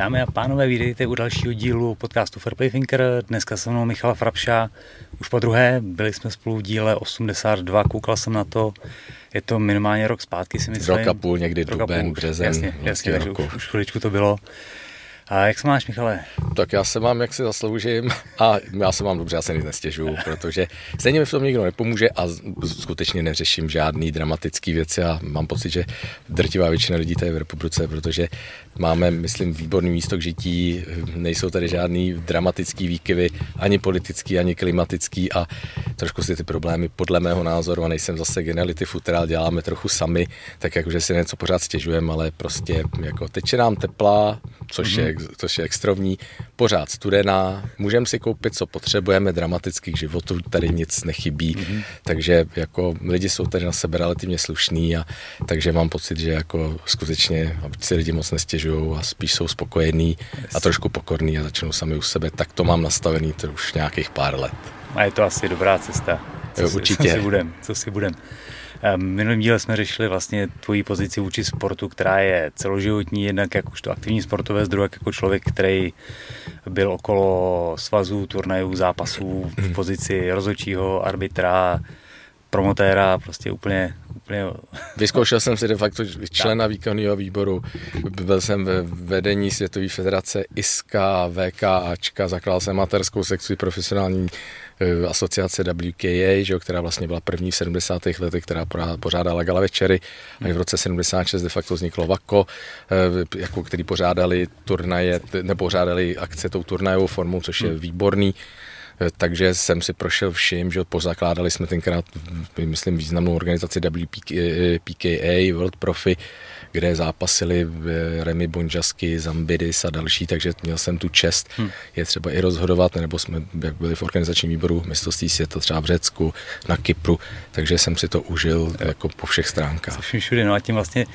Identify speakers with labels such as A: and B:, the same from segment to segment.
A: Dámy a pánové, vítejte u dalšího dílu podcastu Fairplay Thinker. Dneska se mnou Michala Frapša. Už po druhé, byli jsme spolu v díle 82, koukal jsem na to. Je to minimálně rok zpátky, si myslím.
B: Rok a půl, někdy duben, březen.
A: Jasně, jasně takže už, už chviličku to bylo. A jak se máš, Michale?
B: Tak já se mám, jak si zasloužím a já se mám dobře, já se nic nestěžuju, protože stejně mi v tom nikdo nepomůže a skutečně neřeším žádný dramatický věci a mám pocit, že drtivá většina lidí tady v republice, protože máme, myslím, výborný místo k žití, nejsou tady žádný dramatický výkyvy, ani politický, ani klimatický a trošku si ty problémy podle mého názoru, a nejsem zase geniality futerál, děláme trochu sami, tak jakože si něco pořád stěžujeme, ale prostě jako teče nám tepla, což mm-hmm. je což je extrovní, pořád studená, můžeme si koupit, co potřebujeme, dramatických životů, tady nic nechybí, mm-hmm. takže jako lidi jsou tady na sebe relativně slušní a takže mám pocit, že jako skutečně, si lidi moc nestěžují a spíš jsou spokojení yes. a trošku pokorní a začnou sami u sebe, tak to mám nastavený to už nějakých pár let.
A: A je to asi dobrá cesta.
B: Co jo,
A: si,
B: určitě.
A: Co si budem, co si budem. V minulém díle jsme řešili vlastně tvoji pozici vůči sportu, která je celoživotní, jednak jakožto aktivní sportovec, druhé jako člověk, který byl okolo svazů, turnajů, zápasů v pozici rozhodčího, arbitra, promotéra, prostě úplně, úplně...
B: Vyzkoušel jsem si de facto člena výkonného výboru, byl jsem ve vedení Světové federace ISKA, VKAčka, zakládal jsem amatérskou sekci profesionální Eh, asociace WKA, že, která vlastně byla první v 70. letech, která pořádala gala večery a v roce 76 de facto vzniklo VAKO, eh, jako, který pořádali turnaje, nebo pořádali akce tou turnajovou formou, což je hmm. výborný eh, takže jsem si prošel vším, že pozakládali jsme tenkrát, myslím, významnou organizaci WPKA, World Profi, kde zápasili Remy Bonjasky, Zambidis a další, takže měl jsem tu čest hmm. je třeba i rozhodovat, nebo jsme jak byli v organizačním výboru mistrovství světa třeba v Řecku, na Kypru, takže jsem si to užil jako po všech stránkách.
A: Vším všude, no a tím vlastně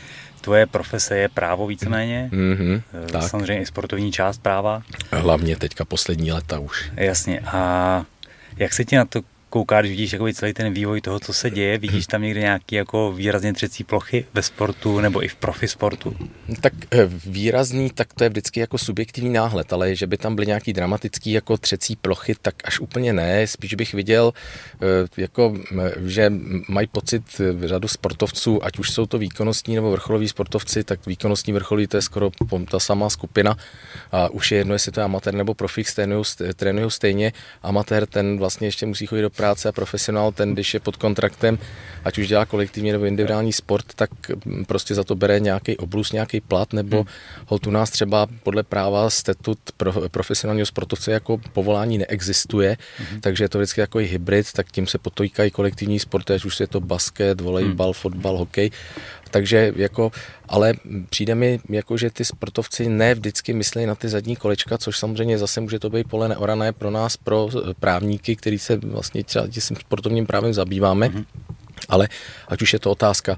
A: tvoje profese je právo víceméně,
B: mm-hmm,
A: tak. samozřejmě i sportovní část práva.
B: Hlavně teďka poslední leta už.
A: Jasně a jak se ti na to koukáš, vidíš jakoby celý ten vývoj toho, co se děje, vidíš tam někde nějaký jako výrazně třecí plochy ve sportu nebo i v profi sportu?
B: Tak eh, výrazný, tak to je vždycky jako subjektivní náhled, ale že by tam byly nějaký dramatický jako třecí plochy, tak až úplně ne. Spíš bych viděl, eh, jako, že mají pocit eh, řadu sportovců, ať už jsou to výkonnostní nebo vrcholoví sportovci, tak výkonnostní vrcholoví to je skoro ta samá skupina. A už je jedno, jestli to je amatér nebo profik, trénují stejně. Amatér ten vlastně ještě musí chodit do práce a profesionál, ten, když je pod kontraktem, ať už dělá kolektivní nebo individuální sport, tak mm, prostě za to bere nějaký oblus, nějaký plat, nebo hmm. hold u nás třeba podle práva statut pro, profesionálního sportovce jako povolání neexistuje, hmm. takže je to vždycky jako hybrid, tak tím se potýkají kolektivní sporty, ať už je to basket, volejbal, hmm. fotbal, hokej takže jako, ale přijde mi, jako, že ty sportovci ne vždycky myslí na ty zadní kolečka, což samozřejmě zase může to být pole neorané pro nás, pro právníky, který se vlastně třeba tím sportovním právem zabýváme. Mm-hmm. Ale ať už je to otázka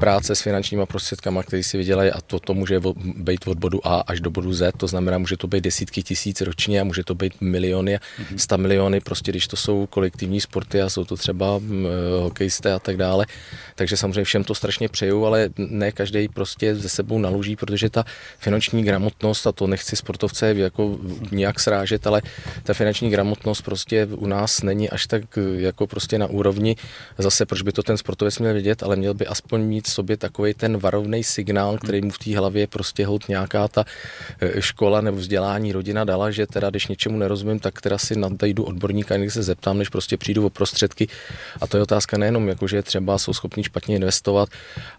B: práce s finančníma prostředkama, který si vydělají a to, to může být od bodu A až do bodu Z, to znamená, může to být desítky tisíc ročně a může to být miliony, mm-hmm. sta miliony, prostě když to jsou kolektivní sporty a jsou to třeba e, hokejisté a tak dále. Takže samozřejmě všem to strašně přeju, ale ne každý prostě ze sebou naloží, protože ta finanční gramotnost, a to nechci sportovce jako nějak srážet, ale ta finanční gramotnost prostě u nás není až tak jako prostě na úrovni zase proč by to ten sportovec měl vědět, ale měl by aspoň mít v sobě takový ten varovný signál, který mu v té hlavě prostě hod nějaká ta e, škola nebo vzdělání rodina dala, že teda když něčemu nerozumím, tak teda si nadejdu odborníka, někdy se zeptám, než prostě přijdu o prostředky. A to je otázka nejenom, jako že třeba jsou schopní špatně investovat,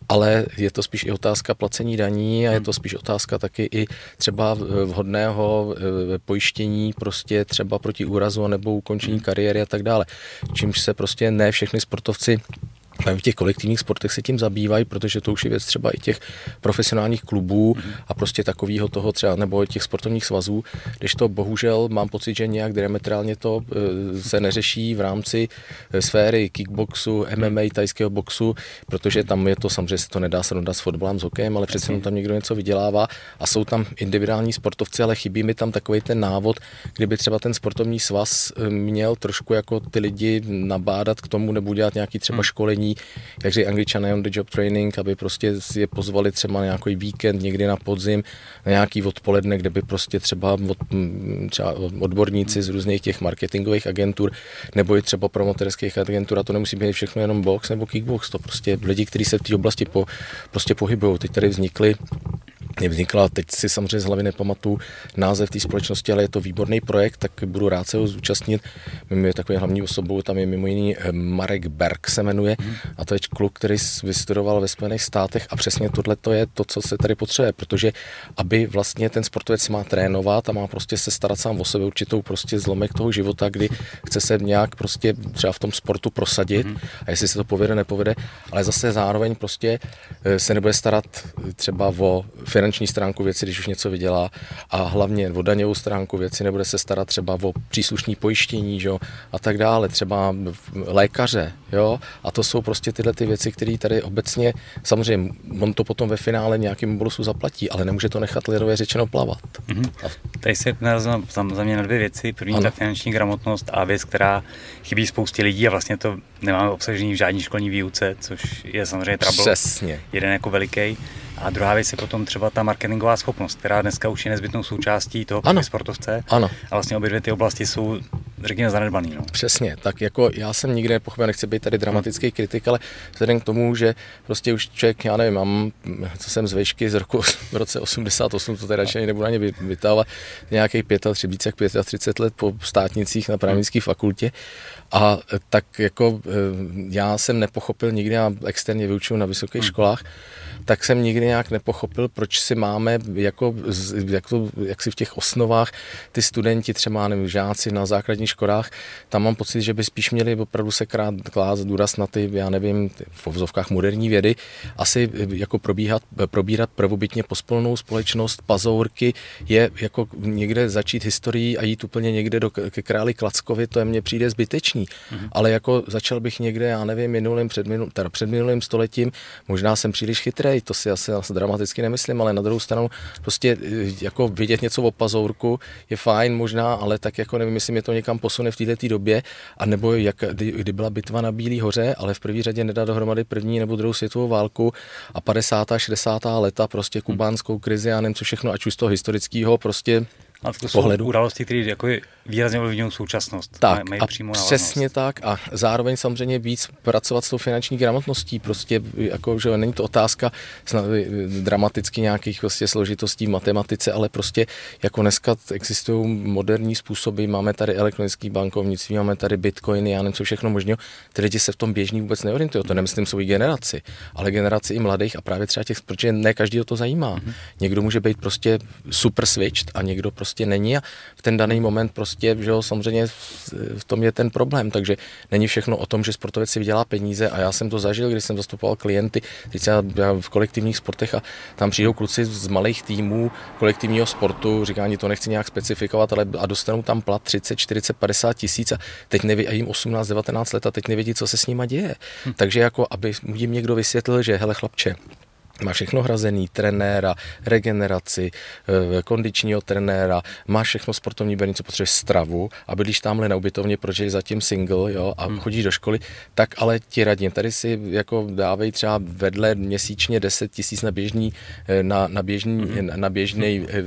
B: ale je to spíš i otázka placení daní a je to spíš otázka taky i třeba vhodného e, pojištění prostě třeba proti úrazu nebo ukončení kariéry a tak dále. Čímž se prostě ne všechny sportovci v těch kolektivních sportech se tím zabývají, protože to už je věc třeba i těch profesionálních klubů a prostě takového toho třeba, nebo těch sportovních svazů, když to bohužel mám pocit, že nějak diametrálně to e, se neřeší v rámci e, sféry kickboxu, MMA, tajského boxu, protože tam je to samozřejmě se to nedá srovnat s fotbalem, s hokejem, ale přece tam někdo něco vydělává a jsou tam individuální sportovci, ale chybí mi tam takový ten návod, kdyby třeba ten sportovní svaz e, měl trošku jako ty lidi nabádat k tomu nebo dělat nějaký třeba hmm. školení takzvaný, jak říkají angličané on the job training, aby prostě je pozvali třeba na nějaký víkend, někdy na podzim, na nějaký odpoledne, kde by prostě třeba, od, třeba odborníci z různých těch marketingových agentur nebo i třeba promoterských agentur, a to nemusí být všechno jenom box nebo kickbox, to prostě lidi, kteří se v té oblasti po, prostě pohybují. Teď tady vznikly vznikla, teď si samozřejmě z hlavy nepamatuju název té společnosti, ale je to výborný projekt, tak budu rád se ho zúčastnit. Mimo je takový hlavní osobou, tam je mimo jiný eh, Marek Berg se jmenuje. A to je kluk, který vystudoval ve Spojených státech a přesně tohle to je to, co se tady potřebuje, protože aby vlastně ten sportovec má trénovat a má prostě se starat sám o sebe určitou prostě zlomek toho života, kdy chce se nějak prostě třeba v tom sportu prosadit a jestli se to povede, nepovede, ale zase zároveň prostě eh, se nebude starat třeba o finanční stránku věci, když už něco vydělá a hlavně o daňovou stránku věci, nebude se starat třeba o příslušní pojištění že? a tak dále, třeba lékaře. Jo? A to jsou prostě tyhle ty věci, které tady obecně, samozřejmě on to potom ve finále nějakým bonusu zaplatí, ale nemůže to nechat lidově řečeno plavat. Mm-hmm.
A: Tady se za, za mě na dvě věci. První ano. ta finanční gramotnost a věc, která chybí spoustě lidí a vlastně to nemáme obsažený v žádné školní výuce, což je samozřejmě trouble.
B: Přesně.
A: Jeden jako veliký. A druhá věc je potom třeba ta marketingová schopnost, která dneska už je nezbytnou součástí toho ano. sportovce.
B: Ano.
A: A vlastně obě dvě ty oblasti jsou, řekněme, zanedbaný. No.
B: Přesně, tak jako já jsem nikdy nepochopil, nechci být tady dramatický kritik, ale vzhledem k tomu, že prostě už člověk, já nevím, mám, co jsem z vejšky z roku v roce 88, to teda radši nebudu ani vytávat, nějakých 35, více jak 35 let po státnicích na právnické fakultě a tak jako eh, já jsem nepochopil nikdy, já externě vyučuju na vysokých hmm. školách, tak jsem nikdy nějak nepochopil, proč si máme jako, jak, to, jak si v těch osnovách ty studenti, třeba nevím, žáci na základních školách, tam mám pocit, že by spíš měli opravdu se krát klást důraz na ty, já nevím, ty, v vozovkách moderní vědy, asi jako probíhat, probírat prvobytně pospolnou společnost, pazourky, je jako někde začít historií a jít úplně někde do, ke králi Klackovi, to je mně přijde zbytečný. Mm-hmm. Ale jako začal bych někde, já nevím, minulým, před, minul, teda před minulým stoletím, možná jsem příliš chytrý, to si asi, asi dramaticky nemyslím, ale na druhou stranu prostě eh, jako vidět něco o pazourku je fajn možná, ale tak jako nevím, jestli mě to někam posune v této době, a nebo jak, kdy, kdy byla bitva na Bílý hoře, ale v první řadě nedá dohromady první nebo druhou světovou válku a 50. 60. leta prostě kubánskou krizi a nevím co všechno, ať už z toho historického prostě
A: a to jsou pohledu. události, které jako výrazně ovlivňují současnost.
B: Tak mají a přímo přesně tak. A zároveň samozřejmě víc pracovat s tou finanční gramotností, prostě jako, že není to otázka dramaticky nějakých prostě složitostí v matematice, ale prostě jako dneska existují moderní způsoby, máme tady elektronický bankovnictví, máme tady bitcoiny, já nevím co všechno možného, ty lidi se v tom běžní vůbec neorientují, to nemyslím svou generaci, ale generaci i mladých a právě třeba těch, protože ne každý to zajímá. Mm-hmm. Někdo může být prostě super switched a někdo prostě není. A v ten daný moment prostě prostě, že jo, samozřejmě v tom je ten problém, takže není všechno o tom, že sportovec si vydělá peníze a já jsem to zažil, když jsem zastupoval klienty, teď já v kolektivních sportech a tam přijdou kluci z malých týmů kolektivního sportu, říká, ani to nechci nějak specifikovat, ale a dostanou tam plat 30, 40, 50 tisíc a teď neví, a jim 18, 19 let a teď nevědí, co se s nima děje. Hm. Takže jako, aby jim někdo vysvětlil, že hele chlapče, má všechno hrazený, trenéra, regeneraci, eh, kondičního trenéra, má všechno sportovní berní, co potřebuje stravu a bydlíš tamhle na ubytovně, protože je zatím single jo, a hmm. chodíš do školy, tak ale ti radím, tady si jako dávej třeba vedle měsíčně 10 tisíc na běžný, eh, na, na, běžný, hmm. na, běžný, eh,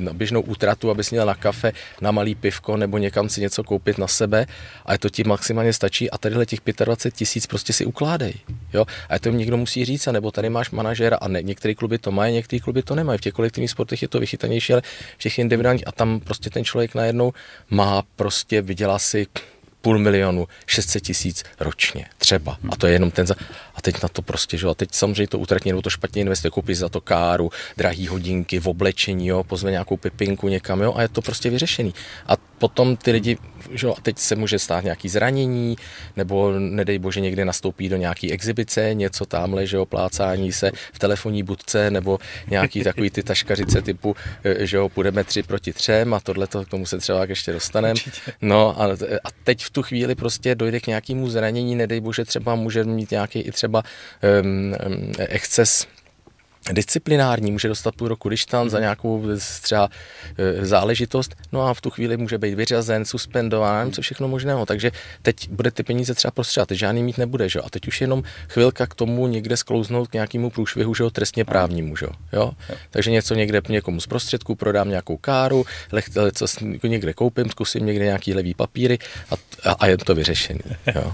B: na běžnou útratu, abys měl na kafe, na malý pivko nebo někam si něco koupit na sebe a to ti maximálně stačí a tadyhle těch 25 tisíc prostě si ukládej. Jo? A to jim někdo musí říct, nebo tady máš manažer manažera a ne, některé kluby to mají, některé kluby to nemají. V těch kolektivních sportech je to vychytanější, ale v těch individuálních a tam prostě ten člověk najednou má prostě, vydělá si půl milionu, 600 tisíc ročně, třeba. A to je jenom ten za... A teď na to prostě, že a teď samozřejmě to utratí, nebo to špatně investuje, koupí za to káru, drahý hodinky, v oblečení, jo, pozve nějakou pipinku někam, jo, a je to prostě vyřešený. A potom ty lidi, že a teď se může stát nějaký zranění, nebo nedej bože někde nastoupí do nějaký exibice, něco tamhle, že jo, plácání se v telefonní budce, nebo nějaký takový ty taškařice typu, e, že jo, půjdeme tři proti třem a tohle k tomu se třeba ještě dostaneme. No a, a teď v tu chvíli prostě dojde k nějakému zranění, nedej bože třeba může mít nějaký i třeba um, um, exces disciplinární, může dostat půl roku dištant za nějakou třeba e, záležitost, no a v tu chvíli může být vyřazen, suspendován, co všechno možného. Takže teď bude ty peníze třeba prostřát, teď žádný mít nebude, že? A teď už jenom chvilka k tomu někde sklouznout k nějakému průšvihu, že jo, trestně právnímu, že jo. Takže něco někde někomu z prostředků prodám nějakou káru, co někde koupím, zkusím někde nějaký levý papíry a, a, a je to vyřešený. Jo.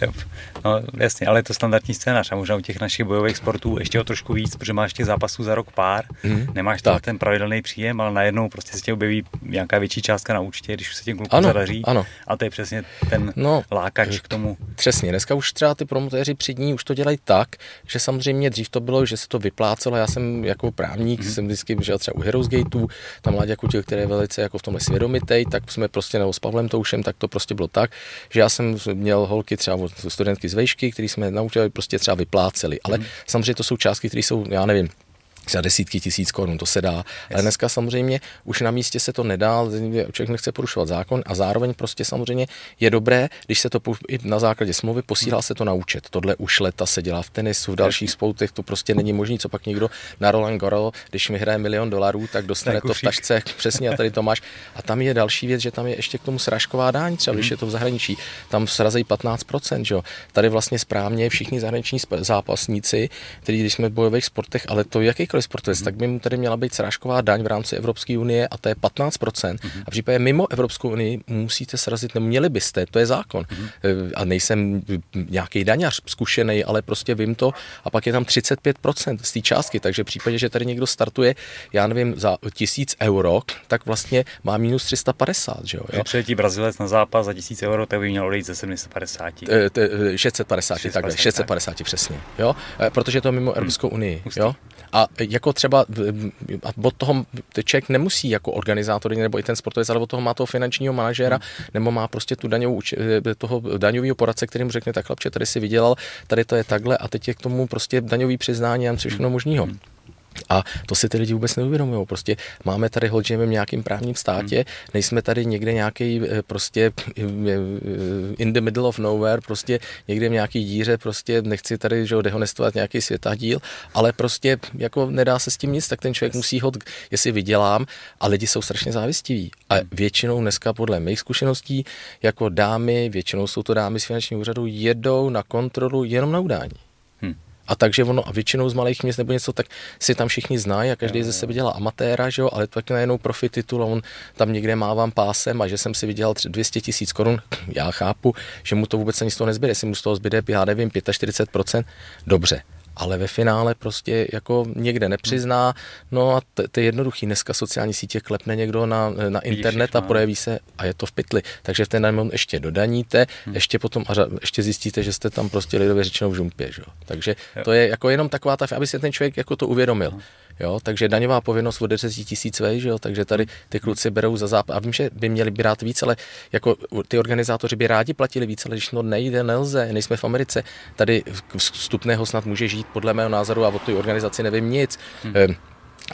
A: No jasně, ale je to standardní scénář a možná u těch našich bojových sportů ještě o trošku víc, protože máš těch zápasů za rok pár, mm. nemáš tak. ten pravidelný příjem, ale najednou prostě se tě objeví nějaká větší částka na účtě, když už se těm klukům ano, zadaří. Ano. A to je přesně ten no, lákač k tomu.
B: Přesně, dneska už třeba ty promotéři přední už to dělají tak, že samozřejmě dřív to bylo, že se to vyplácelo. Já jsem jako právník, mm. jsem vždycky žil třeba u Heroes Gateu, tam mladě jako těch, které velice jako v tomhle svědomitej, tak jsme prostě nebo s Pavlem Toušem, tak to prostě bylo tak, že já jsem měl holky třeba studentky z vejšky, který jsme naučili, prostě třeba vypláceli. Ale mm. samozřejmě to jsou částky, které jsou, já nevím, za desítky tisíc korun, to se dá. Yes. Ale dneska samozřejmě už na místě se to nedá, člověk nechce porušovat zákon a zároveň prostě samozřejmě je dobré, když se to i na základě smlouvy posílá se to na účet. Tohle už leta se dělá v tenisu, v dalších spoutech, to prostě není možné, co pak někdo na Roland Garros, když mi hraje milion dolarů, tak dostane to v tašce, přesně a tady to máš. A tam je další věc, že tam je ještě k tomu srážková daň, třeba když hmm. je to v zahraničí, tam srazejí 15%, že jo. Tady vlastně správně všichni zahraniční zápasníci, kteří když jsme v bojových sportech, ale to jaký jakýkoliv sportovec, mm-hmm. tak by mu tady měla být srážková daň v rámci Evropské unie a to je 15%. Mm-hmm. A v případě mimo Evropskou unii musíte srazit, neměli byste, to je zákon. Mm-hmm. A nejsem nějaký daňař zkušený, ale prostě vím to. A pak je tam 35% z té částky, takže v případě, že tady někdo startuje, já nevím, za tisíc euro, tak vlastně má minus 350, že jo?
A: jo? Přijetí Brazilec na zápas za tisíc euro, tak by měl odejít ze 750.
B: 650, 650, takhle, 650 přesně, jo? E, protože je to mimo Evropskou unii, jo? A jako třeba od toho člověk nemusí jako organizátor nebo i ten sportovec, ale od toho má toho finančního manažera hmm. nebo má prostě tu daňovou, eh, toho daňového poradce, kterým řekne, tak chlapče, tady si vydělal, tady to je takhle a teď je k tomu prostě daňový přiznání a všechno hmm. možného. Hmm. A to si ty lidi vůbec neuvědomují. Prostě máme tady, hold, v nějakém právním státě, hmm. nejsme tady někde nějaký eh, prostě eh, in the middle of nowhere, prostě někde v nějaký díře, prostě nechci tady že dehonestovat nějaký světadíl, ale prostě jako nedá se s tím nic, tak ten člověk musí hod, jestli vydělám a lidi jsou strašně závistiví. A hmm. většinou dneska podle mých zkušeností jako dámy, většinou jsou to dámy z finančního úřadu, jedou na kontrolu jenom na udání. A takže ono, a většinou z malých měst nebo něco, tak si tam všichni znají a každý ze sebe dělá amatéra, že jo, ale tak najednou profi titul a on tam někde má vám pásem a že jsem si vydělal 200 tisíc korun, já chápu, že mu to vůbec ani z toho nezbyde, jestli mu z toho zbyde, já nevím, 45%, dobře, ale ve finále prostě jako někde nepřizná. No a to je jednoduchý. Dneska sociální sítě klepne někdo na, na internet a projeví se a je to v pytli. Takže v ten moment ještě dodaníte, hmm. ještě potom a ještě zjistíte, že jste tam prostě lidově řečeno v žumpě. Že? Takže to je jako jenom taková ta, aby se ten člověk jako to uvědomil. Hmm. Jo, takže daňová povinnost od 10 tisíc vej, že jo, takže tady ty kluci berou za zápas. A vím, že by měli brát víc, ale jako ty organizátoři by rádi platili víc, ale když no nejde, nelze, nejsme v Americe. Tady vstupného snad může žít podle mého názoru a o té organizaci nevím nic. Hmm. Ehm,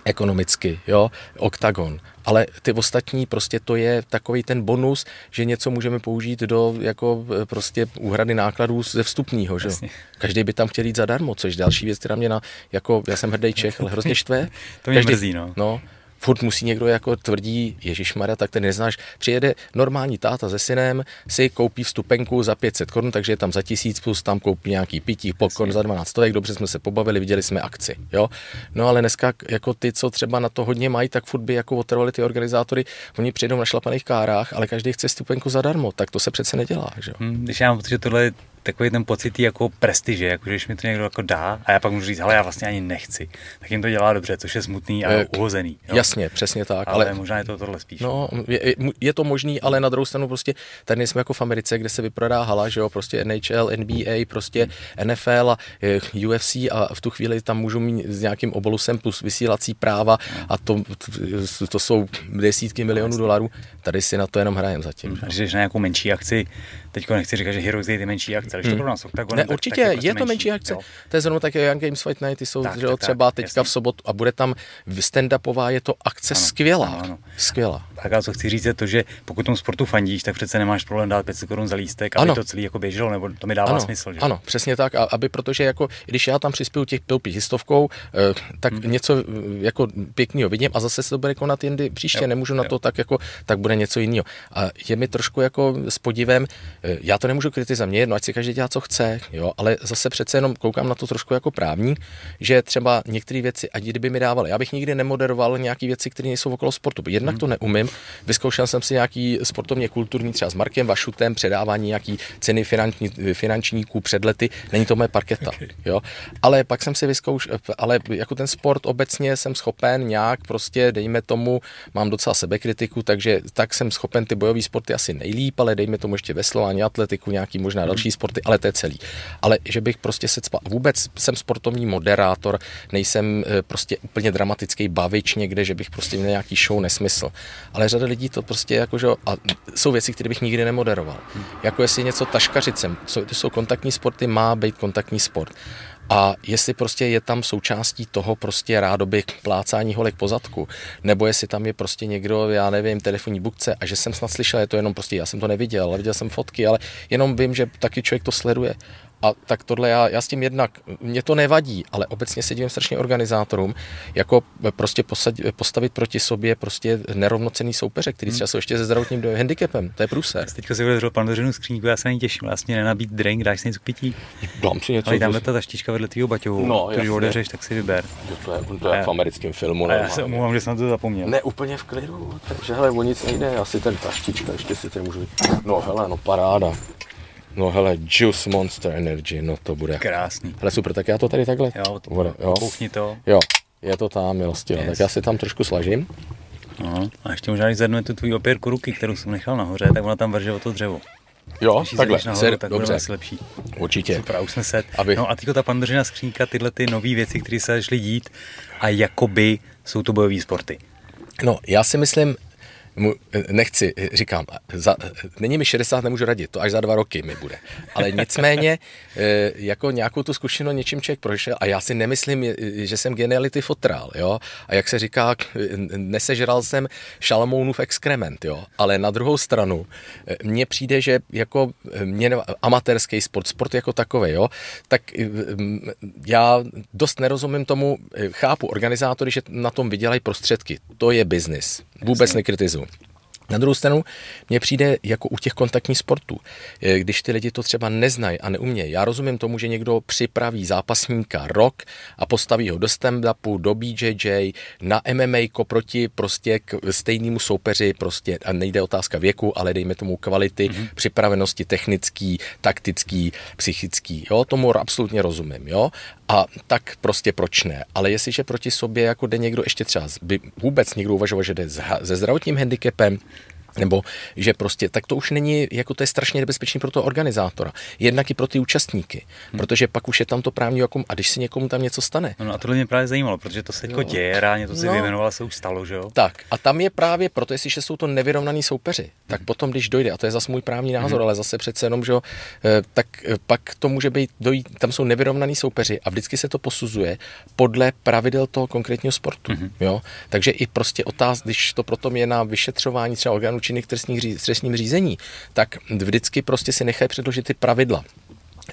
B: ekonomicky, jo, oktagon. Ale ty ostatní, prostě to je takový ten bonus, že něco můžeme použít do jako e, prostě úhrady nákladů ze vstupního, že Každý by tam chtěl jít zadarmo, což další věc, která mě na, jako já jsem hrdý Čech, ale hrozně štve.
A: to mě Každý, mrzí, no.
B: no furt musí někdo jako tvrdí, Ježíš Mara, tak ten neznáš. Přijede normální táta se synem, si koupí vstupenku za 500 korun, takže je tam za tisíc plus tam koupí nějaký pití, popcorn za 12 stovek, dobře jsme se pobavili, viděli jsme akci, jo. No ale dneska jako ty, co třeba na to hodně mají, tak furt by jako otrvali ty organizátory, oni přijdou na šlapaných kárách, ale každý chce stupenku zadarmo, tak to se přece nedělá, že?
A: Hmm, když já mám pocit, že tohle je takový ten pocit jako prestiže, jako když mi to někdo jako dá a já pak můžu říct, ale já vlastně ani nechci, tak jim to dělá dobře, což je smutný a uhozený.
B: Jo? Jasně, přesně tak.
A: Ale, ale možná je to tohle spíš.
B: No, je, je, to možný, ale na druhou stranu prostě tady jsme jako v Americe, kde se vyprodá hala, že jo, prostě NHL, NBA, prostě NFL a e, UFC a v tu chvíli tam můžu mít s nějakým obolusem plus vysílací práva a to, to, jsou desítky milionů no, dolarů. Tady si na to jenom hrajem zatím.
A: Když na nějakou menší akci, teď nechci říkat, že Heroes je menší akce, akce. Když to hmm. s oktagonem,
B: ne, určitě, tak, tak je, je to menší akce. Jo. To je zrovna také Young Games Fight Night, ty jsou tak, že tak, třeba tak, teďka jasný. v sobotu a bude tam stand-upová, je to akce ano, skvělá. Ano, ano. Skvělá.
A: Tak a co chci říct je to, že pokud tom sportu fandíš, tak přece nemáš problém dát 500 korun za lístek, aby ano. to celý jako běželo, nebo to mi dává
B: ano,
A: smysl. Že?
B: Ano, přesně tak, a aby protože jako, když já tam přispěju těch pil pětistovkou, eh, tak hmm. něco eh, jako pěkného vidím a zase se to bude konat jindy příště, jo, nemůžu jo. na to tak jako, tak bude něco jiného. A je mi trošku jako s podivem, eh, já to nemůžu kritizovat, mě jedno, ať si každý dělá, co chce, jo, ale zase přece jenom koukám na to trošku jako právní, že třeba některé věci, ať kdyby mi dávali, já bych nikdy nemoderoval nějaké věci, které nejsou okolo sportu. Jednak hmm. to neumím, vyzkoušel jsem si nějaký sportovně kulturní třeba s Markem Vašutem, předávání nějaký ceny finanční, finančníků před lety, není to moje parketa, okay. jo. Ale pak jsem si vyzkoušel, ale jako ten sport obecně jsem schopen nějak prostě, dejme tomu, mám docela sebekritiku, takže tak jsem schopen ty bojové sporty asi nejlíp, ale dejme tomu ještě veslování, atletiku, nějaký možná hmm. další sporty, ale to je celý. Ale že bych prostě se cpal, vůbec jsem sportovní moderátor, nejsem eh, prostě úplně dramatický bavič někde, že bych prostě měl nějaký show nesmysl. Ale řada lidí to prostě jako, že, a jsou věci, které bych nikdy nemoderoval. Jako jestli něco taškařicem, co, to jsou kontaktní sporty, má být kontaktní sport. A jestli prostě je tam součástí toho prostě rádoby plácání holek po zadku, nebo jestli tam je prostě někdo, já nevím, telefonní bukce a že jsem snad slyšel, je to jenom prostě, já jsem to neviděl, ale viděl jsem fotky, ale jenom vím, že taky člověk to sleduje a tak tohle já, já s tím jednak, mě to nevadí, ale obecně se divím strašně organizátorům, jako prostě posadit, postavit proti sobě prostě nerovnocený soupeře, který třeba jsou ještě se zdravotním handicapem, to je průser.
A: Teďka si otevřel pandořinu skříňku, já se na ní těším, vlastně nenabít drink, dáš si něco k pití.
B: Dám si něco.
A: Ale tam ta taštička vedle tvýho baťohu, no, když odevřeš, tak si vyber.
B: To je, to je v americkém filmu.
A: A já se omlouvám, že jsem to zapomněl.
B: Ne, úplně v klidu, takže hele, o nic nejde, já si ten taštička ještě si tady můžu... No hele, no paráda. No hele, Juice Monster Energy, no to bude.
A: Krásný.
B: Ale super, tak já to tady takhle.
A: Jo, to bude, jo. To.
B: Jo, je to tam, milosti. Yes. Tak já si tam trošku slažím.
A: No, a ještě možná, když tu tvůj opěrku ruky, kterou jsem nechal nahoře, tak ona tam vrže o to dřevo.
B: Jo, když takhle,
A: nahoru, Ser, tak dobře. asi lepší.
B: Určitě.
A: Super, už jsme set. Aby... No a tyko ta pandořina skřínka, tyhle ty nové věci, které se začaly dít a jakoby jsou to bojové sporty.
B: No, já si myslím, mu, nechci, říkám, za, není mi 60, nemůžu radit, to až za dva roky mi bude. Ale nicméně, eh, jako nějakou tu zkušenost něčím člověk prošel a já si nemyslím, že jsem geniality fotrál, jo. A jak se říká, nesežral jsem Šalamounův exkrement, jo. Ale na druhou stranu, eh, mně přijde, že jako eh, mě, amatérský sport, sport jako takový, jo, tak já dost nerozumím tomu, chápu organizátory, že na tom vydělají prostředky. To je biznis. Vůbec nekritizuju. Na druhou stranu mně přijde jako u těch kontaktních sportů, eh, když ty lidi to třeba neznají a neumějí. Já rozumím tomu, že někdo připraví zápasníka rok a postaví ho do stand-upu, do BJJ, na MMA proti prostě k stejnému soupeři, prostě a nejde otázka věku, ale dejme tomu kvality, mm-hmm. připravenosti technický, taktický, psychický. Jo, tomu absolutně rozumím. Jo? A tak prostě proč ne? Ale jestliže proti sobě jako jde někdo ještě třeba, by vůbec někdo uvažoval, že jde se zdravotním handicapem, nebo že prostě, tak to už není, jako to je strašně nebezpečný pro toho organizátora. Jednak i pro ty účastníky, hmm. protože pak už je tam to právní jako, a když si někomu tam něco stane.
A: No, no a tohle mě právě zajímalo, protože to se jako děje, reálně to si no, vyjmenoval, se už stalo, že jo?
B: Tak a tam je právě proto, jestliže jsou to nevyrovnaný soupeři, tak hmm. potom, když dojde, a to je zase můj právní názor, hmm. ale zase přece jenom, že jo, eh, tak eh, pak to může být, dojít, tam jsou nevyrovnaný soupeři a vždycky se to posuzuje podle pravidel toho konkrétního sportu. Hmm. Jo? Takže i prostě otáz, když to potom je na vyšetřování třeba orgánů činných trestních, trestním řízení, tak vždycky prostě si nechají předložit ty pravidla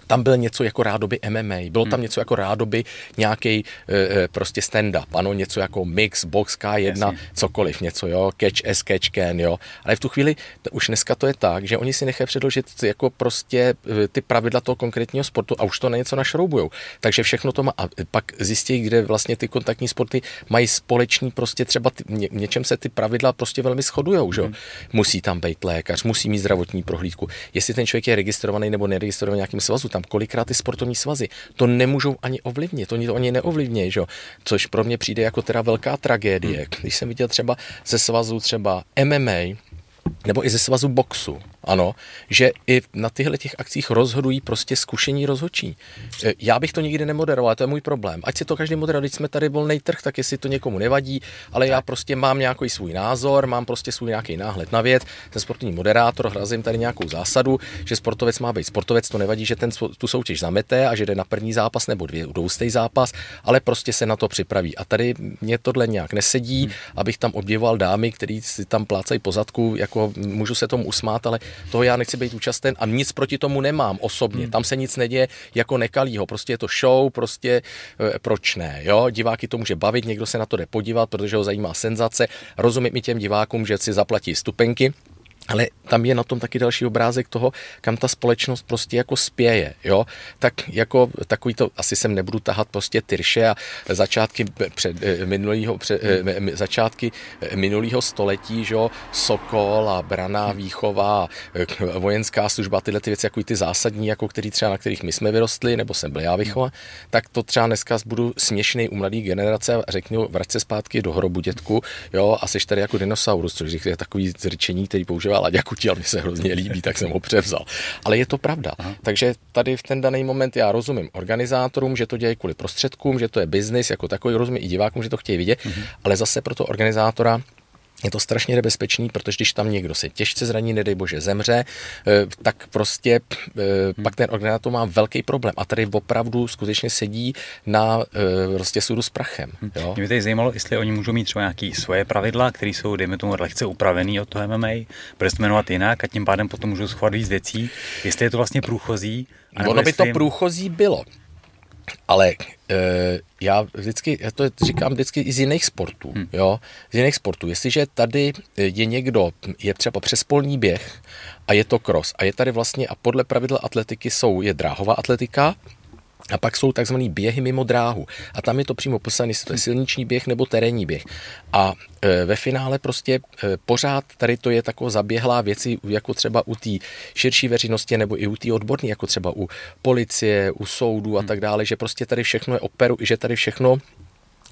B: tam byl něco jako rádoby MMA, bylo tam hmm. něco jako rádoby nějaký e, prostě stand-up, ano, něco jako mix, box K1, Jasně. cokoliv, něco, jo, catch S, catch can, jo. Ale v tu chvíli, to, už dneska to je tak, že oni si nechají předložit jako prostě e, ty pravidla toho konkrétního sportu a už to na něco našroubujou. Takže všechno to má, a pak zjistí, kde vlastně ty kontaktní sporty mají společný prostě třeba ty, ně, něčem se ty pravidla prostě velmi shodujou, že jo. Hmm. Musí tam být lékař, musí mít zdravotní prohlídku. Jestli ten člověk je registrovaný nebo neregistrovaný nějakým svazu, tam kolikrát ty sportovní svazy to nemůžou ani ovlivnit, oni to ani neovlivnějí, že? což pro mě přijde jako teda velká tragédie. Hmm. Když jsem viděl třeba ze svazu třeba MMA, nebo i ze svazu boxu, ano, že i na tyhle těch akcích rozhodují prostě zkušení rozhodčí. E, já bych to nikdy nemoderoval, to je můj problém. Ať si to každý moderuje, když jsme tady volný trh, tak jestli to někomu nevadí, ale já prostě mám nějaký svůj názor, mám prostě svůj nějaký náhled na věc, jsem sportovní moderátor, hrazím tady nějakou zásadu, že sportovec má být sportovec, to nevadí, že ten tu soutěž zamete a že jde na první zápas nebo dvě dvoustej zápas, ale prostě se na to připraví. A tady mě tohle nějak nesedí, hmm. abych tam obdivoval dámy, který si tam plácají pozadku, jako můžu se tomu usmát, ale toho já nechci být účasten a nic proti tomu nemám osobně. Hmm. Tam se nic neděje jako nekalýho. Prostě je to show, prostě e, proč ne. Jo? Diváky to může bavit, někdo se na to jde podívat, protože ho zajímá senzace. Rozumím i těm divákům, že si zaplatí stupenky, ale tam je na tom taky další obrázek toho, kam ta společnost prostě jako spěje, jo. Tak jako takový to, asi sem nebudu tahat prostě Tyrše a začátky před, eh, minulýho, před, eh, začátky eh, minulého století, že Sokol a Braná výchova, vojenská služba, tyhle ty věci, jako ty zásadní, jako který třeba na kterých my jsme vyrostli, nebo jsem byl já výchova, tak to třeba dneska budu směšný u mladé generace a řeknu, vrať se zpátky do hrobu dětku, jo, a seš tady jako dinosaurus, což je takový zřečení, který používá a Jakutil mi se hrozně líbí, tak jsem ho převzal. Ale je to pravda. Aha. Takže tady v ten daný moment já rozumím organizátorům, že to dělají kvůli prostředkům, že to je biznis jako takový, rozumím i divákům, že to chtějí vidět, mhm. ale zase pro to organizátora je to strašně nebezpečný, protože když tam někdo se těžce zraní, nedej bože zemře, eh, tak prostě hmm. pak ten organizátor má velký problém. A tady opravdu skutečně sedí na eh, prostě sudu s prachem.
A: Hmm. Jo? Mě by tady zajímalo, jestli oni můžou mít třeba nějaké svoje pravidla, které jsou, dejme tomu, lehce upravený od toho MMA, bude se jmenovat jinak a tím pádem potom můžou schovat víc věcí. Jestli je to vlastně průchozí.
B: Ono by to průchozí bylo. Ale já vždycky, já to říkám vždycky i z jiných sportů, hmm. jo, z jiných sportů. Jestliže tady je někdo, je třeba přespolní běh a je to cross a je tady vlastně a podle pravidel atletiky jsou, je dráhová atletika, a pak jsou takzvané běhy mimo dráhu. A tam je to přímo popsané, jestli to je silniční běh nebo terénní běh. A e, ve finále prostě e, pořád tady to je taková zaběhlá věci, jako třeba u té širší veřejnosti nebo i u té odborní, jako třeba u policie, u soudu a hmm. tak dále, že prostě tady všechno je operu, že tady všechno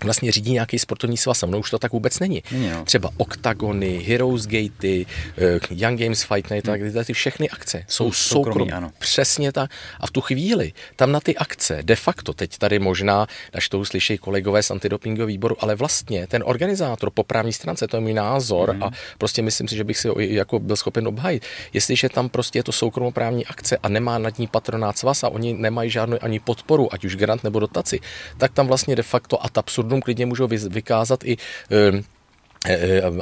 B: vlastně řídí nějaký sportovní svaz a mnou už to tak vůbec není. No. Třeba Octagony, Heroes Gatey, uh, Young Games Fight Night, hmm. tak ty všechny akce jsou soukromí. Přesně tak. A v tu chvíli tam na ty akce de facto, teď tady možná, až to uslyší kolegové z antidopingového výboru, ale vlastně ten organizátor po právní stránce, to je můj názor hmm. a prostě myslím si, že bych si ho jako byl schopen obhajit. Jestliže tam prostě je to soukromoprávní akce a nemá nad ní patronát svaz a oni nemají žádnou ani podporu, ať už grant nebo dotaci, tak tam vlastně de facto a absurdum Nordum klidně můžou vykázat i eh,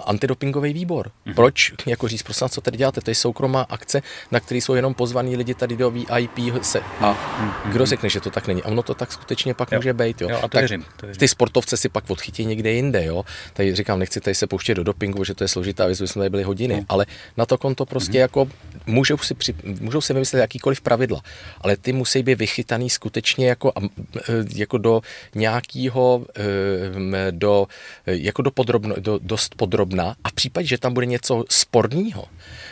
B: antidopingový výbor. Mm-hmm. Proč, jako říct, prosím co tady děláte? To je soukromá akce, na který jsou jenom pozvaní lidi tady do VIP se. A mm-hmm. kdo řekne, že to tak není? A ono to tak skutečně pak jo. může být. Jo.
A: Jo, a to
B: tak
A: věřím, to věřím.
B: Ty sportovce si pak odchytí někde jinde. Jo. Tady říkám, nechci tady se pouštět do dopingu, že to je složitá věc, jsme tady byli hodiny, no. ale na to konto prostě mm-hmm. jako můžou si, při, můžou si vymyslet jakýkoliv pravidla, ale ty musí být vychytaný skutečně jako, jako do nějakého, do, jako do podrobno, do, dost podrobná. A v případě, že tam bude něco sporného,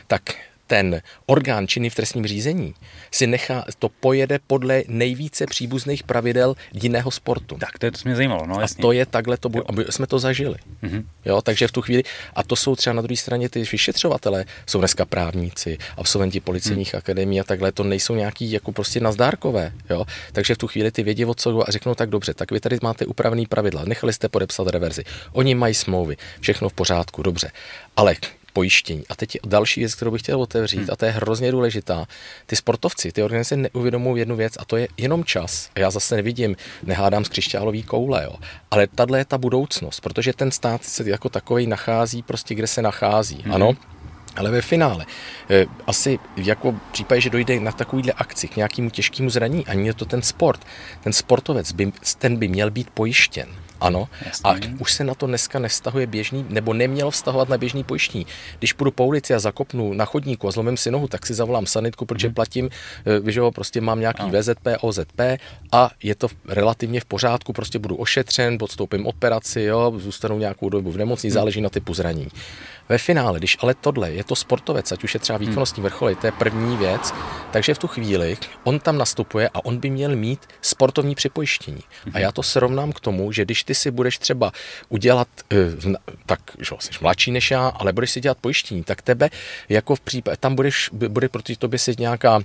B: tak ten orgán činný v trestním řízení si nechá, to pojede podle nejvíce příbuzných pravidel jiného sportu.
A: Tak to, je, to mě zajímalo. No,
B: jasně. A to je takhle, to, aby jsme to zažili. Mm-hmm. Jo, takže v tu chvíli, a to jsou třeba na druhé straně ty vyšetřovatele, jsou dneska právníci, absolventi policejních mm. akademií a takhle, to nejsou nějaký jako prostě nazdárkové. Jo? Takže v tu chvíli ty vědí, o co a řeknou tak dobře, tak vy tady máte upravený pravidla, nechali jste podepsat reverzi, oni mají smlouvy, všechno v pořádku, dobře. Ale pojištění. A teď další věc, kterou bych chtěl otevřít, hmm. a to je hrozně důležitá. Ty sportovci, ty organizace neuvědomují jednu věc, a to je jenom čas. A já zase nevidím, nehádám z křišťálový koule, jo. ale tahle je ta budoucnost, protože ten stát se jako takový nachází prostě, kde se nachází. Hmm. Ano, ale ve finále, eh, asi jako v případě, že dojde na takovýhle akci k nějakému těžkému zraní, ani je to ten sport, ten sportovec, by, ten by měl být pojištěn. Ano. Jasně. A už se na to dneska nevztahuje běžný, nebo neměl vztahovat na běžný pojištění. Když půjdu po ulici a zakopnu na chodníku a zlomím si nohu, tak si zavolám sanitku, protože hmm. platím, eh, že ho prostě mám nějaký no. VZP, OZP a je to relativně v pořádku, prostě budu ošetřen, podstoupím operaci, jo, zůstanu nějakou dobu v nemocnici, hmm. záleží na typu zranění. Ve finále, když ale tohle je to sportovec, ať už je třeba hmm. výkonnostní vrcholy, to je první věc, takže v tu chvíli on tam nastupuje a on by měl mít sportovní připojištění. A já to srovnám k tomu, že když ty si budeš třeba udělat, eh, tak, že jsi mladší než já, ale budeš si dělat pojištění, tak tebe jako v případě, tam budeš, bude proti tobě si nějaká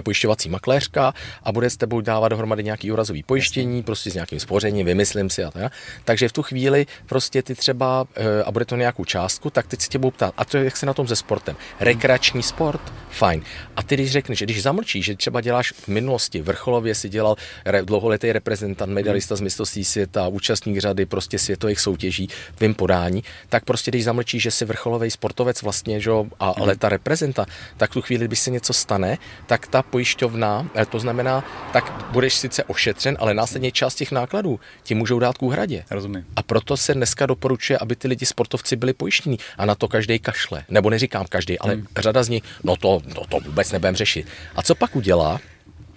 B: pojišťovací makléřka a bude s tebou dávat dohromady nějaký úrazový pojištění, Jasně. prostě s nějakým spořením, vymyslím si a tak. Takže v tu chvíli prostě ty třeba, eh, a bude to nějakou částku, tak teď se tě budou ptát, a to je jak se na tom se sportem. Rekreační sport, fajn. A ty když řekneš, že když zamlčíš, že třeba děláš v minulosti, vrcholově si dělal re, dlouholetý reprezentant, medalista z mistrovství světa, účastník řady prostě světových soutěží v tvým podání, tak prostě když zamlčíš, že jsi vrcholový sportovec vlastně, že, a hmm. leta reprezenta, tak v tu chvíli, když se něco stane, tak ta pojišťovna, eh, to znamená, tak budeš sice ošetřen, ale následně část těch nákladů ti můžou dát k úhradě.
A: Rozumím.
B: A proto se dneska doporučuje, aby ty lidi sportovci byli pojištění. A na to každý kašle. Nebo neříkám každý, ale hmm. řada z nich, no to, no to vůbec nebudem řešit. A co pak udělá?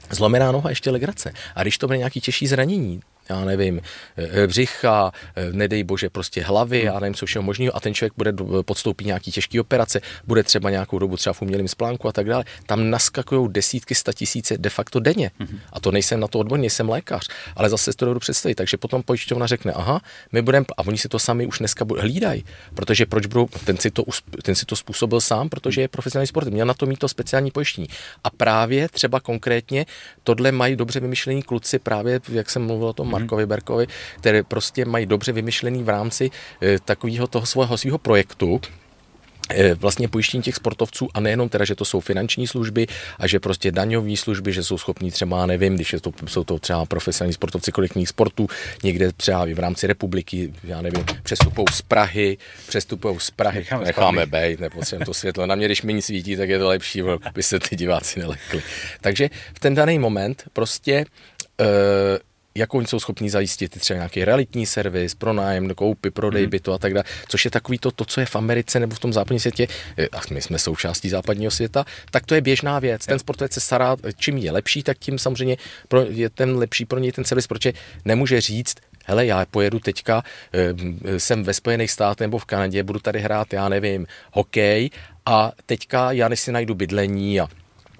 B: Zlomená noha ještě legrace. A když to bude nějaký těžší zranění, já nevím, eh, břicha, eh, nedej bože, prostě hlavy, hmm. já nevím, co všeho možného, a ten člověk bude podstoupit nějaký těžký operace, bude třeba nějakou dobu třeba v umělém splánku a tak dále. Tam naskakují desítky, sta tisíce de facto denně. Hmm. A to nejsem na to odborný, jsem lékař, ale zase si to dovedu představit. Takže potom pojišťovna řekne, aha, my budeme, a oni si to sami už dneska hlídají, protože proč budou, ten si, to, ten si to způsobil sám, protože je profesionální sport, měl na to mít to speciální pojištění. A právě třeba konkrétně tohle mají dobře vymyšlení kluci, právě jak jsem mluvil o tom. Markovi Berkovi, které prostě mají dobře vymyšlený v rámci eh, takového toho svého svého projektu, eh, vlastně pojištění těch sportovců a nejenom teda, že to jsou finanční služby a že prostě daňové služby, že jsou schopní třeba, nevím, když je to, jsou to třeba profesionální sportovci kolektních sportů, někde třeba i v rámci republiky, já nevím, přestupují z Prahy, přestupují z Prahy, necháme, necháme být, nepotřebujeme to světlo. Na mě, když méně svítí, tak je to lepší, aby se ty diváci nelekli. Takže v ten daný moment prostě uh, jak oni jsou schopni zajistit třeba nějaký realitní servis, pronájem, koupy, prodej hmm. bytu a tak dále, což je takový to, to, co je v Americe nebo v tom západním světě, a my jsme součástí západního světa, tak to je běžná věc. Ten sportovec se stará, čím je lepší, tak tím samozřejmě pro, je ten lepší pro něj ten servis, protože nemůže říct, hele, já pojedu teďka, eh, jsem ve Spojených státech nebo v Kanadě, budu tady hrát, já nevím, hokej a teďka já než si najdu bydlení a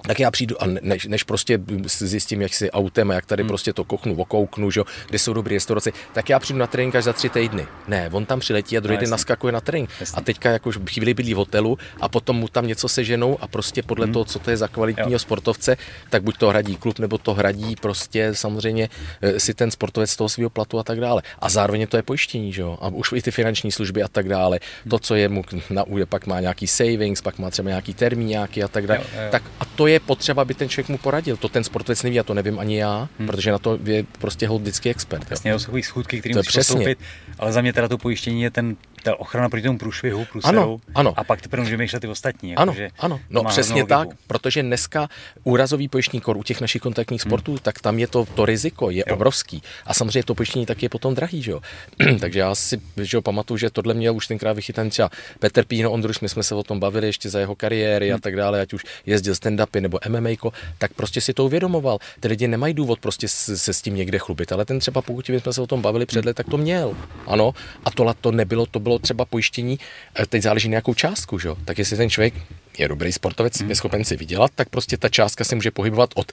B: tak já přijdu a než, než prostě zjistím, jak si autem a jak tady hmm. prostě to kochnu, okouknu, že, kde jsou dobré restaurace, tak já přijdu na trénink až za tři týdny. Ne, on tam přiletí a druhý no, den naskakuje na trénink. A teďka jako chvíli bydlí v hotelu a potom mu tam něco seženou a prostě podle hmm. toho, co to je za kvalitního jo. sportovce, tak buď to hradí klub, nebo to hradí prostě samozřejmě eh, si ten sportovec z toho svého platu a tak dále. A zároveň to je pojištění, že jo? A už i ty finanční služby a tak dále. Hmm. To, co je mu na úje, pak má nějaký savings, pak má třeba nějaký termín nějaký a tak dále. Jo, jo. Tak a to je je potřeba, aby ten člověk mu poradil. To ten sportovec neví, a to nevím ani já, hmm. protože na to je prostě hold vždycky expert.
A: Jasně, to jsou schůdky, který musí postoupit, ale za mě teda to pojištění je ten ta ochrana proti tomu průšvihu, průseru,
B: ano, ano.
A: a pak teprve můžeme myšlet ty ostatní.
B: Jako, ano, že ano, no přesně tak, protože dneska úrazový pojištění kor u těch našich kontaktních hmm. sportů, tak tam je to, to riziko je jo. obrovský. A samozřejmě to pojištění taky je potom drahý, že jo. Takže já si že jo, pamatuju, že tohle měl už tenkrát vychytaný třeba Petr Píno Ondruš, my jsme se o tom bavili ještě za jeho kariéry hmm. a tak dále, ať už jezdil stand-upy nebo MMA, tak prostě si to uvědomoval. Ty lidi nemají důvod prostě se s tím někde chlubit, ale ten třeba pokud jsme se o tom bavili před let, tak to měl. Ano, a to to nebylo, to bylo třeba pojištění, eh, teď záleží na jakou částku, že? tak jestli ten člověk je dobrý sportovec, hmm. je schopen si vydělat, tak prostě ta částka se může pohybovat od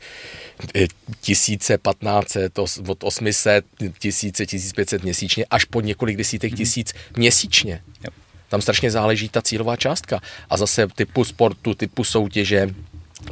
B: eh, tisíce, patnáce, od 800, tisíce, 1500 měsíčně až po několik desítek hmm. tisíc měsíčně. Tam strašně záleží ta cílová částka. A zase typu sportu, typu soutěže,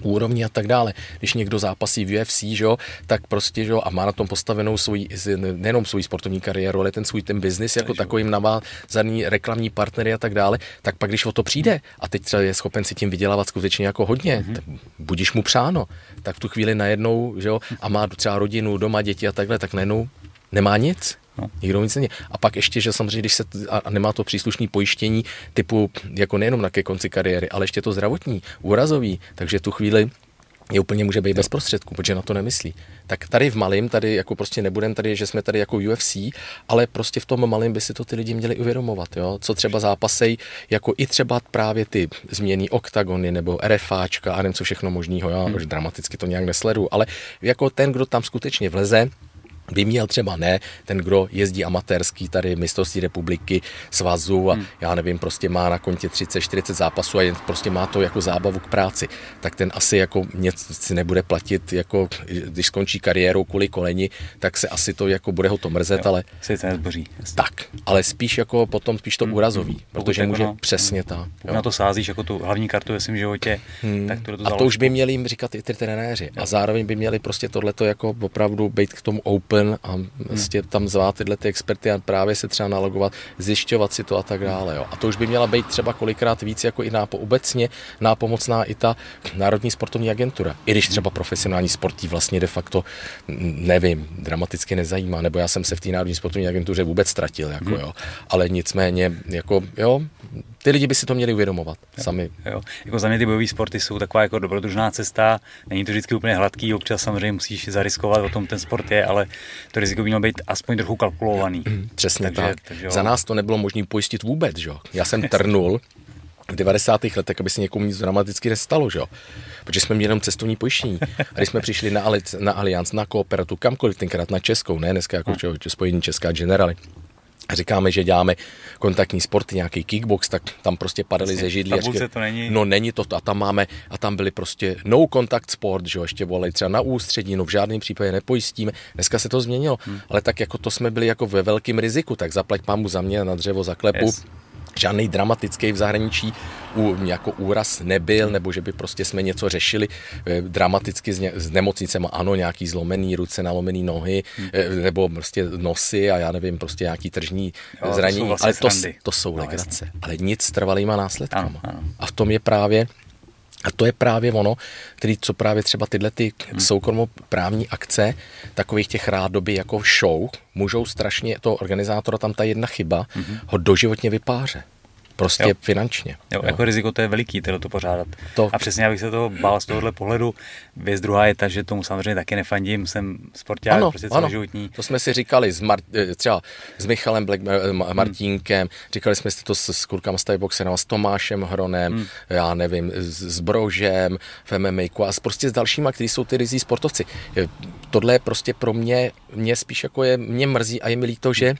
B: úrovni a tak dále. Když někdo zápasí v UFC, že jo, tak prostě že jo, a má na tom postavenou svůj, nejenom svůj sportovní kariéru, ale ten svůj ten biznis jako takovým navázaný reklamní partnery a tak dále, tak pak když o to přijde a teď třeba je schopen si tím vydělávat skutečně jako hodně, mm-hmm. tak budíš mu přáno, tak v tu chvíli najednou, že jo, a má třeba rodinu, doma, děti a takhle, tak najednou nemá nic. No. Nikdo nic není. A pak ještě, že samozřejmě, když se a nemá to příslušné pojištění typu, jako nejenom na ke konci kariéry, ale ještě to zdravotní, úrazový, takže tu chvíli je úplně může být bez prostředků, protože na to nemyslí. Tak tady v malém, tady jako prostě nebudem tady, že jsme tady jako UFC, ale prostě v tom malém by si to ty lidi měli uvědomovat, jo? co třeba zápasej, jako i třeba právě ty změny oktagony nebo RFáčka a nevím co všechno možného, já hmm. už dramaticky to nějak nesledu, ale jako ten, kdo tam skutečně vleze, by měl třeba ne, ten, kdo jezdí amatérský tady mistrovství republiky, svazu a hmm. já nevím, prostě má na kontě 30-40 zápasů a jen prostě má to jako zábavu k práci, tak ten asi jako něco si nebude platit, jako když skončí kariéru kvůli koleni, tak se asi to jako bude ho to mrzet, jo, ale...
A: Se nezboří.
B: Tak, ale spíš jako potom spíš to hmm. urazový, hmm. protože může no, přesně ta.
A: Pokud na to sázíš jako tu hlavní kartu ve svém životě, hmm. tak
B: to, to A to už by měli jim říkat i ty trenéři. A zároveň by měli prostě tohleto jako opravdu být k tomu open open a vlastně tam zvát tyhle ty experty a právě se třeba nalogovat, zjišťovat si to a tak dále. Jo. A to už by měla být třeba kolikrát víc jako i nápo, obecně nápomocná i ta Národní sportovní agentura. I když třeba profesionální sportí vlastně de facto, nevím, dramaticky nezajímá, nebo já jsem se v té Národní sportovní agentuře vůbec ztratil, jako, hmm. jo. ale nicméně, jako, jo, ty lidi by si to měli uvědomovat jo, sami.
A: Jo. Jako za mě ty bojové sporty jsou taková jako dobrodružná cesta, není to vždycky úplně hladký, občas samozřejmě musíš zariskovat, o tom ten sport je, ale to riziko by mělo být aspoň trochu kalkulovaný.
B: Přesně takže, tak. Takže, za nás to nebylo možné pojistit vůbec, že? Já jsem trnul v 90. letech, aby se někomu nic dramaticky nestalo, že? protože jsme měli jenom cestovní pojištění. A když jsme přišli na, Alic, na Allianz, na Kooperatu, kamkoliv tenkrát na Českou, ne dneska jako hm. spojení Česká Generali, říkáme, že děláme kontaktní sporty, nějaký kickbox, tak tam prostě padaly ze židlí.
A: A to není.
B: No není to, a tam máme, a tam byli prostě no contact sport, že jo, ještě volali třeba na ústředí, no v žádném případě nepojistíme. Dneska se to změnilo, hmm. ale tak jako to jsme byli jako ve velkém riziku, tak zaplať mámu za mě na dřevo zaklepu. Yes žádný dramatický v zahraničí u, jako úraz nebyl, nebo že by prostě jsme něco řešili e, dramaticky s, ně, s nemocnicemi, ano, nějaký zlomený ruce, nalomený nohy, e, nebo prostě nosy a já nevím, prostě nějaký tržní jo, zranění, to vlastně ale to, to jsou no, legrace, jasně. ale nic s trvalýma následkama. Ano, ano. A v tom je právě a to je právě ono, který, co právě třeba tyhle ty hmm. soukromoprávní akce, takových těch rádoby jako show, můžou strašně toho organizátora, tam ta jedna chyba, hmm. ho doživotně vypáře. Prostě jo. finančně.
A: Jo, jo, jako riziko to je veliký, to pořádat. To. A přesně, abych se toho bál z tohohle pohledu. Věc druhá je ta, že tomu samozřejmě taky nefandím, jsem sporták, ano, prostě celoživotní.
B: To jsme si říkali s Mar- eh, třeba s Michalem Black, eh, Martínkem, hmm. říkali jsme si to s, s kurkama z Boxerem, s Tomášem Hronem, hmm. já nevím, s, s Brožem v MMA a prostě s dalšíma, kteří jsou ty rizí sportovci. Tohle je prostě pro mě, mě spíš jako je, mě mrzí a je mi líto, že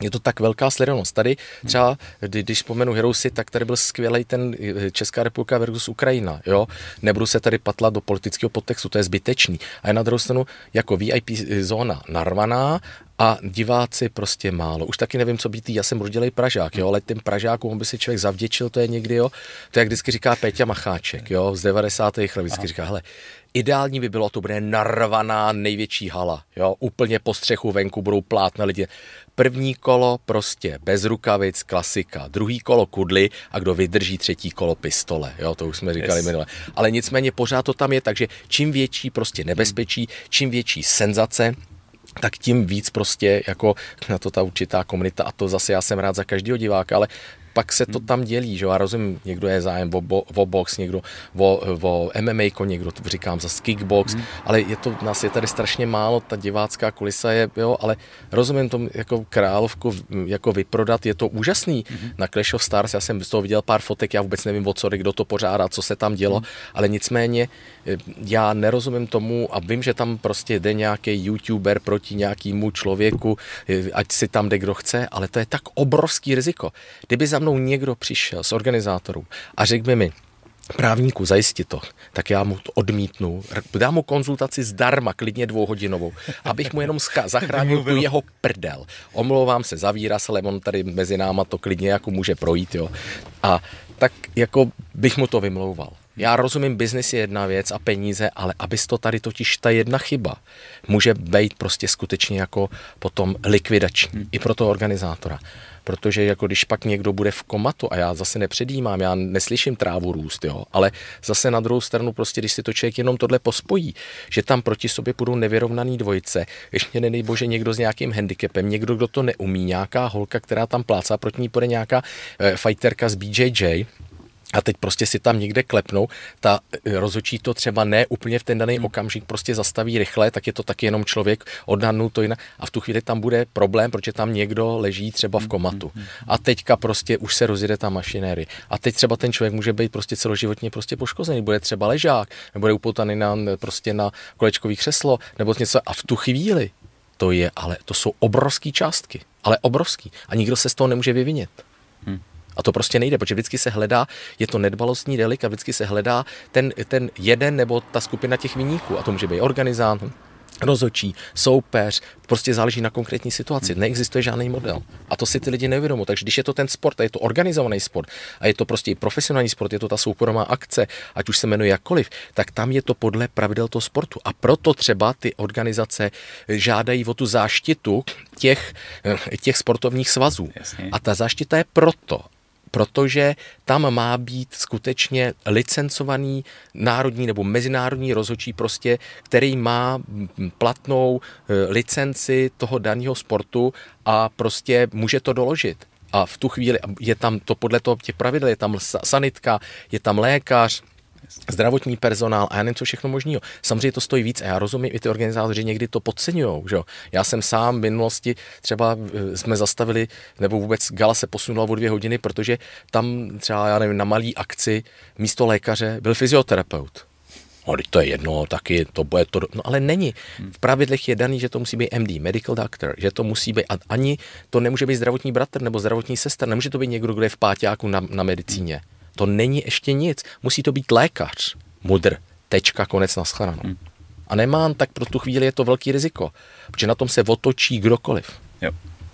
B: je to tak velká sledovanost. Tady třeba, když vzpomenu Heroesy, tak tady byl skvělý ten eh, Česká republika versus Ukrajina. Jo? Nebudu se tady patlat do politického podtextu, to je zbytečný. A je na druhou stranu jako VIP zóna narvaná a diváci prostě málo. Už taky nevím, co být, já jsem rodilej Pražák, jo, ale tím Pražákům by si člověk zavděčil, to je někdy, jo. To je, jak vždycky říká Péťa Macháček, jo, z 90. let vždycky říká, hele, ideální by bylo, to bude narvaná největší hala, jo, úplně po střechu venku budou plát na lidi. První kolo prostě bez rukavic, klasika. Druhý kolo kudly a kdo vydrží třetí kolo pistole. Jo, to už jsme říkali yes. minule. Ale nicméně pořád to tam je, takže čím větší prostě nebezpečí, čím větší senzace, tak tím víc prostě jako na to ta určitá komunita a to zase já jsem rád za každého diváka, ale pak se to hmm. tam dělí, že jo, a rozumím, někdo je zájem o, bo, o box, někdo o, o MMA, někdo to říkám za kickbox, hmm. ale je to, nás je tady strašně málo, ta divácká kulisa je, jo, ale rozumím tomu jako královku jako vyprodat, je to úžasný. Hmm. Na Clash of Stars, já jsem z toho viděl pár fotek, já vůbec nevím, o co kdo to pořádá, co se tam dělo, hmm. ale nicméně eh, já nerozumím tomu a vím, že tam prostě jde nějaký youtuber proti nějakému člověku, eh, ať si tam jde kdo chce, ale to je tak obrovský riziko. Kdyby za mnou někdo přišel z organizátorů a řekl by mi, právníku, zajistit to, tak já mu to odmítnu, dám mu konzultaci zdarma, klidně dvouhodinovou, abych mu jenom zachránil tu jeho prdel. Omlouvám se za výraz, ale on tady mezi náma to klidně jako může projít, jo. A tak jako bych mu to vymlouval. Já rozumím, biznis je jedna věc a peníze, ale abys to tady totiž ta jedna chyba může být prostě skutečně jako potom likvidační hmm. i pro toho organizátora protože jako když pak někdo bude v komatu a já zase nepředjímám, já neslyším trávu růst, jo, ale zase na druhou stranu prostě, když si to člověk jenom tohle pospojí, že tam proti sobě budou nevyrovnaný dvojice, ještě nedej bože někdo s nějakým handicapem, někdo, kdo to neumí, nějaká holka, která tam plácá, proti ní půjde nějaká e, fighterka z BJJ, a teď prostě si tam někde klepnou, ta eh, rozhodčí to třeba ne úplně v ten daný hmm. okamžik prostě zastaví rychle, tak je to taky jenom člověk odhadnul to jinak a v tu chvíli tam bude problém, protože tam někdo leží třeba v hmm, komatu. Hmm, a teďka prostě už se rozjede ta mašinérie. A teď třeba ten člověk může být prostě celoživotně prostě poškozený, bude třeba ležák, nebo bude upoutaný na, prostě na kolečkový křeslo, nebo něco a v tu chvíli to je, ale to jsou obrovské částky, ale obrovský. A nikdo se z toho nemůže vyvinit. Hmm. A to prostě nejde, protože vždycky se hledá, je to nedbalostní delik a vždycky se hledá ten, ten jeden nebo ta skupina těch vyníků. A to může být organizátor, rozočí, soupeř, prostě záleží na konkrétní situaci. Neexistuje žádný model. A to si ty lidi neuvědomují. Takže když je to ten sport a je to organizovaný sport a je to prostě i profesionální sport, je to ta soukromá akce, ať už se jmenuje jakkoliv, tak tam je to podle pravidel toho sportu. A proto třeba ty organizace žádají o tu záštitu těch, těch sportovních svazů. Jasně. A ta záštita je proto, protože tam má být skutečně licencovaný národní nebo mezinárodní rozhodčí prostě, který má platnou e, licenci toho daného sportu a prostě může to doložit. A v tu chvíli je tam to podle toho těch pravidel, je tam sanitka, je tam lékař, zdravotní personál a já nevím, co všechno možného. Samozřejmě to stojí víc a já rozumím, i ty organizátoři někdy to podceňují. Já jsem sám v minulosti třeba eh, jsme zastavili, nebo vůbec gala se posunula o dvě hodiny, protože tam třeba, já nevím, na malý akci místo lékaře byl fyzioterapeut. No, to je jedno, taky to bude to. No ale není. V pravidlech je daný, že to musí být MD, medical doctor, že to musí být, ani to nemůže být zdravotní bratr nebo zdravotní sestra, nemůže to být někdo, kdo je v páťáku na, na medicíně. To není ještě nic. Musí to být lékař. Mudr. Tečka, konec na shledanou. Hmm. A nemám, tak pro tu chvíli je to velký riziko, protože na tom se otočí kdokoliv.
A: Jo.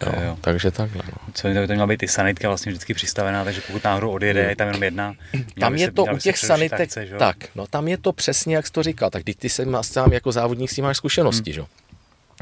B: Jo, jo. Takže takhle. No.
A: Co by to měla být i sanitka vlastně vždycky přistavená, takže pokud náhodou odjede, je tam jenom jedna.
B: Tam je to u těch sanitek, tak, no tam je to přesně, jak jsi to říkal, tak ty jsi sám jako závodník si máš zkušenosti, hmm. že?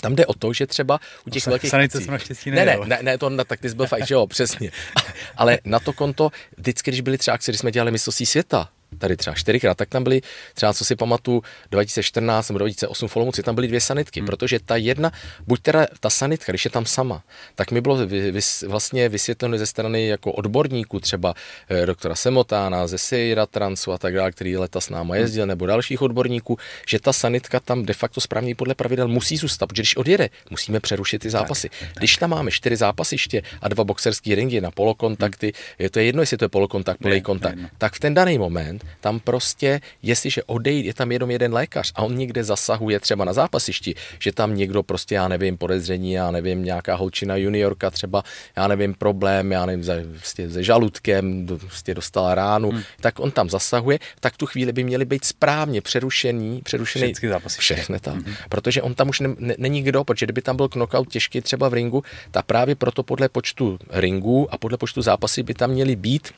B: Tam jde o to, že třeba u těch velkých
A: Sanice akcí... naštěstí
B: ne, ne, ne, ne, to na, tak ty jsi byl fakt, že jo, přesně. Ale na to konto, vždycky, když byly třeba akce, když jsme dělali mistrovství světa, tady třeba čtyřikrát, tak tam byly třeba, co si pamatuju, 2014 nebo 2008 v Olomouci, tam byly dvě sanitky, hmm. protože ta jedna, buď teda ta sanitka, když je tam sama, tak mi bylo vys, vlastně vysvětleno ze strany jako odborníků, třeba eh, doktora Semotána, ze Sejra Transu a tak dále, který leta s náma hmm. jezdil, hmm. nebo dalších odborníků, že ta sanitka tam de facto správně podle pravidel musí zůstat, protože když odjede, musíme přerušit ty zápasy. Tak, tak. Když tam máme čtyři zápasiště a dva boxerské ringy na polokontakty, hmm. je to jedno, jestli to je polokontakt, polejkontakt, tak v ten daný moment tam prostě, jestliže odejde, je tam jenom jeden lékař a on někde zasahuje třeba na zápasišti, že tam někdo prostě, já nevím, podezření, já nevím, nějaká holčina juniorka třeba, já nevím, problém, já nevím, se, prostě se žaludkem, prostě dostala ránu, hmm. tak on tam zasahuje, tak tu chvíli by měly být správně přerušený, přerušený
A: všechny zápasy.
B: Všechny tam, hmm. protože on tam už ne, ne, není kdo, protože kdyby tam byl knockout těžký třeba v ringu, tak právě proto podle počtu ringů a podle počtu zápasů by tam měly být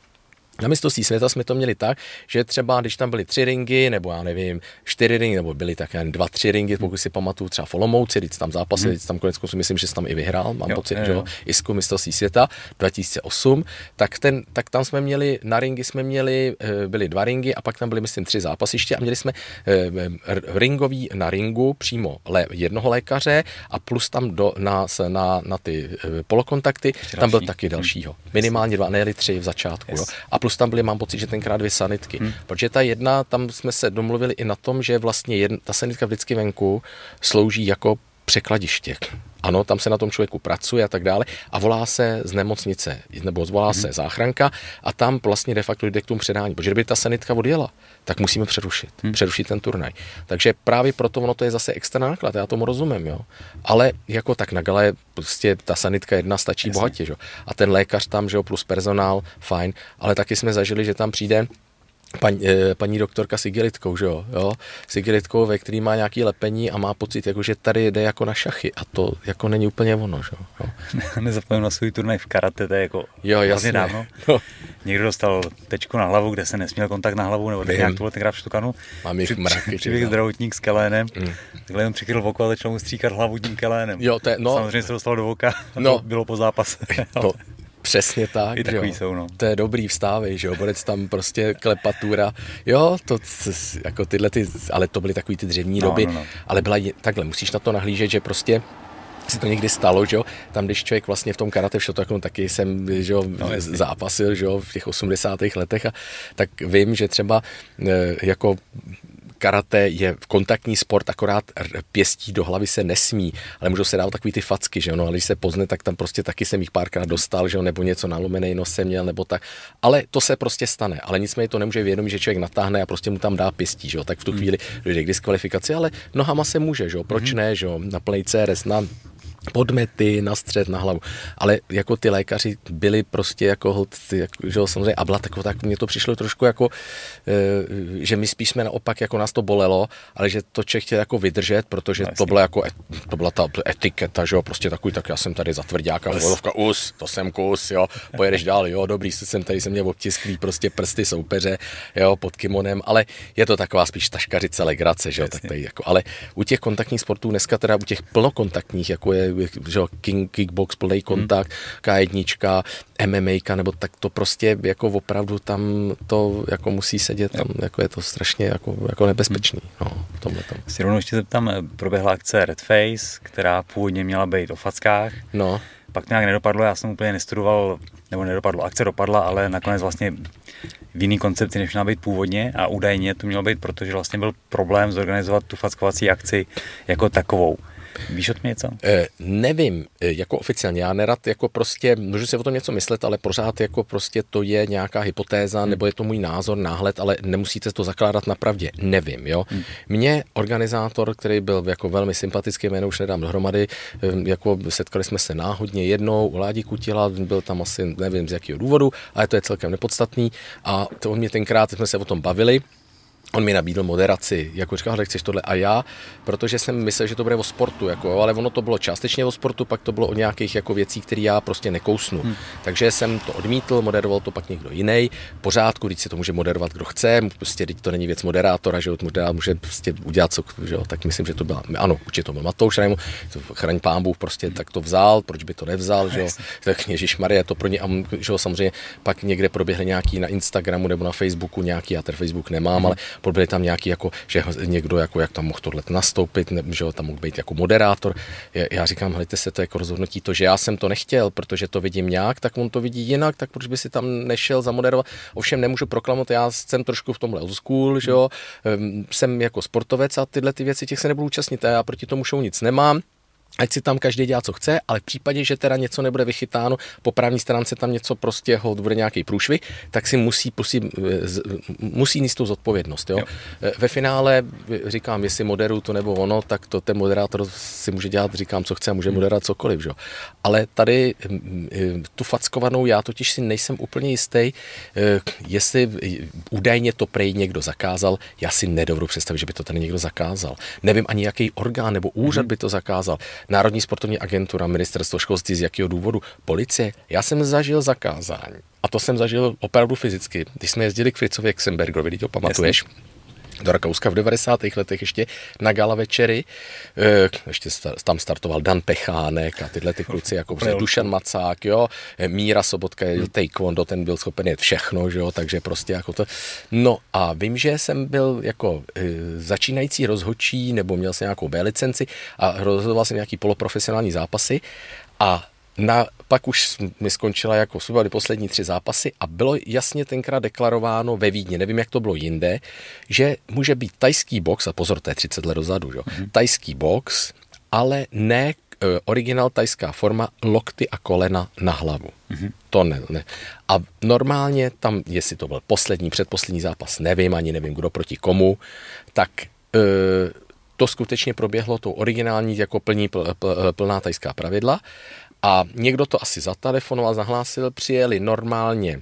B: na mistrovství světa jsme to měli tak, že třeba když tam byly tři ringy, nebo já nevím, čtyři ringy, nebo byly také dva, tři ringy, pokud si pamatuju třeba v Olomouci, když tam zápasy, hmm. tam konec konců myslím, že jsi tam i vyhrál, mám jo, pocit, jo, že jo, Isku mistrovství světa 2008, tak, ten, tak tam jsme měli, na ringy jsme měli, eh, byly dva ringy a pak tam byly, myslím, tři zápasiště a měli jsme eh, ringový na ringu přímo lé, jednoho lékaře a plus tam do, na, na, na ty eh, polokontakty, Ještě tam byl taky dalšího. Minimálně dva, ne tři v začátku. Yes. Jo. A plus tam byly, mám pocit, že tenkrát dvě sanitky. Hmm. Protože ta jedna, tam jsme se domluvili i na tom, že vlastně jedna, ta sanitka vždycky venku slouží jako překladiště. Ano, tam se na tom člověku pracuje a tak dále a volá se z nemocnice, nebo zvolá mm-hmm. se záchranka a tam vlastně de facto jde k tomu předání, protože kdyby ta sanitka odjela, tak musíme přerušit, mm. přerušit ten turnaj. Takže právě proto ono to je zase extra náklad, já tomu rozumím, jo. Ale jako tak na gale prostě ta sanitka jedna stačí Jasně. bohatě, jo. A ten lékař tam, že jo, plus personál, fajn, ale taky jsme zažili, že tam přijde paní, eh, paní doktorka s igelitkou, že jo, jo, s igelitkou, ve který má nějaký lepení a má pocit, jako, že tady jde jako na šachy a to jako není úplně ono, že jo.
A: Nezapomenu na svůj turnaj v karate, to je jako
B: jo, jasně.
A: dávno. No. Někdo dostal tečku na hlavu, kde se nesměl kontakt na hlavu, nebo tak nějak to tenkrát v štukanu.
B: Mám jich mraky.
A: Přiběh zdravotník s kelénem, mm. takhle jen přikryl v oko a začal mu stříkat hlavu tím kelénem.
B: Jo, to je, no.
A: Samozřejmě se dostal do oka, no. to bylo po zápase.
B: To, Přesně tak.
A: I takový jo. jsou, no.
B: To je dobrý vstávej, že jo, bodec tam prostě klepatura. Jo, to jako tyhle ty, ale to byly takový ty dřevní no, doby, no, no. ale byla takhle, musíš na to nahlížet, že prostě se to někdy stalo, že jo? tam když člověk vlastně v tom karate v no, taky jsem že jo, no, zápasil že jo, v těch 80. letech a tak vím, že třeba e, jako karate je kontaktní sport, akorát pěstí do hlavy se nesmí, ale můžou se dávat takový ty facky, že jo, no, ale když se pozne, tak tam prostě taky jsem jich párkrát dostal, že jo, nebo něco nalomený nos jsem měl, nebo tak, ale to se prostě stane, ale nicméně to nemůže vědomit, že člověk natáhne a prostě mu tam dá pěstí, že jo, tak v tu hmm. chvíli dojde k diskvalifikaci, ale nohama se může, že jo, proč hmm. ne, že jo, na plný CRS, na podmety na střed, na hlavu. Ale jako ty lékaři byli prostě jako, ty, jako že jo, samozřejmě, a byla taková, tak mně to přišlo trošku jako, e, že my spíš jsme naopak, jako nás to bolelo, ale že to člověk chtěl jako vydržet, protože no, to byla jako, to byla ta etiketa, že jo, prostě takový, tak já jsem tady za tvrdňáka, volovka, us, to jsem kus, jo, pojedeš dál, jo, dobrý, jsem tady se mě obtisklý, prostě prsty soupeře, jo, pod kimonem, ale je to taková spíš taškařice, legrace, že jo, tak tady jako, ale u těch kontaktních sportů dneska teda u těch plnokontaktních, jako je že king, kickbox, plný kontakt, hmm. K1, MMA, nebo tak to prostě jako opravdu tam to jako musí sedět, tam jako je to strašně jako, jako nebezpečný. Hmm. No, v tomhle tom.
A: Si rovnou ještě tam proběhla akce Red Face, která původně měla být o fackách.
B: No.
A: Pak to nějak nedopadlo, já jsem úplně nestudoval, nebo nedopadlo, akce dopadla, ale nakonec vlastně v jiný koncepci, než měla být původně a údajně to mělo být, protože vlastně byl problém zorganizovat tu fackovací akci jako takovou. Víš o tom něco?
B: E, nevím, e, jako oficiálně, já nerad jako prostě, můžu si o tom něco myslet, ale pořád jako prostě to je nějaká hypotéza, hmm. nebo je to můj názor, náhled, ale nemusíte to zakládat na pravdě, nevím, jo. Hmm. Mně organizátor, který byl jako velmi sympatický, jméno už nedám dohromady, jako setkali jsme se náhodně jednou u Ládi Kutila, byl tam asi, nevím z jakého důvodu, ale to je celkem nepodstatný a to on mě tenkrát, jsme se o tom bavili, on mi nabídl moderaci, jako říkal, chceš tohle a já, protože jsem myslel, že to bude o sportu, jako, ale ono to bylo částečně o sportu, pak to bylo o nějakých jako věcí, které já prostě nekousnu. Hmm. Takže jsem to odmítl, moderoval to pak někdo jiný. Pořádku, když si to může moderovat, kdo chce, prostě teď to není věc moderátora, že moderátor může prostě udělat co, že jo, tak myslím, že to byla, ano, určitě to byl Matouš Rajmu, chraň pán Bůh, prostě tak to vzal, proč by to nevzal, že jo, tak Ježíš Marie, to pro ně, a že jo, samozřejmě pak někde proběhly nějaký na Instagramu nebo na Facebooku nějaký, já ten Facebook nemám, hmm. ale byly tam nějaký, jako, že někdo, jako, jak tam mohl tohle nastoupit, ne, že tam mohl být jako moderátor. Já říkám, hledajte se, to jako rozhodnutí to, že já jsem to nechtěl, protože to vidím nějak, tak on to vidí jinak, tak proč by si tam nešel zamoderovat. Ovšem nemůžu proklamovat, já jsem trošku v tomhle old school, že jo, jsem jako sportovec a tyhle ty věci těch se nebudu účastnit a já proti tomu show nic nemám ať si tam každý dělá, co chce, ale v případě, že teda něco nebude vychytáno, po právní stránce tam něco prostě hold bude nějaký průšvih, tak si musí, musí, musí níst tu zodpovědnost. Jo? Jo. Ve finále říkám, jestli moderu to nebo ono, tak to ten moderátor si může dělat, říkám, co chce a může hmm. moderovat cokoliv. Že? Ale tady tu fackovanou já totiž si nejsem úplně jistý, jestli údajně to prej někdo zakázal, já si nedovedu představit, že by to tady někdo zakázal. Nevím ani, jaký orgán nebo úřad hmm. by to zakázal. Národní sportovní agentura, ministerstvo školství, z jakého důvodu, policie. Já jsem zažil zakázání. A to jsem zažil opravdu fyzicky. Když jsme jezdili k Fricovi Exenbergovi, to pamatuješ? Jasně do Rakouska v 90. letech ještě na gala večery. Eh, ještě tam startoval Dan Pechánek a tyhle ty kluci, jako Dušan Macák, jo, Míra Sobotka, hmm. taekwondo, ten byl schopen jet všechno, že jo, takže prostě jako to. No a vím, že jsem byl jako eh, začínající rozhodčí, nebo měl jsem nějakou B licenci a rozhodoval jsem nějaký poloprofesionální zápasy a na, pak už mi skončila jako byly poslední tři zápasy a bylo jasně tenkrát deklarováno ve Vídni, nevím, jak to bylo jinde, že může být tajský box, a pozor, to je 30 let dozadu, že? Mm-hmm. tajský box, ale ne e, originál tajská forma, lokty a kolena na hlavu. Mm-hmm. To ne, ne. A normálně tam, jestli to byl poslední, předposlední zápas, nevím, ani nevím, kdo proti komu, tak e, to skutečně proběhlo tou originální jako plní, pl, pl, plná tajská pravidla a někdo to asi zatelefonoval, zahlásil, přijeli normálně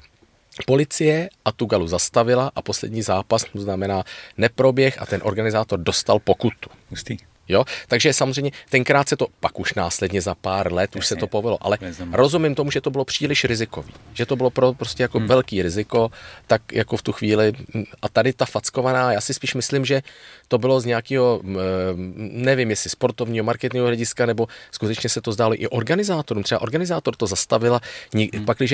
B: Policie a tu galu zastavila a poslední zápas, to znamená neproběh a ten organizátor dostal pokutu.
A: Hustý.
B: Jo? Takže samozřejmě tenkrát se to, pak už následně za pár let Jasně, už se to povedlo, ale rozumím tomu, že to bylo příliš rizikový, že to bylo pro, prostě jako hmm. velký riziko, tak jako v tu chvíli a tady ta fackovaná, já si spíš myslím, že to bylo z nějakého, nevím jestli sportovního, marketingového hlediska, nebo skutečně se to zdálo i organizátorům, třeba organizátor to zastavila, hmm. pak, když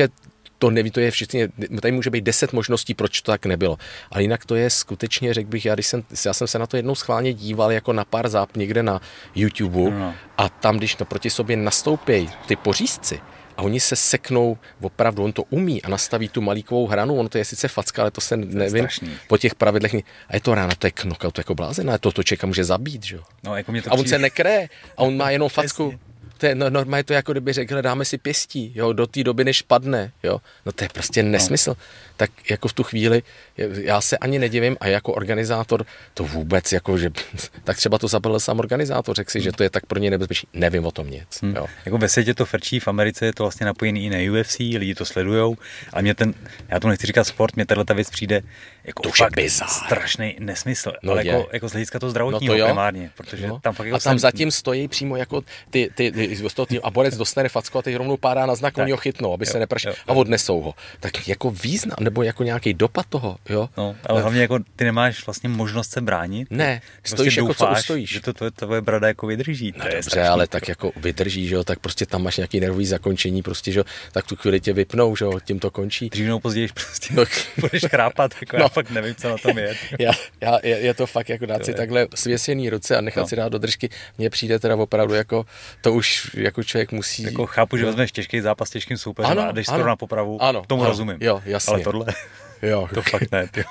B: to neví, to je všichni, tady může být deset možností, proč to tak nebylo. Ale jinak to je skutečně, řekl bych, já, když jsem, já jsem se na to jednou schválně díval jako na pár záp někde na YouTube no. a tam, když to proti sobě nastoupí ty pořízci, a oni se seknou, opravdu on to umí a nastaví tu malíkovou hranu, ono to je sice facka, ale to se nevím po těch pravidlech. A je to rána, to je knockout jako blázen, ale to to čeká může zabít, že jo.
A: No, jako mě to
B: a on přijde... se nekré a on má jenom facku. To je no, normálně to jako kdyby řekl, dáme si pěstí, jo, do té doby, než padne, jo. No to je prostě nesmysl. Tak jako v tu chvíli, já se ani nedivím a jako organizátor to vůbec, jako že, tak třeba to zabalil sám organizátor, řekl si, že to je tak pro ně nebezpečný. Nevím o tom nic. Hmm. Jo.
A: Jako ve světě to frčí, v Americe je to vlastně napojený i na UFC, lidi to sledujou, ale mě ten, já to nechci říkat sport, mě tahle ta věc přijde jako
B: to
A: fakt strašný nesmysl, no ale jako, jako z hlediska toho zdravotního no to primárně, protože no. tam fakt jako
B: A tam jsem... zatím stojí přímo jako ty, ty, ty, ty a borec dostane facku a teď rovnou pádá na znak, oni ho chytnou, aby jo, se nepršel a odnesou ho. Tak jako význam, nebo jako nějaký dopad toho, jo?
A: No, ale hlavně jako ty nemáš vlastně možnost se bránit.
B: Ne,
A: ty
B: stojíš
A: prostě
B: jako
A: doufáš,
B: co ustojíš.
A: Že to tvoje, tvoje brada jako vydrží.
B: No dobře, ale tak jako vydrží, že jo, tak prostě tam máš nějaký nervový zakončení, prostě, že jo, tak tu chvíli tě vypnou, že jo, tím to končí.
A: Dřív nebo později prostě no. budeš chrápat, jako no. já fakt nevím, co na tom je.
B: já, já, je, je, to fakt jako dát si takhle svěsený ruce a nechat no. si dát do držky, mně přijde teda opravdu jako, to už jako člověk musí.
A: Jako chápu, že vezmeš těžký zápas těžkým soupeřem a jdeš skoro na popravu, ano, tomu ano, rozumím.
B: Jo, jasně.
A: Ale tohle... life.
B: Jo.
A: To fakt ne. Ty.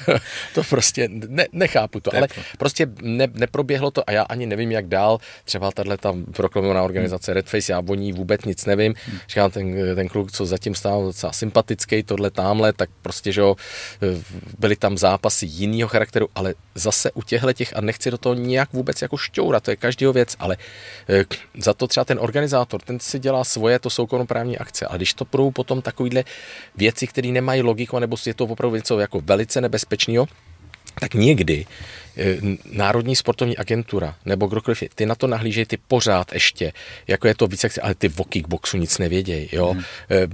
B: to prostě ne, nechápu to, ale prostě ne, neproběhlo to a já ani nevím, jak dál. Třeba tahle tam proklamovaná organizace Red Face, já o ní vůbec nic nevím. Hmm. Říkám, ten, ten kluk, co zatím stál docela sympatický, tohle tamhle, tak prostě, že jo, byly tam zápasy jiného charakteru, ale zase u těchhle těch, a nechci do toho nějak vůbec jako šťourat, to je každýho věc, ale eh, za to třeba ten organizátor, ten si dělá svoje, to jsou právní akce, ale když to budou potom takovýhle věci, které nemají logiku, nebo si je to opravdu něco jako velice nebezpečného, tak někdy Národní sportovní agentura nebo kdokoliv, ty na to nahlížejí ty pořád ještě, jako je to více, ale ty o kickboxu nic nevědějí, jo. Hmm. Eh,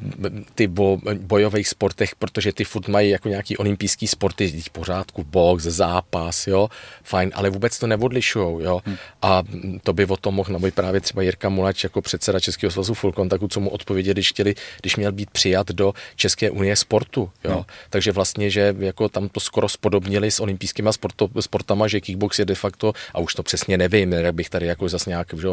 B: ty o bojových sportech, protože ty furt mají jako nějaký olympijský sporty, v pořádku, box, zápas, jo, fajn, ale vůbec to neodlišujou, jo. Hmm. A to by o tom mohl nabojit právě třeba Jirka Mulač jako předseda Českého svazu Full Contactu, co mu odpověděl, když chtěli, když měl být přijat do České unie sportu, jo. Hmm. Takže vlastně, že jako tam to skoro spodobnili s olympijskými sporto, sport sportama, že kickbox je de facto, a už to přesně nevím, jak bych tady jako zase nějak že,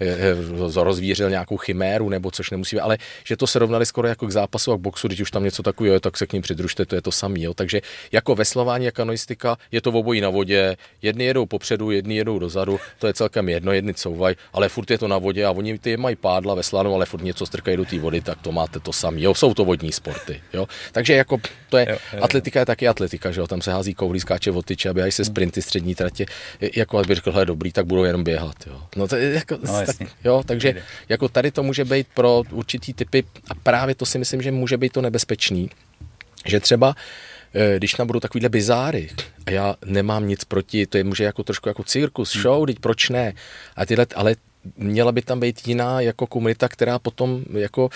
B: eh, eh, rozvířil nějakou chiméru, nebo což nemusíme, ale že to se rovnali skoro jako k zápasu a k boxu, když už tam něco takového je, tak se k ním přidružte, to je to samé. Takže jako veslování a kanoistika je to v obojí na vodě, jedni jedou popředu, jedni jedou dozadu, to je celkem jedno, jedni couvají, ale furt je to na vodě a oni ty mají pádla ve slanu, ale furt něco strkají do té vody, tak to máte to samé. Jo, jsou to vodní sporty. Jo. Takže jako to je, jo, jo, atletika je taky atletika, že jo, tam se hází koulí, skáče od tyče, aby se sprinty ty střední tratě, jako aby řekl, hele, dobrý, tak budou jenom běhat. Jo. No to je jako, no, tak, jo, takže jako tady to může být pro určitý typy a právě to si myslím, že může být to nebezpečný, že třeba eh, když tam budou takovýhle bizáry, a já nemám nic proti, to je může jako trošku jako cirkus, show, hmm. teď proč ne? A tyhle, ale měla by tam být jiná jako komunita, která potom jako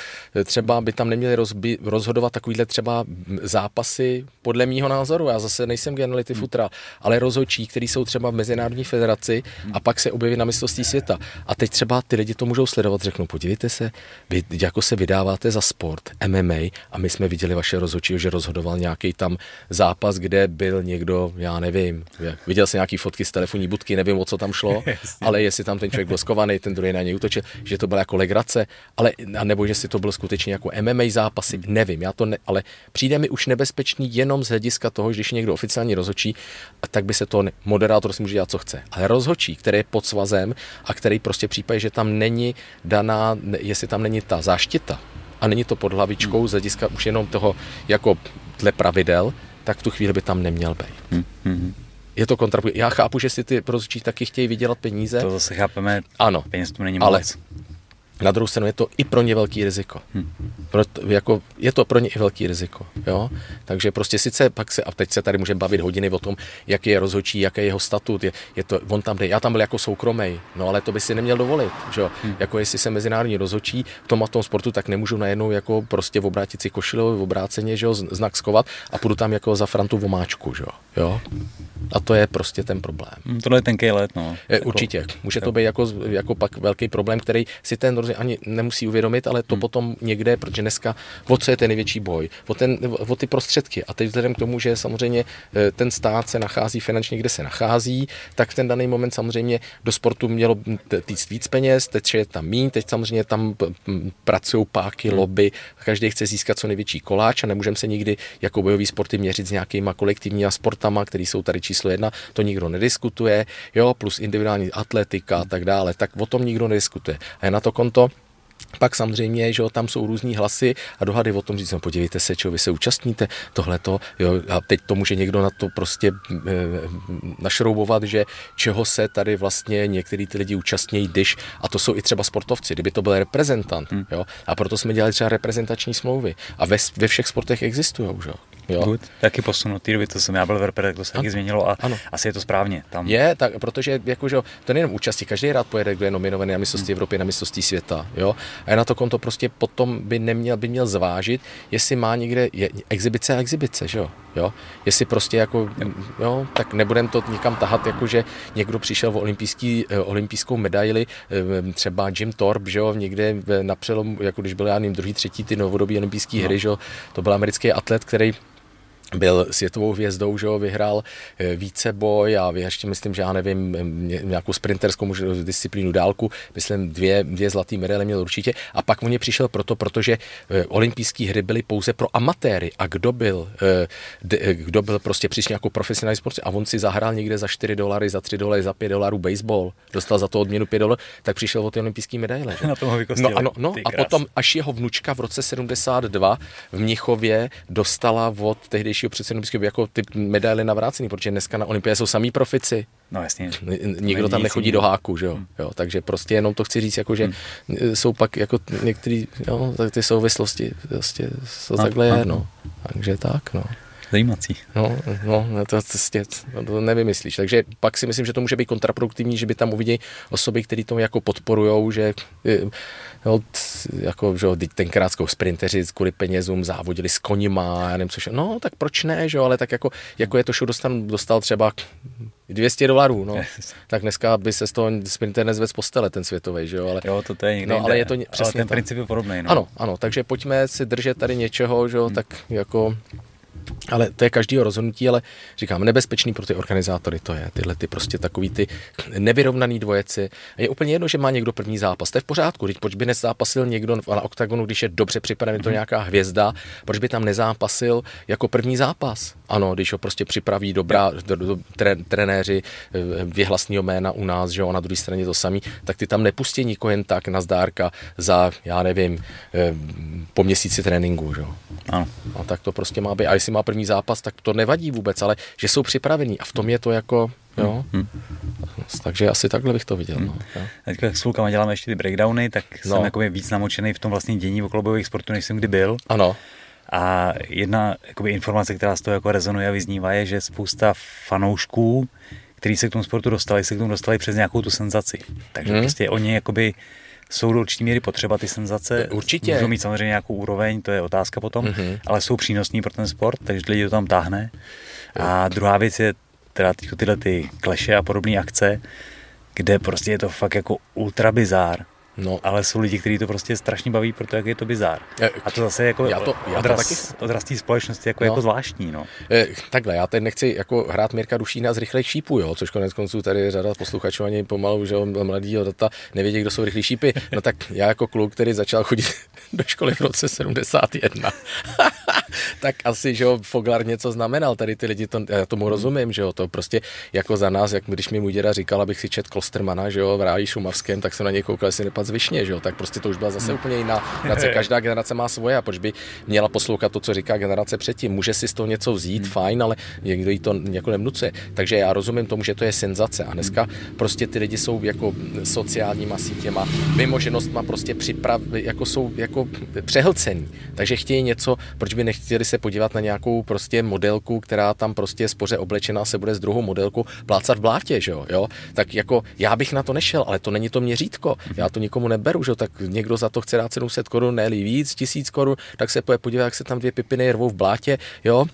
B: třeba by tam neměli rozbi, rozhodovat takovýhle třeba zápasy podle mýho názoru. Já zase nejsem generality hmm. futra, ale rozhodčí, který jsou třeba v Mezinárodní federaci a pak se objeví na mistrovství světa. A teď třeba ty lidi to můžou sledovat, řeknou, podívejte se, vy jako se vydáváte za sport, MMA a my jsme viděli vaše rozhodčí, že rozhodoval nějaký tam zápas, kde byl někdo, já nevím, viděl jsem nějaký fotky z telefonní budky, nevím, o co tam šlo, ale jestli tam ten člověk byl skovaný, strany, ten druhý na něj útočil, že to byla jako legrace, ale, nebo že si to byl skutečně jako MMA zápasy, nevím, já to ne, ale přijde mi už nebezpečný jenom z hlediska toho, že když někdo oficiálně rozhočí, tak by se to, moderátor si může dělat, co chce. Ale rozhočí, který je pod svazem a který prostě případě, že tam není daná, jestli tam není ta záštita a není to pod hlavičkou z hlediska už jenom toho jako dle pravidel, tak v tu chvíli by tam neměl být. Hmm. Hmm je to kontraproduktivní. Já chápu, že si ty rozhodčí taky chtějí vydělat peníze.
A: To zase chápeme,
B: ano,
A: peněz tu není
B: ale moc. Na druhou stranu je to i pro ně velký riziko. Hmm. Proto, jako, je to pro ně i velký riziko. Jo? Takže prostě sice pak se, a teď se tady můžeme bavit hodiny o tom, jaký je rozhodčí, jaký je jeho statut, je, je to, on tam jde, já tam byl jako soukromý, no ale to by si neměl dovolit, že jo? Hmm. Jako jestli se mezinárodní rozhodčí v tom a tom sportu, tak nemůžu najednou jako prostě obrátit si košilou, v obráceně, že jo, znak skovat a půjdu tam jako za Frantu vomáčku, že jo? A to je prostě ten problém.
A: Hmm, tohle je tenký let, no.
B: Je, určitě. Může to být jako, jako pak velký problém, který si ten samozřejmě ani nemusí uvědomit, ale to hmm. potom někde, protože dneska o co je ten největší boj? O, ten, o ty prostředky. A teď vzhledem k tomu, že samozřejmě eh, ten stát se nachází finančně, kde se nachází, tak v ten daný moment samozřejmě do sportu mělo týct víc peněz, teď je tam mín, teď samozřejmě tam pracují páky, hmm. lobby, každý chce získat co největší koláč a nemůžeme se nikdy jako bojový sporty měřit s nějakýma kolektivníma sportama, které jsou tady číslo jedna, to nikdo nediskutuje, jo, plus individuální atletika a tak dále, tak o tom nikdo nediskutuje. A je na to konto pak samozřejmě, že jo, tam jsou různý hlasy a dohady o tom říct, no podívejte se, čo vy se účastníte, tohleto, jo, a teď to může někdo na to prostě e, našroubovat, že čeho se tady vlastně některý ty lidi účastní, když, a to jsou i třeba sportovci, kdyby to byl reprezentant, hmm. jo, a proto jsme dělali třeba reprezentační smlouvy a ve, ve všech sportech existují, že jo. Jo.
A: Good. Taky posun od té doby, co jsem já byl v repre, to se taky změnilo a ano. asi je to správně. Tam.
B: Je, tak, protože jakože, to nejenom účastí, každý rád pojede, kdo je nominovaný na mistrovství hmm. Evropy, na mistrovství světa. Jo? A je na to konto prostě potom by neměl, by měl zvážit, jestli má někde je, exibice a exibice, že jo? jo? Jestli prostě jako, jo, tak nebudem to nikam tahat, jako že někdo přišel o olympijský, eh, olympijskou medaili, eh, třeba Jim Thorpe, že jo, někde na přelomu, jako když byl já nevím, druhý, třetí ty novodobí olympijské no. hry, že jo, to byl americký atlet, který byl světovou hvězdou, že jo, vyhrál eh, více boj a ještě myslím, že já nevím, nějakou sprinterskou disciplínu dálku, myslím dvě, dvě zlaté medaile měl určitě. A pak on přišel proto, protože eh, olympijské hry byly pouze pro amatéry. A kdo byl, eh, kdo byl prostě přišel jako profesionální sport a on si zahrál někde za 4 dolary, za 3 dolary, za 5 dolarů baseball, dostal za to odměnu 5 dolarů, tak přišel o ty olympijské medaile.
A: Na tom ho
B: no, ano, no a potom až jeho vnučka v roce 72 v Mnichově dostala od tehdejšího nejlepšího předsedu olympijského jako ty medaily navrácený, protože dneska na olympiádě jsou samý profici.
A: No jasně.
B: Nikdo tam nechodí do háku, že jo? Hmm. jo? Takže prostě jenom to chci říct, jako, že hmm. jsou pak jako některé, ty souvislosti, prostě to no, takhle no. je, no. Takže tak, no.
A: Zajímací.
B: No, no, to, prostě, to nevymyslíš. Takže pak si myslím, že to může být kontraproduktivní, že by tam uviděli osoby, které to jako podporujou, že jo, jako, že tenkrát sprinteři kvůli penězům závodili s konima, já nevím, co no tak proč ne, že jo, ale tak jako, jako je to show dostal, dostal třeba 200 dolarů, no. tak dneska by se z toho sprinter nezvedl z postele, ten světový, že jo, ale...
A: Jo, to, to je někde
B: no, ale je to
A: přesně ale ten tak. princip je podobný, no.
B: Ano, ano, takže pojďme si držet tady něčeho, že jo, hmm. tak jako ale to je každýho rozhodnutí, ale říkám, nebezpečný pro ty organizátory to je, tyhle ty prostě takový ty nevyrovnaný dvojeci. Je úplně jedno, že má někdo první zápas, to je v pořádku, teď proč by nezápasil někdo na oktagonu, když je dobře připravený to nějaká hvězda, proč by tam nezápasil jako první zápas? Ano, když ho prostě připraví dobrá do, do, tre, trenéři eh, věhlasního jména u nás, že jo, na druhé straně to samý, tak ty tam nepustí nikoho jen tak na zdárka za, já nevím, eh, po měsíci tréninku, že jo. Ano. A tak to prostě má být. A jestli má první zápas, tak to nevadí vůbec, ale že jsou připravení a v tom je to jako, jo. Hmm. Takže asi takhle bych to viděl. Hmm. No, jo.
A: Teďka s klukama děláme ještě ty breakdowny, tak no. jsem jako víc namočený v tom vlastně dění okolo bojových sportů, než jsem kdy byl.
B: Ano.
A: A jedna jakoby, informace, která z toho jako rezonuje a vyznívá, je, že spousta fanoušků, kteří se k tomu sportu dostali, se k tomu dostali přes nějakou tu senzaci. Takže hmm. prostě oni jakoby jsou do určitý míry potřeba ty senzace.
B: Určitě.
A: Můžou mít samozřejmě nějakou úroveň, to je otázka potom, mm-hmm. ale jsou přínosní pro ten sport, takže lidi to tam táhne. A druhá věc je teda tyhle ty kleše a podobné akce, kde prostě je to fakt jako ultra bizár. No. Ale jsou lidi, kteří to prostě strašně baví, protože jak je to bizár. A to zase jako já to, já odraz, to taky... odraz té společnosti jako, no. jako zvláštní. No.
B: E, takhle, já teď nechci jako hrát Mirka Dušína z rychlých šípů, jo, což konec konců tady řada posluchačů ani pomalu, že mladýho data nevědí, kdo jsou rychlí šípy. No tak já jako kluk, který začal chodit do školy v roce 71, tak asi, že jo, Foglar něco znamenal, tady ty lidi, to, já tomu rozumím, že jo, to prostě jako za nás, jak když mi můj děda říkal, abych si čet Klostermana, že jo, v ráji šumavském, tak jsem na něj koukal, jestli nepad z Višně, že jo, tak prostě to už byla zase hmm. úplně jiná generace, každá generace má svoje a proč by měla poslouchat to, co říká generace předtím, může si z toho něco vzít, hmm. fajn, ale někdo jí to jako nemnucuje, takže já rozumím tomu, že to je senzace a dneska prostě ty lidi jsou jako sociálníma sítěma, vymoženostma prostě připrav, jako jsou jako přehlcení, takže chtějí něco, proč by nechtěli chtěli se podívat na nějakou prostě modelku, která tam prostě spoře oblečená se bude z druhou modelku plácat v blátě, že jo? jo? Tak jako já bych na to nešel, ale to není to měřítko. Já to nikomu neberu, že? Tak někdo za to chce dát 700 korun, ne víc, 1000 korun, tak se půjde podívat, jak se tam dvě pipiny rvou v blátě, jo?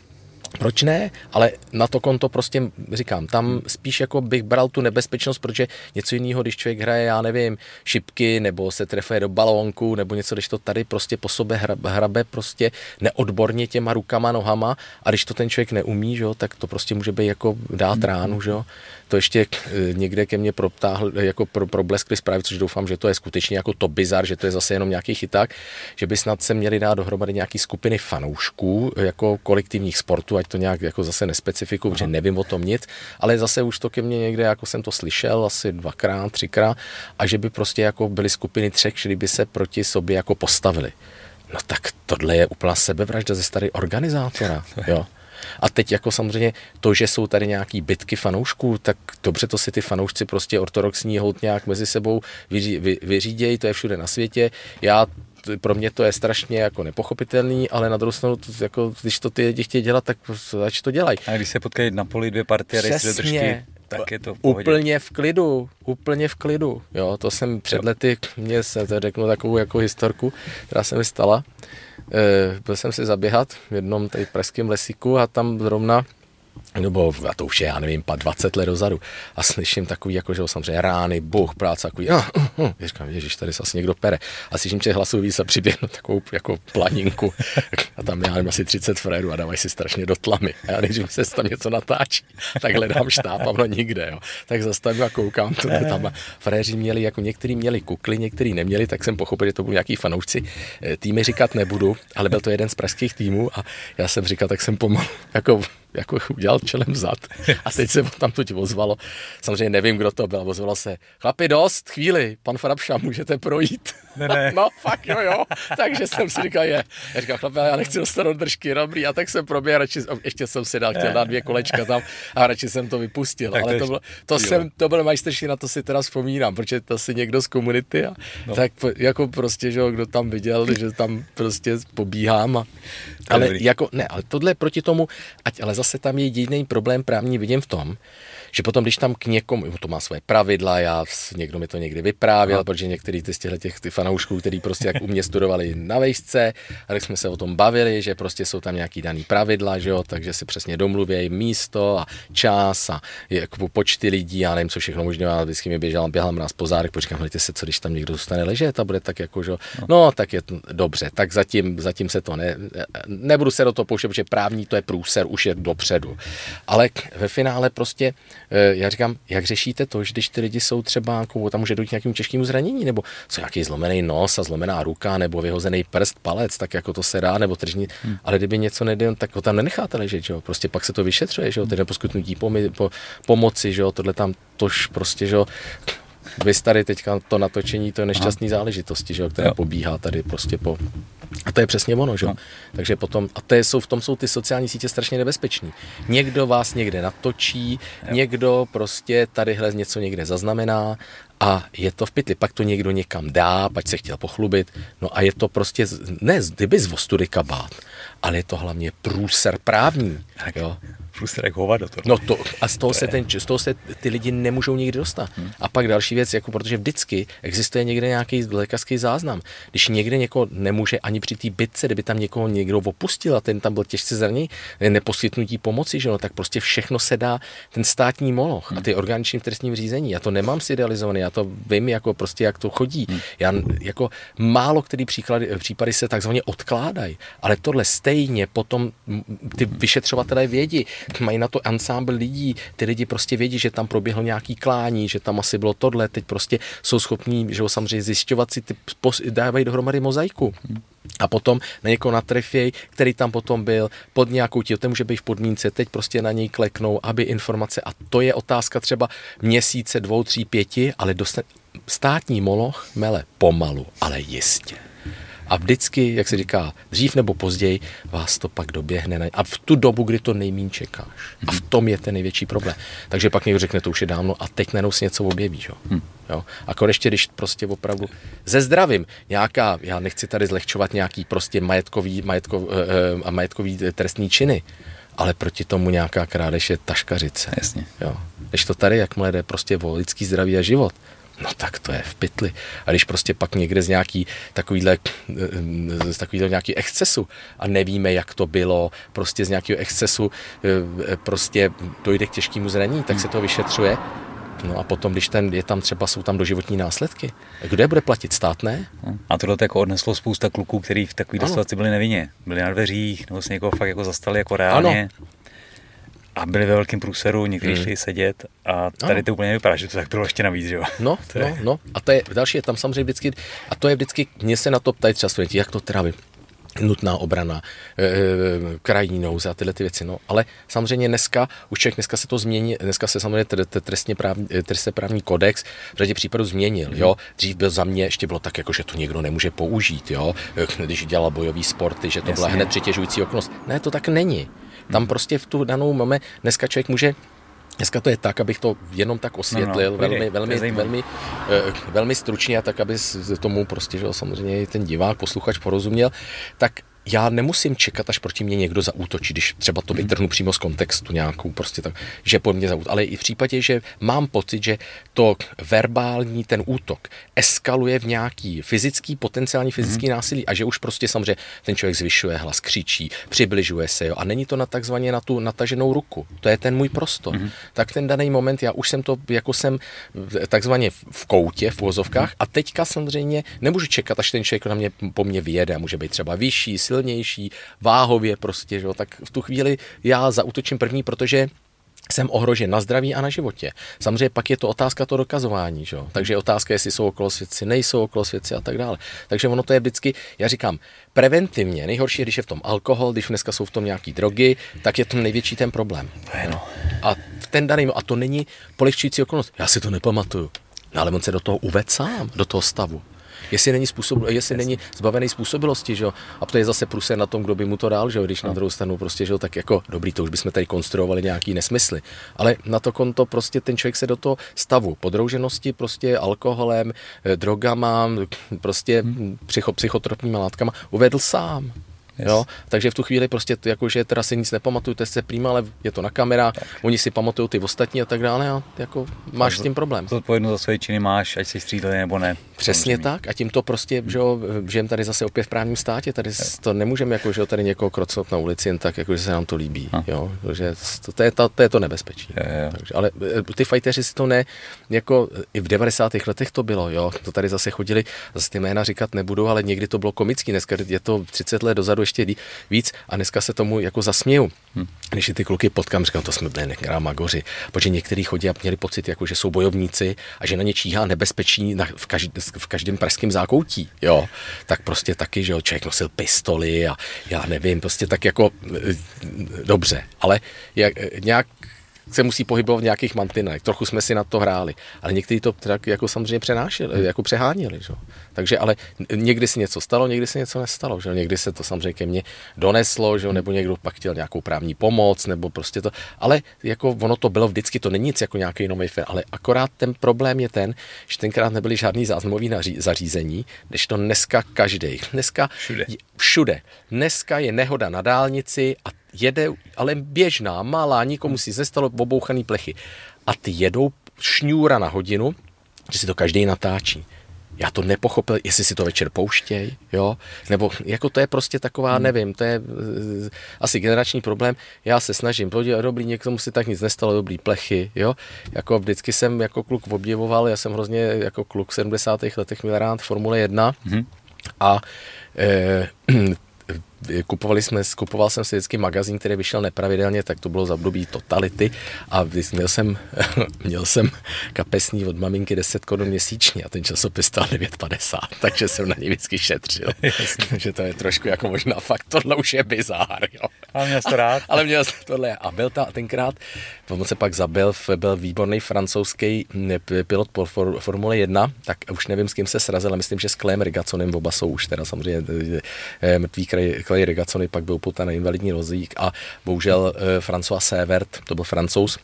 B: Proč ne? Ale na to konto prostě říkám, tam spíš jako bych bral tu nebezpečnost, protože něco jiného, když člověk hraje, já nevím, šipky, nebo se trefuje do balónku, nebo něco, když to tady prostě po sobě hrabe prostě neodborně těma rukama, nohama a když to ten člověk neumí, že jo, tak to prostě může být jako dát ránu, že jo. To ještě eh, někde ke mně proptáhl, jako pro, probleskly zprávy, což doufám, že to je skutečně jako to bizar, že to je zase jenom nějaký chyták, že by snad se měli dát dohromady nějaký skupiny fanoušků jako kolektivních sportů, ať to nějak jako zase nespecifiku, že nevím o tom nic, ale zase už to ke mně někde, jako jsem to slyšel asi dvakrát, třikrát, a že by prostě jako byly skupiny třech, kteří by se proti sobě jako postavili. No tak tohle je úplná sebevražda ze starý organizátora. Jo. A teď jako samozřejmě to, že jsou tady nějaký bitky fanoušků, tak dobře to si ty fanoušci prostě ortodoxní hold nějak mezi sebou vyří, vy, vyřídějí, to je všude na světě. Já pro mě to je strašně jako nepochopitelný, ale na druhou stranu, jako, když to ty lidi chtějí dělat, tak ať to dělají.
A: A když se potkají na poli dvě partie Přesně, tak je to v
B: Úplně v klidu, úplně v klidu. Jo, to jsem před lety, mě se to řeknu takovou jako historku, která se mi stala. E, byl jsem si zaběhat v jednom tady pražském lesíku a tam zrovna nebo a to už je, já nevím, 20 let dozadu. A slyším takový, jako, že samozřejmě rány, buch, práce, takový, uh, uh, uh. říkám, ježiš, tady se asi někdo pere. A slyším těch hlasů víc a přiběhnu takovou jako planinku. A tam já nevím, asi 30 frérů a dávají si strašně do tlamy. A já nejdřív se tam něco natáčí, tak hledám štáb a ono nikde, jo. Tak zastavím a koukám, to tam fréři měli, jako někteří měli kukly, někteří neměli, tak jsem pochopil, že to byli nějaký fanoušci. E, týmy říkat nebudu, ale byl to jeden z pražských týmů a já jsem říkal, tak jsem pomalu, jako jako udělal čelem zad. A teď se tam to ozvalo. Samozřejmě nevím, kdo to byl. Ozvalo se, chlapi, dost, chvíli, pan Frapša, můžete projít.
A: Ne, ne.
B: no, fakt jo, jo. Takže jsem si říkal, je. Já říkal, chlapi, já nechci dostat držky, dobrý. A tak jsem proběhl, radši, ještě jsem si dal, chtěl dát dvě kolečka tam a radši jsem to vypustil. Tak Ale to, bylo, to, jsem, to byl majstrší, na to si teda vzpomínám, protože to si někdo z komunity a no. tak jako prostě, že kdo tam viděl, že tam prostě pobíhám. A, ale jako, ne, ale tohle proti tomu, ať ale zase tam je jediný problém právní vidím v tom, že potom, když tam k někomu, to má své pravidla, já, někdo mi to někdy vyprávěl, no. protože některý ty z těch ty fanoušků, který prostě jak u mě studovali na vejšce, a tak jsme se o tom bavili, že prostě jsou tam nějaký daný pravidla, že jo, takže si přesně domluvějí místo a čas a jako počty lidí, já nevím, co všechno možná, ale vždycky mi běžel, běhal nás po zádech, říkám, hledajte se, co když tam někdo zůstane ležet a bude tak jako, že no, no tak je to dobře, tak zatím, zatím se to ne, nebudu se do toho pouštět, protože právní to je průser, už je dopředu. Ale ve finále prostě já říkám, jak řešíte to, že když ty lidi jsou třeba, jako, tam může dojít k nějakému těžkému zranění, nebo co nějaký zlomený nos a zlomená ruka, nebo vyhozený prst, palec, tak jako to se dá, nebo tržní, hmm. ale kdyby něco nejde, tak ho tam nenecháte ležet, že jo? prostě pak se to vyšetřuje, že jo, tedy poskytnutí pomi, po, pomoci, že jo, tohle tam tož prostě, že jo, vy tady teďka to natočení, to je nešťastný Aha. záležitosti, že jo, která jo. pobíhá tady prostě po a to je přesně ono, že? No. Takže potom, a to je, jsou, v tom jsou ty sociální sítě strašně nebezpeční. Někdo vás někde natočí, jo. někdo prostě tadyhle něco někde zaznamená a je to v pytli. Pak to někdo někam dá, pak se chtěl pochlubit. No a je to prostě, ne kdyby z vostudy kabát, ale je to hlavně průser právní. Jo
A: průser jak hovado. To.
B: No to, a z toho, to se ten, z toho se ty lidi nemůžou nikdy dostat. Hmm. A pak další věc, jako protože vždycky existuje někde nějaký lékařský záznam. Když někde někoho nemůže ani při té bitce, kdyby tam někoho někdo opustil a ten tam byl těžce zraněný, neposkytnutí pomoci, že no, tak prostě všechno se dá ten státní moloch hmm. a ty organiční v trestním řízení. Já to nemám si idealizovaný, já to vím, jako prostě, jak to chodí. Hmm. Já jako málo který příklady, případy se takzvaně odkládají, ale tohle stejně potom ty vyšetřovatelé vědí, mají na to ansámbl lidí, ty lidi prostě vědí, že tam proběhlo nějaký klání, že tam asi bylo tohle, teď prostě jsou schopní, že ho samozřejmě zjišťovat si, ty, dávají dohromady mozaiku. A potom na někoho natrefěj, který tam potom byl, pod nějakou tím, to může být v podmínce, teď prostě na něj kleknou, aby informace, a to je otázka třeba měsíce, dvou, tří, pěti, ale dostane, státní moloch mele pomalu, ale jistě. A vždycky, jak se říká, dřív nebo později vás to pak doběhne. A v tu dobu, kdy to nejmín čekáš. A v tom je ten největší problém. Takže pak někdo řekne, to už je dávno a teď najednou si něco objeví. Jo? Hmm. Jo? A konečně, když prostě opravdu ze zdravím nějaká, já nechci tady zlehčovat nějaký prostě majetkový, majetkov, uh, a majetkový trestní činy, ale proti tomu nějaká krádež je taškařice.
A: Jasně.
B: Jo. Když to tady, jakmile jde prostě o lidský zdraví a život, no tak to je v pytli. A když prostě pak někde z nějaký takovýhle, z takovýhle nějaký excesu a nevíme, jak to bylo, prostě z nějakého excesu eh, prostě dojde k těžkému zranění, tak se to vyšetřuje No a potom, když ten je tam třeba, jsou tam doživotní následky. Kdo je bude platit? Stát ne?
A: A tohle to jako odneslo spousta kluků, kteří v takové situaci byli nevinně. Byli na dveřích, nebo se někoho fakt jako zastali jako reálně. Ano. A byli ve velkém průseru, někteří hmm. šli sedět a tady ano. to úplně nevypadá, že to tak bylo ještě navíc, že jo?
B: No, to no, no. A to je další, je tam samozřejmě vždycky, a to je vždycky, mě se na to ptají třeba studenti, jak to teda nutná obrana, e, krajní nouze a tyhle ty věci. No, ale samozřejmě dneska, už člověk dneska se to změní, dneska se samozřejmě trestně právní, trestně právní kodex v řadě případů změnil. Jo? Dřív byl za mě, ještě bylo tak, jako, že to někdo nemůže použít, jo? když dělal bojový sporty, že to Jasně. byla hned přitěžující okolnost. Ne, to tak není. Tam prostě v tu danou máme, dneska člověk může Dneska to je tak, abych to jenom tak osvětlil, no, no, velmi, velmi, velmi, velmi, eh, velmi stručně a tak, aby tomu prostě, že samozřejmě ten divák, posluchač porozuměl, tak já nemusím čekat, až proti mě někdo zaútočí, když třeba to vytrhnu přímo z kontextu nějakou, prostě tak, že po mně zaútočí. Ale i v případě, že mám pocit, že to verbální, ten útok eskaluje v nějaký fyzický, potenciální fyzický mm. násilí a že už prostě samozřejmě ten člověk zvyšuje hlas, křičí, přibližuje se, jo, a není to na takzvaně na tu nataženou ruku. To je ten můj prostor. Mm. Tak ten daný moment, já už jsem to, jako jsem takzvaně v koutě, v vozovkách mm. a teďka samozřejmě nemůžu čekat, až ten člověk na mě po mně vyjede, může být třeba vyšší, silnější, váhově prostě, že jo, tak v tu chvíli já zautočím první, protože jsem ohrožen na zdraví a na životě. Samozřejmě pak je to otázka to dokazování, že? takže je otázka, jestli jsou okolo svědci, nejsou okolo svědci a tak dále. Takže ono to je vždycky, já říkám, preventivně, nejhorší je, když je v tom alkohol, když dneska jsou v tom nějaký drogy, tak je to největší ten problém. No. A ten daný, a to není polehčující okolnost. Já si to nepamatuju. No ale on se do toho uved sám, do toho stavu jestli není, způsob, jestli není zbavený způsobilosti, že jo? A to je zase průse na tom, kdo by mu to dal, že jo? Když na no. druhou stranu prostě, že jo, tak jako dobrý, to už bychom tady konstruovali nějaký nesmysly. Ale na to konto prostě ten člověk se do toho stavu podrouženosti prostě alkoholem, eh, drogama, prostě hmm. psycho, psychotropníma látkama uvedl sám. Yes. Jo? Takže v tu chvíli prostě, jakože teda si nic nepamatuju, to je se prýma, ale je to na kamera, tak. oni si pamatují ty ostatní a tak dále a jako máš s tím problém.
A: To odpovědnost za své činy máš, ať si střídali nebo ne.
B: Přesně samozřejmě. tak a tím to prostě, že jo, žijeme tady zase opět v právním státě, tady yes. to nemůžeme jako, že jo, tady někoho krocnout na ulici jen tak, jako, že se nám to líbí, no. jo, že to, to, je to, to je to nebezpečí. Je, je. Takže, ale eh, ty fajteři si to ne, jako i v 90. letech to bylo, jo, to tady zase chodili, zase ty jména říkat nebudu, ale někdy to bylo komický, dneska je to 30 let dozadu ještě víc a dneska se tomu jako zasměju. Hmm. Když si ty kluky potkám, říkám, to jsme byli nekrá magoři, protože někteří chodí a měli pocit, jako, že jsou bojovníci a že na ně číhá nebezpečí na, v, každý, v každém pražském zákoutí, jo, tak prostě taky, že jo, člověk nosil pistoli a já nevím, prostě tak jako eh, dobře, ale jak, nějak se musí pohybovat v nějakých mantinech. Trochu jsme si na to hráli, ale někteří to tak jako samozřejmě přenášeli, hmm. jako přeháněli. Že? Takže ale někdy se něco stalo, někdy se něco nestalo. Že? Někdy se to samozřejmě ke mně doneslo, že? nebo někdo pak chtěl nějakou právní pomoc, nebo prostě to. Ale jako ono to bylo vždycky, to není nic jako nějaký jiný film, ale akorát ten problém je ten, že tenkrát nebyly žádný záznamový zařízení, než to dneska každý. Dneska
A: všude.
B: všude. Dneska je nehoda na dálnici a jede, ale běžná, malá, nikomu si nestalo obouchaný plechy. A ty jedou šňůra na hodinu, že si to každý natáčí. Já to nepochopil, jestli si to večer pouštěj, jo, nebo jako to je prostě taková, hmm. nevím, to je uh, asi generační problém. Já se snažím, podívat, dobrý, někomu si tak nic nestalo, dobrý plechy, jo. Jako vždycky jsem jako kluk obdivoval, já jsem hrozně jako kluk v 70. letech měl rád Formule 1 hmm. a eh, kupovali jsme, kupoval jsem si vždycky magazín, který vyšel nepravidelně, tak to bylo za období totality a měl jsem, měl jsem kapesní od maminky 10 korun měsíčně a ten časopis stál 9,50, takže jsem na něj vždycky šetřil. takže to je trošku jako možná fakt, tohle už je bizár. Jo.
A: Ale měl to rád.
B: Ale měl jsem tohle a byl ta, tenkrát, on se pak zabil, byl výborný francouzský pilot po for, Formule 1, tak už nevím, s kým se srazil, ale myslím, že s Klem Rigaconem oba jsou už teda samozřejmě eh, mrtvý kraj, Clay Regacony pak byl poután na invalidní vozík a bohužel uh, François Severt, to byl francouz,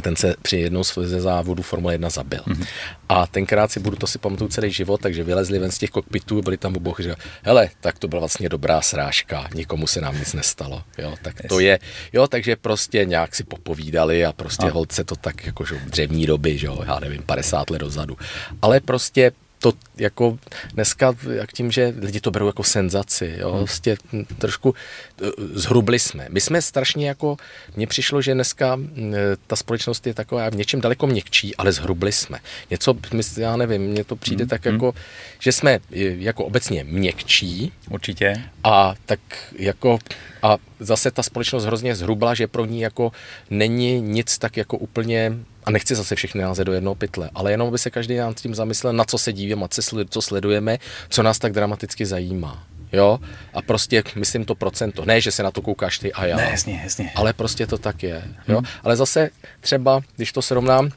B: ten se při jednou ze závodů Formule 1 zabil. Mm-hmm. A tenkrát si budu, to si pamatuju celý život, takže vylezli ven z těch kokpitů, byli tam oboch, že hele, tak to byla vlastně dobrá srážka, nikomu se nám nic nestalo, jo, tak to je, jo, takže prostě nějak si popovídali a prostě a. holce to tak jako, že dřevní doby, že jo, já nevím, 50 let dozadu. Ale prostě to jako dneska, jak tím, že lidi to berou jako senzaci, jo, hmm. vlastně trošku eh, zhrubli jsme. My jsme strašně jako, mně přišlo, že dneska eh, ta společnost je taková v něčem daleko měkčí, ale zhrubli jsme. Něco, já nevím, mně to přijde hmm. tak jako, hmm. že jsme eh, jako obecně měkčí.
A: Určitě.
B: A tak jako, a zase ta společnost hrozně zhrubla, že pro ní jako není nic tak jako úplně a nechci zase všechny házet do jednoho pytle, ale jenom by se každý nad tím zamyslel, na co se dívíme, co sledujeme, co nás tak dramaticky zajímá. Jo? A prostě myslím to procento. Ne, že se na to koukáš ty a já.
A: Ne, jasně, jasně.
B: Ale prostě to tak je. Jo? Hmm. Ale zase třeba, když to srovnám,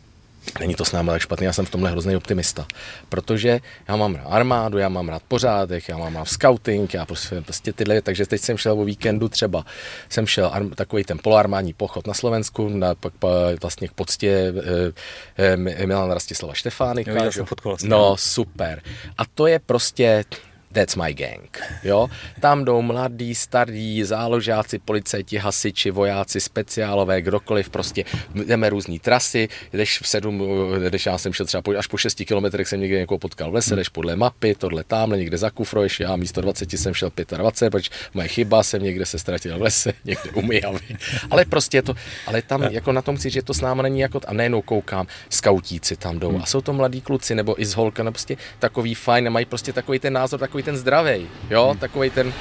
B: Není to s námi tak špatný, já jsem v tomhle hrozný optimista. Protože já mám rád armádu, já mám rád pořádek, já mám rád scouting, já prostě, prostě tyhle, takže teď jsem šel o víkendu třeba, jsem šel arm, takový ten poloarmádní pochod na Slovensku, na, pak pa, vlastně k poctě e, e, Milan Rastislava Štefánika.
A: Jo.
B: No, super. A to je prostě That's my gang. Jo? Tam jdou mladí, starí, záložáci, policajti, hasiči, vojáci, speciálové, kdokoliv, prostě jdeme různé trasy, jdeš v sedm, jdeš, já jsem šel třeba až po 6 kilometrech, jsem někde někoho potkal v lese, jdeš podle mapy, tohle tamhle, někde za kufroješ, já místo 20 jsem šel 25, protože moje chyba, jsem někde se ztratil v lese, někde u Mijavy. Ale prostě je to, ale tam jako na tom chci, že to s náma není jako, a nejenom koukám, skautíci tam jdou a jsou to mladí kluci, nebo i z holka, nebo prostě takový fajn, mají prostě takový ten názor, takový ten zdravý, jo, hmm. takový ten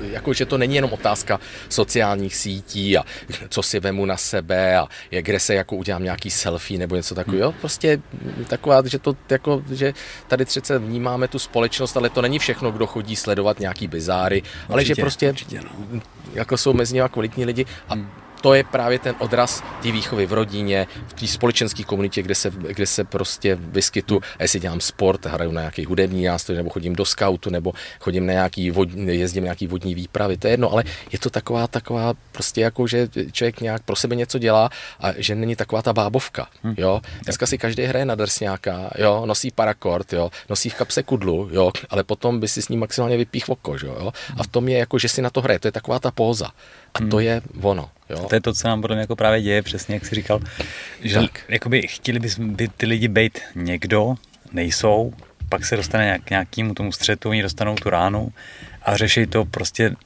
B: jako, že to není jenom otázka sociálních sítí a co si vemu na sebe a kde se jako udělám nějaký selfie nebo něco takového. Hmm. Prostě taková, že to jako, že tady přece vnímáme tu společnost, ale to není všechno, kdo chodí sledovat nějaký bizáry, určitě, ale že prostě určitě, no. jako jsou mezi nimi kvalitní lidi a hmm to je právě ten odraz té výchovy v rodině, v té společenské komunitě, kde se, kde se prostě vyskytu, a jestli dělám sport, hraju na nějaký hudební nástroj, nebo chodím do skautu, nebo chodím na nějaký vodní, jezdím na nějaký vodní výpravy, to je jedno, ale je to taková, taková prostě jako, že člověk nějak pro sebe něco dělá a že není taková ta bábovka, hm. jo. Dneska si každý hraje na drsňáka, jo, nosí parakord, jo, nosí v kapse kudlu, jo, ale potom by si s ním maximálně vypích oko, jo. A v tom je jako, že si na to hraje, to je taková ta póza. A to hmm. je ono. Jo?
A: To je to, co nám potom jako právě děje, přesně jak jsi říkal, že tak. jakoby chtěli by, by ty lidi být někdo, nejsou, pak se dostane k nějakému tomu střetu, oni dostanou tu ránu a řeší to prostě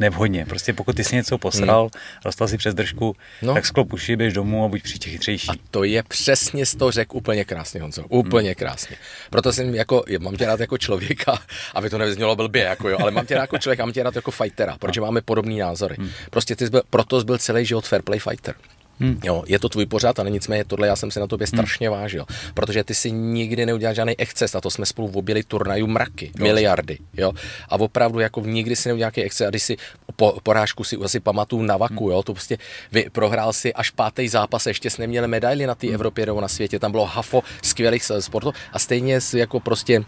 A: nevhodně. Prostě pokud ty si něco posral, hmm. dostal si přes držku, no. tak sklop uši, běž domů a buď příště chytřejší.
B: A to je přesně z toho řek úplně krásně, Honzo. Úplně hmm. krásně. Proto jsem jako, mám tě rád jako člověka, aby to nevyznělo blbě, jako jo, ale mám tě rád jako člověka, mám tě rád jako fightera, protože máme podobné názory. Hmm. Prostě ty jsi byl, proto jsi byl celý život fair play fighter. Hmm. Jo, je to tvůj pořád, ale nicméně tohle já jsem si na tobě hmm. strašně vážil, protože ty si nikdy neudělal žádný exces a to jsme spolu objeli turnajů mraky, jo. miliardy, jo. A opravdu jako nikdy si neudělal nějaký exces a když si po, porážku si asi pamatuju na vaku, hmm. jo, to prostě vy, prohrál si až pátý zápas, ještě jsme neměli medaily na té hmm. Evropě nebo na světě, tam bylo hafo skvělých sportů a stejně jako prostě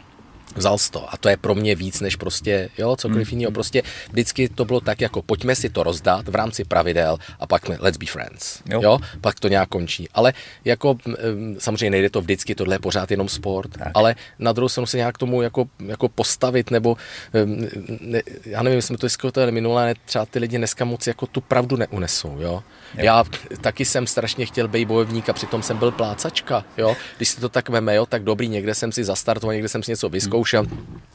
B: vzal to. A to je pro mě víc než prostě, jo, cokoliv mm. jiného. Prostě vždycky to bylo tak, jako pojďme si to rozdat v rámci pravidel a pak let's be friends. Jo. jo? Pak to nějak končí. Ale jako samozřejmě nejde to vždycky, tohle je pořád jenom sport, tak. ale na druhou stranu se nějak tomu jako, jako postavit, nebo ne, já nevím, jsme to diskutovali minulé, třeba ty lidi dneska moc jako tu pravdu neunesou, jo. jo. Já taky jsem strašně chtěl být bojovník a přitom jsem byl plácačka, jo. Když si to tak veme, jo, tak dobrý, někde jsem si zastartoval, někde jsem si něco vyzkoušel, zkoušel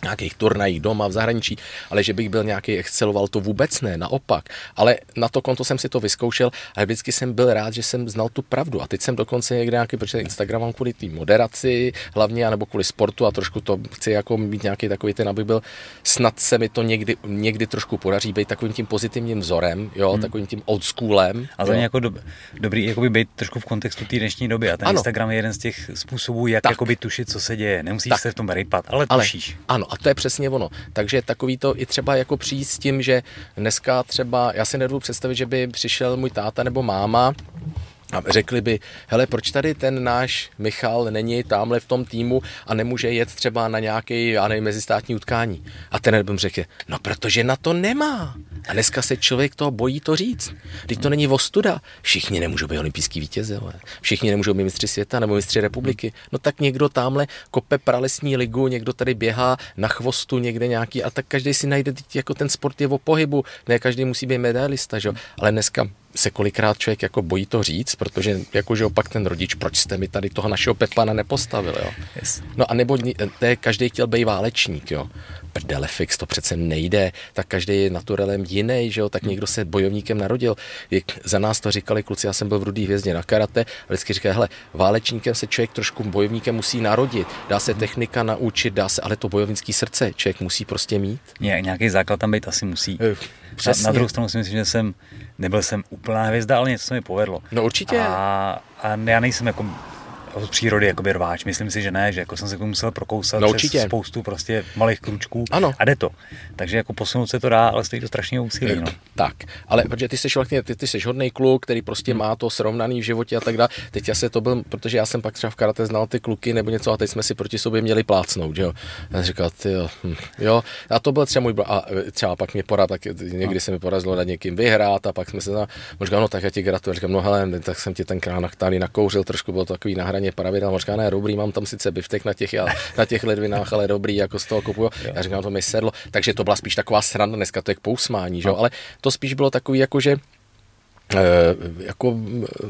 B: nějakých turnají doma v zahraničí, ale že bych byl nějaký exceloval, to vůbec ne, naopak. Ale na to konto jsem si to vyzkoušel a vždycky jsem byl rád, že jsem znal tu pravdu. A teď jsem dokonce někde nějaký, protože Instagram mám kvůli té moderaci hlavně, anebo kvůli sportu a trošku to chci jako mít nějaký takový ten, aby byl, snad se mi to někdy, někdy trošku podaří být takovým tím pozitivním vzorem, jo, hmm. takovým tím old schoolem.
A: A to je jako do, dobrý jakoby být trošku v kontextu té dnešní doby a ten ano. Instagram je jeden z těch způsobů, jak tak. jakoby tušit, co se děje. Nemusíš tak. se v tom rypat, ale ale, tušíš.
B: Ano, a to je přesně ono. Takže takový to i třeba jako přijít s tím, že dneska třeba, já si nedovedu představit, že by přišel můj táta nebo máma a řekli by, hele, proč tady ten náš Michal není tamhle v tom týmu a nemůže jet třeba na nějaký, já nevím, mezistátní utkání. A ten by řekl, no protože na to nemá. A dneska se člověk toho bojí to říct. Teď to není ostuda. Všichni nemůžou být olympijský vítězové. Všichni nemůžou být mistři světa nebo mistři republiky. No tak někdo tamhle kope pralesní ligu, někdo tady běhá na chvostu někde nějaký a tak každý si najde, jako ten sport je o pohybu. Ne každý musí být medailista, že? ale dneska se kolikrát člověk jako bojí to říct, protože jakože opak ten rodič, proč jste mi tady toho našeho Pepana nepostavil, jo. Yes. No a nebo je, každý chtěl být válečník, jo. Prdele fix, to přece nejde, tak každý je naturelem jiný, že jo, tak někdo se bojovníkem narodil. Jak za nás to říkali kluci, já jsem byl v Rudý hvězdě na karate, a vždycky říkají, hele, válečníkem se člověk trošku bojovníkem musí narodit, dá se technika naučit, dá se, ale to bojovnický srdce člověk musí prostě mít.
A: Ně, nějaký základ tam být asi musí. Přesně. Na, na druhou stranu si myslím, že jsem, nebyl jsem úplná hvězda, ale něco se mi povedlo.
B: No určitě.
A: A, a já nejsem jako od přírody jako rváč. Myslím si, že ne, že jako jsem se k tomu musel prokousat
B: no,
A: přes spoustu prostě malých kručků
B: ano.
A: a jde to. Takže jako posunout se to dá, ale stojí to strašně úsilí. No.
B: Tak, ale protože ty jsi vlastně, ty, ty jsi hodný kluk, který prostě hmm. má to srovnaný v životě a tak dále. Teď já se to byl, protože já jsem pak třeba v karate znal ty kluky nebo něco a teď jsme si proti sobě měli plácnout, že jo. Já říkal, ty jo, hm, jo, a to byl třeba můj a třeba pak mě porad, tak někdy no. se mi porazilo na někým vyhrát a pak jsme se možná, no tak já ti gratuluji, říkám, no hele, tak jsem ti tenkrát tady nakouřil, trošku bylo to takový na hraně pravidel, možná ne, dobrý, mám tam sice biftek na těch, na těch ledvinách, ale dobrý, jako z toho kupuju. Já říkám, to mi sedlo, takže to byla spíš taková sranda, dneska to je k pousmání, že? No. ale to spíš bylo takový, jako že jako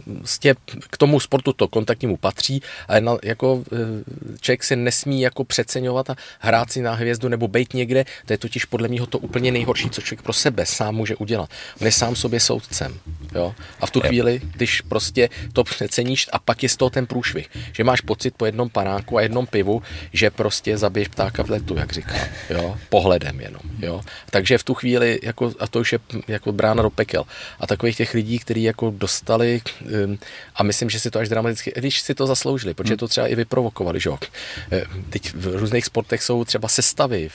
B: vlastně k tomu sportu to kontaktnímu patří, ale na, jako eh, člověk se nesmí jako přeceňovat a hrát si na hvězdu nebo být někde, to je totiž podle mě to úplně nejhorší, co člověk pro sebe sám může udělat. On je sám sobě soudcem. Jo? A v tu chvíli, když prostě to přeceníš a pak je z toho ten průšvih, že máš pocit po jednom panáku a jednom pivu, že prostě zabiješ ptáka v letu, jak říká, jo? pohledem jenom. Jo? Takže v tu chvíli, jako, a to už je jako brána do pekel. A takových těch lidí lidí, kteří jako dostali um, a myslím, že si to až dramaticky, když si to zasloužili, protože hmm. to třeba i vyprovokovali, že jo. Eh, teď v různých sportech jsou třeba sestavy,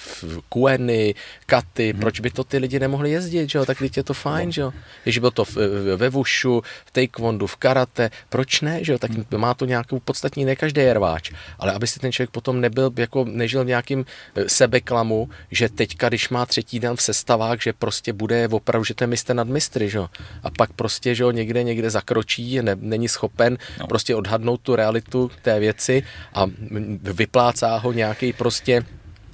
B: kueny, katy, hmm. proč by to ty lidi nemohli jezdit, že jo, tak teď je to fajn, no. že jo. Když bylo to v, ve vušu, v taekwondu, v karate, proč ne, že jo, tak hmm. má to nějakou podstatní, ne každý je rváč, ale aby si ten člověk potom nebyl, jako nežil v nějakým eh, sebeklamu, že teďka, když má třetí den v sestavách, že prostě bude opravdu, že to je mistr nad mistry, že jo. A pak prostě, že ho někde, někde zakročí, ne, není schopen no. prostě odhadnout tu realitu té věci a vyplácá ho nějaký prostě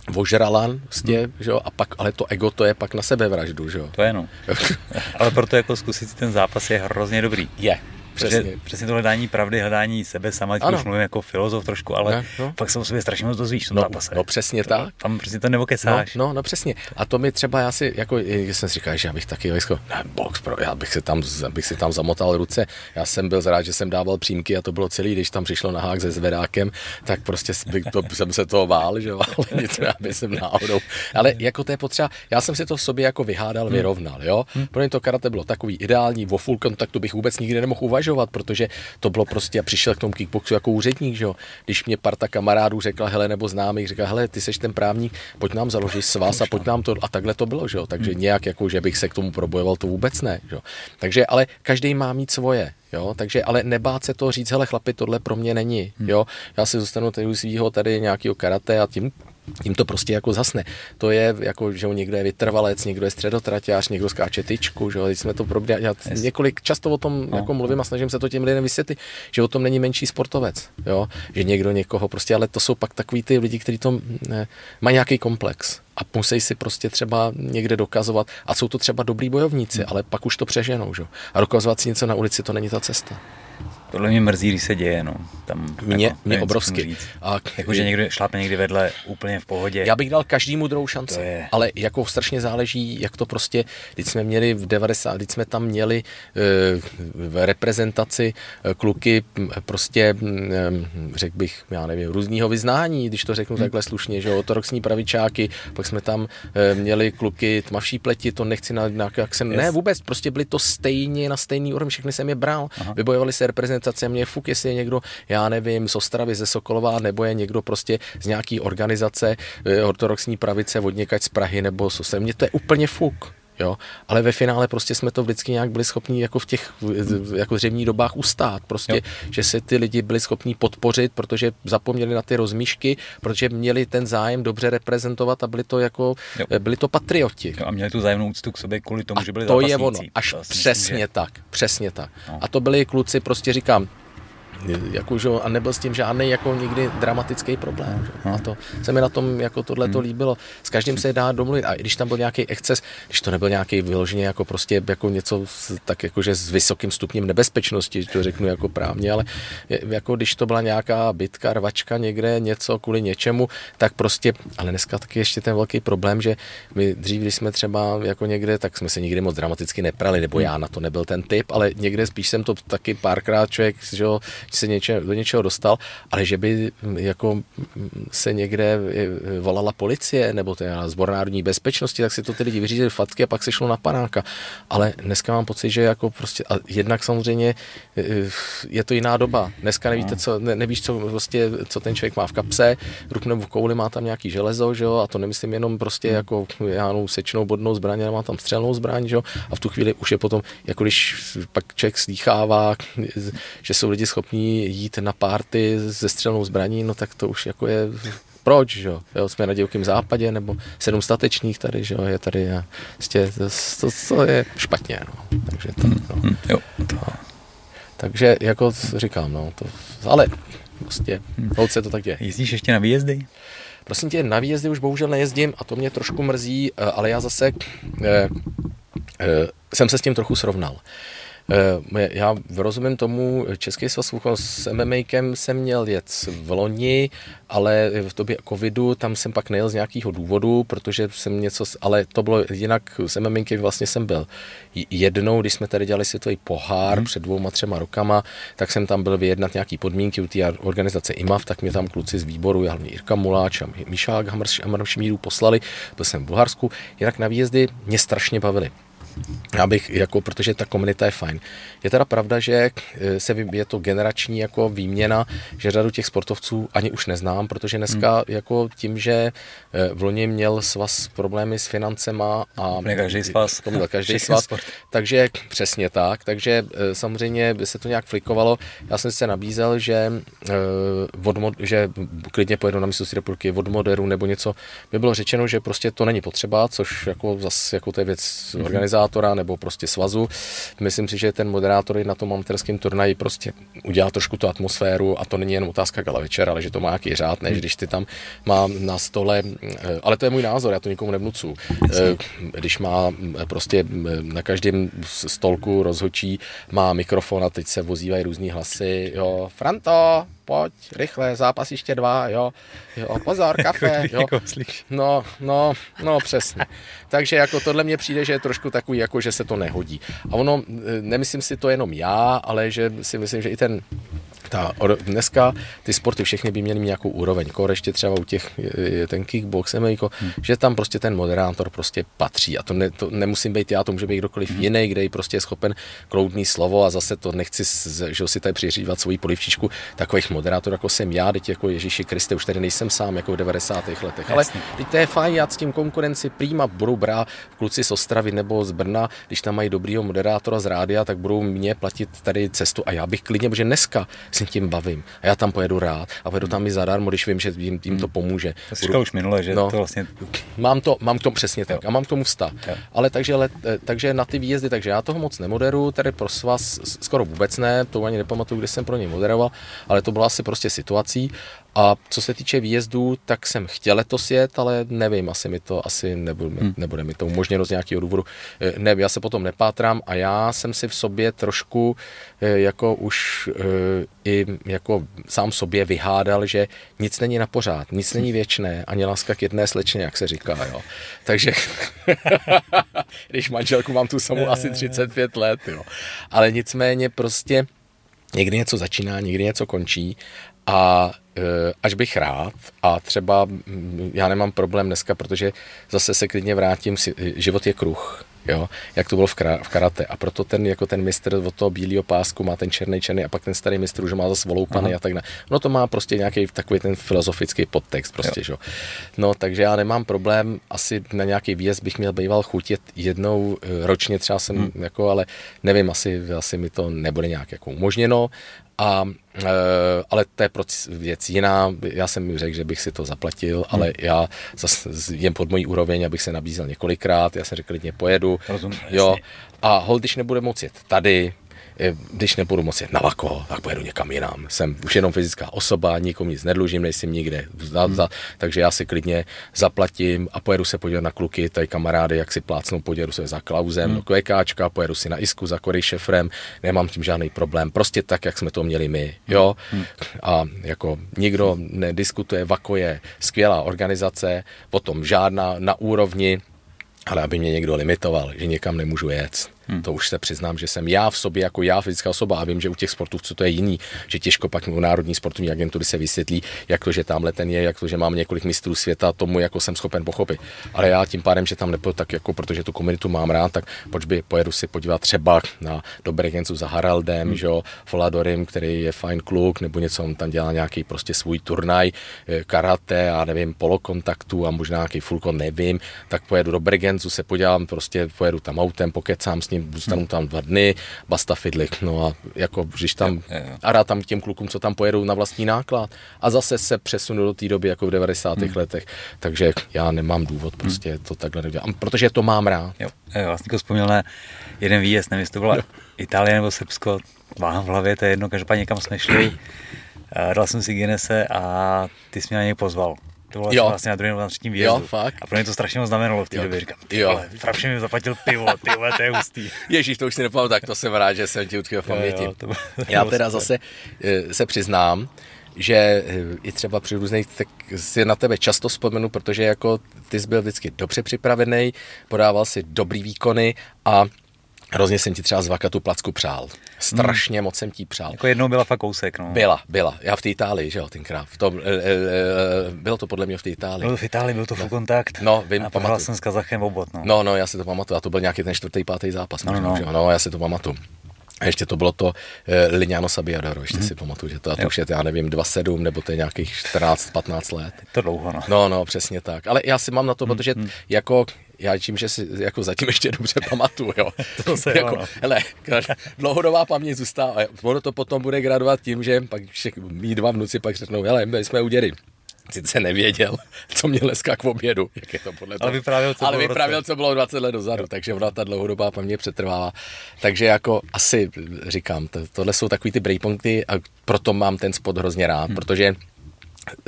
B: vožralan, prostě, hmm. že jo, a pak, ale to ego, to je pak na sebevraždu, že jo.
A: To je no. ale proto jako zkusit ten zápas je hrozně dobrý.
B: Je. Přesně.
A: Protože přesně to hledání pravdy, hledání sebe sama, už mluvím jako filozof trošku, ale ne, no. pak se o sobě strašně moc dozvíš v tom
B: no,
A: zápase.
B: No přesně
A: to,
B: tak.
A: Tam prostě to nevokecáš.
B: No, no, no, přesně. A to mi třeba, já si, jako, jsem si říkal, že já bych taky, jako, ne, box, pro, já bych si, tam, bych si tam zamotal ruce. Já jsem byl rád, že jsem dával přímky a to bylo celý, když tam přišlo na hák se zvedákem, tak prostě to, jsem se toho bál, že ale nic, aby jsem náhodou. Ale jako to je potřeba, já jsem si to v sobě jako vyhádal, hmm. vyrovnal, jo. Hmm. Pro mě to karate bylo takový ideální, vo full kontaktu bych vůbec nikdy nemohl uvažovat, protože to bylo prostě a přišel k tomu kickboxu jako úředník, že jo. Když mě parta kamarádů řekla, hele, nebo známých, řekla, hele, ty seš ten právník, pojď nám založit svaz a pojď nám to, a takhle to bylo, že jo. Takže hmm. nějak jako, že bych se k tomu probojoval, to vůbec ne, že jo. Takže, ale každý má mít svoje, Jo, takže ale nebát se to říct, hele chlapi, tohle pro mě není, hmm. jo, já si zůstanu tady u svého tady nějakého karate a tím tím to prostě jako zasne. To je jako, že někdo je vytrvalec, někdo je středotraťář, někdo skáče tyčku, že jsme to probírali, já yes. několik, často o tom no. jako mluvím a snažím se to těm lidem vysvětlit, že o tom není menší sportovec, jo? že někdo někoho prostě, ale to jsou pak takový ty lidi, kteří to ne, mají nějaký komplex a musí si prostě třeba někde dokazovat a jsou to třeba dobrý bojovníci, hmm. ale pak už to přeženou, že? a dokazovat si něco na ulici, to není ta cesta.
A: Tohle mě mrzí, když se děje, no.
B: Tam, mě, jako, mě obrovsky.
A: A, jako, že někdo šlápe někdy vedle úplně v pohodě.
B: Já bych dal každému druhou šanci, je... ale jako strašně záleží, jak to prostě, když jsme měli v 90, když jsme tam měli uh, v reprezentaci uh, kluky prostě, um, řekl bych, já nevím, různýho vyznání, když to řeknu hmm. takhle slušně, že ortodoxní pravičáky, pak jsme tam uh, měli kluky tmavší pleti, to nechci na, na jak jsem, yes. ne vůbec, prostě byli to stejně na stejný úrovni, všechny jsem je bral, Aha. vybojovali se reprezentaci reprezentace, mě fuk, jestli je někdo, já nevím, z Ostravy, ze Sokolova, nebo je někdo prostě z nějaký organizace eh, ortodoxní pravice od někať z Prahy nebo z Ostravy. Mně to je úplně fuk. Jo, ale ve finále prostě jsme to vždycky nějak byli schopni jako v těch jako dřevních dobách ustát, prostě, jo. že se ty lidi byli schopni podpořit, protože zapomněli na ty rozmíšky, protože měli ten zájem dobře reprezentovat a byli to jako, jo. byli to patrioti.
A: Jo, a měli tu zájemnou úctu k sobě kvůli tomu,
B: a
A: že byli
B: to
A: zápasníci.
B: je ono, až to přesně že... tak, přesně tak. No. A to byli kluci, prostě říkám, jako, že, a nebyl s tím žádný jako nikdy dramatický problém. Že? A to se mi na tom jako tohle to hmm. líbilo. S každým se dá domluvit. A i když tam byl nějaký exces, když to nebyl nějaký vyloženě jako prostě jako něco s, tak jakože s vysokým stupněm nebezpečnosti, to řeknu jako právně, ale jako když to byla nějaká bitka, rvačka někde, něco kvůli něčemu, tak prostě, ale dneska taky ještě ten velký problém, že my dřív, když jsme třeba jako někde, tak jsme se nikdy moc dramaticky neprali, nebo já na to nebyl ten typ, ale někde spíš jsem to taky párkrát člověk, že jo, se něče, do něčeho dostal, ale že by mm, jako mm, se někde volala policie nebo teda zbor národní bezpečnosti, tak si to ty lidi vyřídili fatky a pak se šlo na panáka. Ale dneska mám pocit, že jako prostě, a jednak samozřejmě e, e, je to jiná doba. Dneska nevíte, co, ne, nevíš, co, prostě, co ten člověk má v kapse, rupne v kouli, má tam nějaký železo, že jo, a to nemyslím jenom prostě jako já no, sečnou bodnou zbraň, ale má tam střelnou zbraň, že jo, a v tu chvíli už je potom, jako když pak člověk slýchává, že jsou lidi schopní schopní jít na párty se střelnou zbraní, no tak to už jako je proč, že jo? Jsme na divokém západě, nebo sedm statečních tady, že jo, je tady a prostě to, to, to je špatně, no. Takže to, no. Mm, jo, to. Takže jako říkám, no, to, ale prostě, se to tak děje.
A: Jezdíš ještě na výjezdy?
B: Prosím tě, na výjezdy už bohužel nejezdím a to mě trošku mrzí, eh, ale já zase eh, eh, jsem se s tím trochu srovnal. Eh, já rozumím tomu, Český svaz s MMA jsem měl jet v loni, ale v době covidu tam jsem pak nejel z nějakého důvodu, protože jsem něco, ale to bylo jinak, s MMA vlastně jsem byl jednou, když jsme tady dělali světový pohár hmm. před dvouma, třema rokama, tak jsem tam byl vyjednat nějaký podmínky u té organizace IMAV, tak mě tam kluci z výboru, hlavně Jirka Muláč a Mišák Hamaršmíru poslali, byl jsem v Bulharsku, jinak na výjezdy mě strašně bavili. Já bych, jako, protože ta komunita je fajn. Je teda pravda, že eh, se, je to generační jako výměna, že řadu těch sportovců ani už neznám, protože dneska hmm. jako tím, že eh, v loni měl svaz problémy s financema a
A: ne každý svaz.
B: To měl každý svaz. Sport. Takže přesně tak, takže eh, samozřejmě by se to nějak flikovalo. Já jsem se nabízel, že, odmod, že klidně pojedu na mistrovství republiky od moderu nebo něco. By bylo řečeno, že prostě to není potřeba, což jako zase jako to je věc hmm. Organizátora nebo prostě svazu. Myslím si, že ten moderátor na tom amatérském turnaji prostě udělá trošku tu atmosféru a to není jen otázka gala večer, ale že to má nějaký řád, než když ty tam má na stole, eh, ale to je můj názor, já to nikomu nevnucu. Eh, když má eh, prostě na každém stolku rozhočí má mikrofon a teď se vozívají různý hlasy, jo, Franto, pojď, rychle, zápas ještě dva, jo, jo pozor, kafe, jo. No, no, no, přesně. Takže jako tohle mně přijde, že je trošku takový, jako že se to nehodí. A ono, nemyslím si to jenom já, ale že si myslím, že i ten ta, dneska ty sporty všechny by měly mít nějakou úroveň, kor ještě třeba u těch, ten kickbox, jako, hmm. že tam prostě ten moderátor prostě patří a to, ne, to nemusím být já, to může být kdokoliv hmm. jiný, kde je prostě schopen kloudný slovo a zase to nechci, že si tady přiřívat svoji polivčičku takových moderátorů, jako jsem já, teď jako Ježíši Kriste, už tady nejsem sám jako v 90. letech, ale teď to je fajn, já s tím konkurenci prýma budou brát kluci z Ostravy nebo z Brna, když tam mají dobrýho moderátora z rádia, tak budou mě platit tady cestu a já bych klidně, protože dneska se tím bavím. A já tam pojedu rád a pojedu tam i zadarmo, když vím, že jim, jim to hmm. pomůže.
A: To jsi říkal už minule, že no, to vlastně...
B: Mám to, mám to přesně tak a mám k tomu vztah. Jo. Ale takže, let, eh, takže na ty výjezdy, takže já toho moc nemoderu, tady pro vás skoro vůbec ne, to ani nepamatuju, kde jsem pro ně moderoval, ale to byla asi prostě situací a co se týče výjezdů, tak jsem chtěl letos jet, ale nevím, asi mi to asi nebude, hmm. nebude mi to umožněno z nějakého důvodu. Eh, nevím, já se potom nepátrám a já jsem si v sobě trošku eh, jako už eh, i jako sám sobě vyhádal, že nic není na pořád, nic není věčné, ani láska k jedné slečně, jak se říká, jo. Takže když manželku mám tu samou asi 35 let, jo. Ale nicméně prostě někdy něco začíná, někdy něco končí a až bych rád a třeba já nemám problém dneska, protože zase se klidně vrátím, život je kruh jo, jak to bylo v karate. A proto ten, jako ten mistr od toho bílého pásku má ten černý černý a pak ten starý mistr už má zase voloupaný a tak dále. No to má prostě nějaký takový ten filozofický podtext prostě, jo. že No takže já nemám problém, asi na nějaký výjezd bych měl býval chutit jednou eh, ročně třeba jsem, hmm. jako, ale nevím, asi, asi mi to nebude nějak jako umožněno, a, e, ale to je věc jiná. Já jsem řekl, že bych si to zaplatil, hmm. ale já zase jen pod mojí úroveň, abych se nabízel několikrát. Já jsem řekl, klidně pojedu.
A: Rozumím,
B: jo. A hol, když nebude moci jet tady, když nebudu moci jet na vako, tak pojedu někam jinam. Jsem už jenom fyzická osoba, nikomu nic nedlužím, nejsem nikde. Za, hmm. za, takže já si klidně zaplatím a pojedu se podívat na kluky, tady kamarády, jak si plácnou, pojedu se za Klausem hmm. do KVKčka, pojedu si na Isku za Kory Šefrem, nemám tím žádný problém. Prostě tak, jak jsme to měli my. Jo? Hmm. A jako nikdo nediskutuje, Vako je skvělá organizace, potom žádná na úrovni, ale aby mě někdo limitoval, že někam nemůžu jet Hmm. To už se přiznám, že jsem já v sobě jako já fyzická osoba a vím, že u těch sportovců to je jiný, že těžko pak u Národní sportovní agentury se vysvětlí, jak to, že tamhle ten je, jak to, že mám několik mistrů světa, tomu jako jsem schopen pochopit. Ale já tím pádem, že tam nepojedu, tak jako protože tu komunitu mám rád, tak proč by pojedu si podívat třeba na do Bregencu za Haraldem, hmm. že jo, Foladorim, který je fajn kluk, nebo něco, on tam dělá nějaký prostě svůj turnaj, eh, karate a nevím, polokontaktu a možná nějaký fulko, nevím, tak pojedu do Bregencu, se podívám, prostě pojedu tam autem, pokecám s ním ním, zůstanu tam dva dny, basta fidlik, no a jako když tam, a rád tam těm klukům, co tam pojedou na vlastní náklad a zase se přesunu do té doby jako v 90. Hmm. letech, takže já nemám důvod hmm. prostě hmm. to takhle nedělat, protože to mám rád.
A: Jo, jo vlastně vzpomněl na jeden výjezd, nevím, jestli to byla jo. Itálie nebo Srbsko, váhám v hlavě, to je jedno, každopádně někam jsme šli, dal jsem si Guinnesse a ty jsi mě na něj pozval. To bylo jo. vlastně na druhém nebo třetím výjezdu.
B: Jo, fakt.
A: A pro mě to strašně moc znamenalo v té době. Říkám, ty jo. vole, Frapši mi zaplatil pivo, ty vole, to je hustý.
B: Ježíš, to už si nepamatuju, tak to jsem rád, že jsem ti utkvěl v paměti. Jo, jo, to bylo, to Já teda zase eh, se přiznám, že eh, i třeba při různých, tak si na tebe často vzpomenu, protože jako ty jsi byl vždycky dobře připravený, podával si dobrý výkony a Hrozně jsem ti třeba z Vakatu placku přál. Strašně hmm. moc jsem ti přál.
A: Jako jednou byla fakt kousek, no.
B: Byla, byla. Já v té Itálii, že jo, tenkrát. V tom, e, e, bylo to podle mě v té Itálii.
A: Bylo v Itálii, byl to no. full kontakt.
B: No, vím,
A: a pamatuju. jsem s Kazachem obot, no.
B: No, no, já si to pamatuju. A to byl nějaký ten čtvrtý, pátý zápas.
A: No, možná, no,
B: no. no, já si to pamatuju. A ještě to bylo to e, Lignano Sabiadoro, ještě mm-hmm. si pamatuju, že to, a to už je, já nevím, 2,7 nebo to je nějakých 14-15 let.
A: To dlouho, no.
B: No, no, přesně tak. Ale já si mám na to, mm-hmm. protože mhm. jako já tím, že si jako zatím ještě dobře pamatuju, jo.
A: to se jako, jo, no.
B: hele, dlouhodobá paměť zůstává. Ono to potom bude gradovat tím, že pak mý dva vnuci pak řeknou, hele, my jsme uděli sice nevěděl, co měl dneska k obědu, jak je to podle
A: toho. Ale vyprávěl, co,
B: ale bylo, vyprávěl, co bylo 20 let dozadu, takže ona ta dlouhodobá paměť přetrvává. Takže jako asi říkám, to, tohle jsou takový ty breakpointy a proto mám ten spot hrozně rád, hmm. protože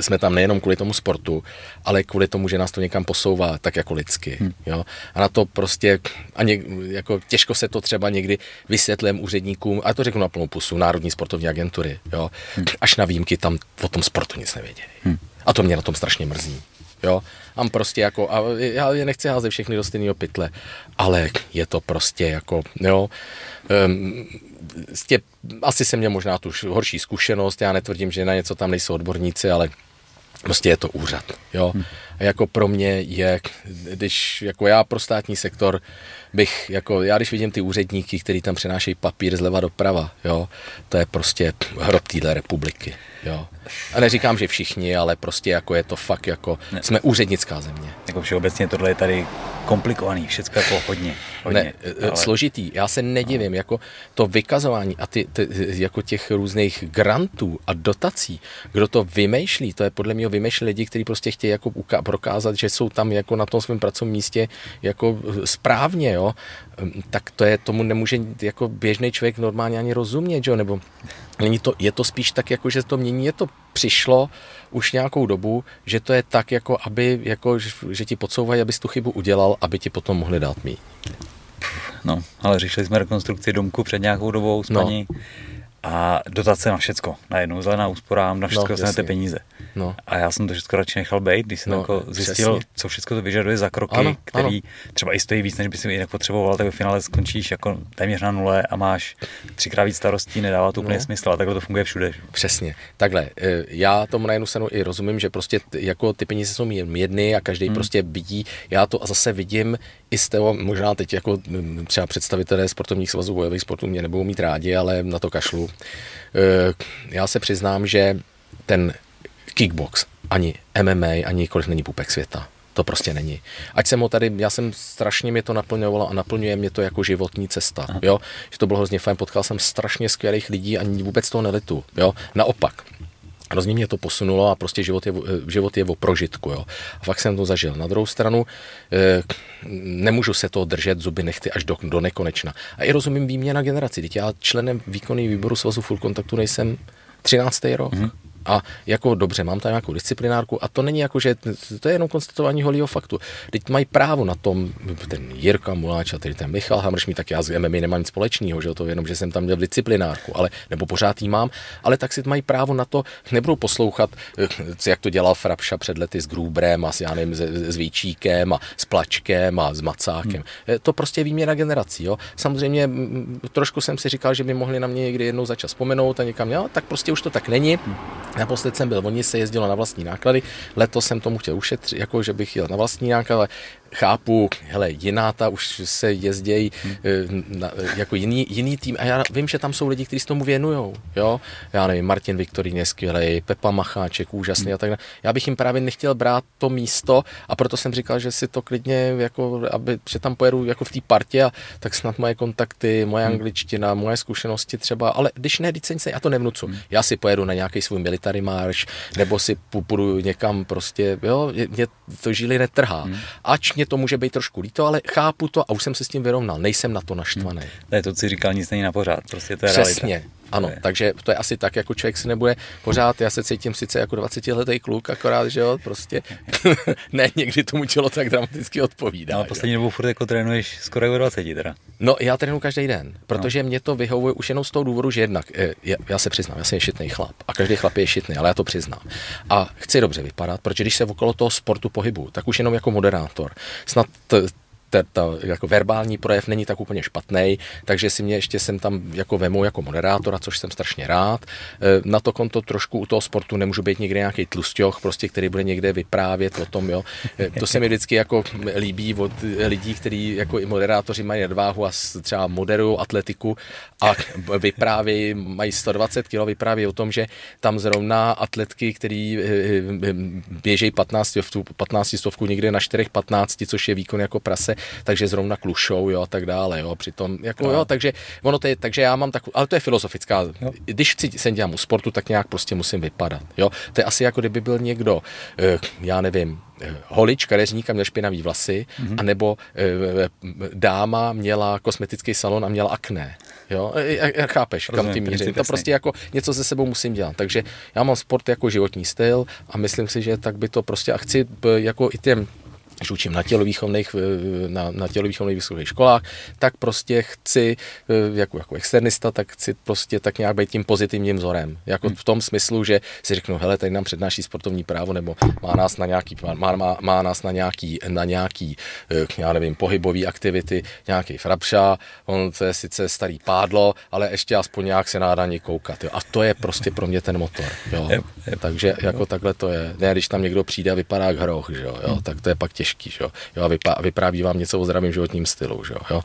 B: jsme tam nejenom kvůli tomu sportu, ale kvůli tomu, že nás to někam posouvá tak jako lidsky. Hmm. Jo? A na to prostě, a něk, jako těžko se to třeba někdy vysvětlím úředníkům, a to řeknu na plnou pusu, Národní sportovní agentury, jo? Hmm. až na výjimky tam o tom sportu nic nevědějí. Hmm. A to mě na tom strašně mrzí. Jo? Tam prostě jako, a já je nechci házet všechny do stejného pytle, ale je to prostě jako, jo, um, stě, asi jsem měl možná tu horší zkušenost, já netvrdím, že na něco tam nejsou odborníci, ale prostě je to úřad, jo. Hmm. A jako pro mě je, když jako já pro státní sektor bych, jako já když vidím ty úředníky, kteří tam přenášejí papír zleva doprava, jo, to je prostě hrob téhle republiky, jo. A neříkám, že všichni, ale prostě jako je to fakt jako, ne. jsme úřednická země.
A: Jako všeobecně tohle je tady komplikovaný, všechno jako hodně. hodně
B: ne, e, ale... složitý, já se nedivím, no. jako to vykazování a ty, ty, jako těch různých grantů a dotací, kdo to vymýšlí, to je podle mě vymýšlí lidi, kteří prostě chtějí jako prokázat, že jsou tam jako na tom svém pracovním místě jako správně, jo, tak to je, tomu nemůže jako běžný člověk normálně ani rozumět, jo, nebo není to, je to spíš tak, jako, že to mění, je to přišlo už nějakou dobu, že to je tak, jako aby, jako, že ti podsouvají, abys tu chybu udělal, aby ti potom mohli dát mít.
A: No, ale řešili jsme rekonstrukci domku před nějakou dobou s no. paní a dotace na všecko, na jednu zelená úspora, na všechno no, dostanete peníze. No. A já jsem to všechno radši nechal být, když jsem no, jako zjistil, přesně. co všechno to vyžaduje za kroky, ano, který ano. třeba i stojí víc, než by si jinak potřeboval, tak ve finále skončíš jako téměř na nule a máš třikrát víc starostí, nedává to úplně no. smysl, a takhle to funguje všude.
B: Přesně. Takhle, e, já tomu na jednu stranu i rozumím, že prostě jako ty peníze jsou jedny a každý hmm. prostě vidí. Já to zase vidím i z toho, možná teď jako třeba představitelé sportovních svazů bojových sportů mě nebudou mít rádi, ale na to kašlu. E, já se přiznám, že ten kickbox, ani MMA, ani nikoliv není pupek světa. To prostě není. Ať jsem ho tady, já jsem strašně mě to naplňovalo a naplňuje mě to jako životní cesta. Jo? Že to bylo hrozně fajn, potkal jsem strašně skvělých lidí a vůbec toho nelitu. Jo? Naopak, Hrozně mě to posunulo a prostě život je, život je o prožitku. Jo. A fakt jsem to zažil. Na druhou stranu e, nemůžu se to držet zuby nechty až do, do nekonečna. A i rozumím výměna generací. Teď já členem výkonného výboru svazu Full Kontaktu nejsem 13. rok. Mm-hmm. A jako dobře, mám tam nějakou disciplinárku a to není jako, že to je jenom konstatování holího faktu. Teď mají právo na tom, ten Jirka Muláč a tedy ten Michal Hamršmí, tak já s MMA nemám nic společného, že to jenom, že jsem tam měl disciplinárku, ale, nebo pořád jí mám, ale tak si mají právo na to, nebudou poslouchat, eh, jak to dělal Frapša před lety s Grubrem a s, já nevím, s, s Víčíkem a s Plačkem a s Macákem. Hmm. To prostě je výměna generací. Jo. Samozřejmě trošku jsem si říkal, že by mohli na mě někdy jednou začas vzpomenout a někam, jo, tak prostě už to tak není. Hmm Naposled jsem byl, oni se jezdilo na vlastní náklady, letos jsem tomu chtěl ušetřit, jako že bych jel na vlastní náklady, chápu, hele, jiná ta už se jezdějí hmm. jako jiný, jiný tým a já vím, že tam jsou lidi, kteří se tomu věnují, jo, já nevím, Martin Viktorín je skvělý, Pepa Macháček úžasný hmm. a tak dále. Já bych jim právě nechtěl brát to místo a proto jsem říkal, že si to klidně, jako, aby, že tam pojedu jako v té partě a tak snad moje kontakty, moje hmm. angličtina, moje zkušenosti třeba, ale když ne, když se, já to nevnucu. Hmm. Já si pojedu na nějaký svůj military marš, nebo si půjdu někam prostě, jo, mě to žili netrhá. Hmm. Ač mě to může být trošku líto, ale chápu to a už jsem se s tím vyrovnal. Nejsem na to naštvaný. Hmm.
A: Ne, to, co říkal, nic není na pořád. Prostě to je
B: Přesně.
A: Realita.
B: Ano, je. takže to je asi tak, jako člověk si nebude pořád, já se cítím sice jako 20 letý kluk, akorát, že jo, prostě ne, někdy tomu tělo tak dramaticky odpovídá.
A: No a poslední dobou furt jako trénuješ skoro jako 20 teda.
B: No já trénuji každý den, protože no. mě to vyhovuje už jenom z toho důvodu, že jednak, eh, já, já se přiznám, já jsem šitný chlap a každý chlap je šitný, ale já to přiznám. A chci dobře vypadat, protože když se okolo toho sportu pohybu, tak už jenom jako moderátor. Snad ta, ta, jako verbální projev není tak úplně špatný, takže si mě ještě jsem tam jako vemu jako moderátora, což jsem strašně rád. E, na to konto trošku u toho sportu nemůžu být někde nějaký tlustěch, prostě, který bude někde vyprávět o tom, jo. E, to se mi vždycky jako líbí od lidí, kteří jako i moderátoři mají nadváhu a třeba moderují atletiku a vyprávějí, mají 120 kg, vyprávějí o tom, že tam zrovna atletky, který běžejí 15, 15 stovku někde na 4,15, což je výkon jako prase, takže zrovna klušou, jo, a tak dále, jo, přitom, jako, no. jo, takže ono to je, takže já mám takovou, ale to je filozofická, jo. když chci, se dělám u sportu, tak nějak prostě musím vypadat, jo, to je asi jako kdyby byl někdo, eh, já nevím, eh, holič, kadeřník a měl špinavý vlasy, mm-hmm. anebo e, dáma měla kosmetický salon a měla akné. Jo, chápeš, Rozumím, kam tím mířím. To prostě jako něco se sebou musím dělat. Takže já mám sport jako životní styl a myslím si, že tak by to prostě a chci jako i těm když učím na tělovýchovných, na, na tělovýchovných vysokých školách, tak prostě chci, jako, jako externista, tak chci prostě tak nějak být tím pozitivním vzorem. Jako hmm. v tom smyslu, že si řeknu, hele, tady nám přednáší sportovní právo, nebo má nás na nějaký, má, má, má nás na nějaký, na nějaký, eh, já nevím, pohybový aktivity, nějaký frapša, on to je sice starý pádlo, ale ještě aspoň nějak se nádá koukat. Jo. A to je prostě pro mě ten motor. Jo. Takže jako takhle to je. Ne, když tam někdo přijde a vypadá jak hroch, jo, jo, tak to je pak těžké těžký, že jo, jo a vypráví vám něco o zdravém životním stylu, že jo.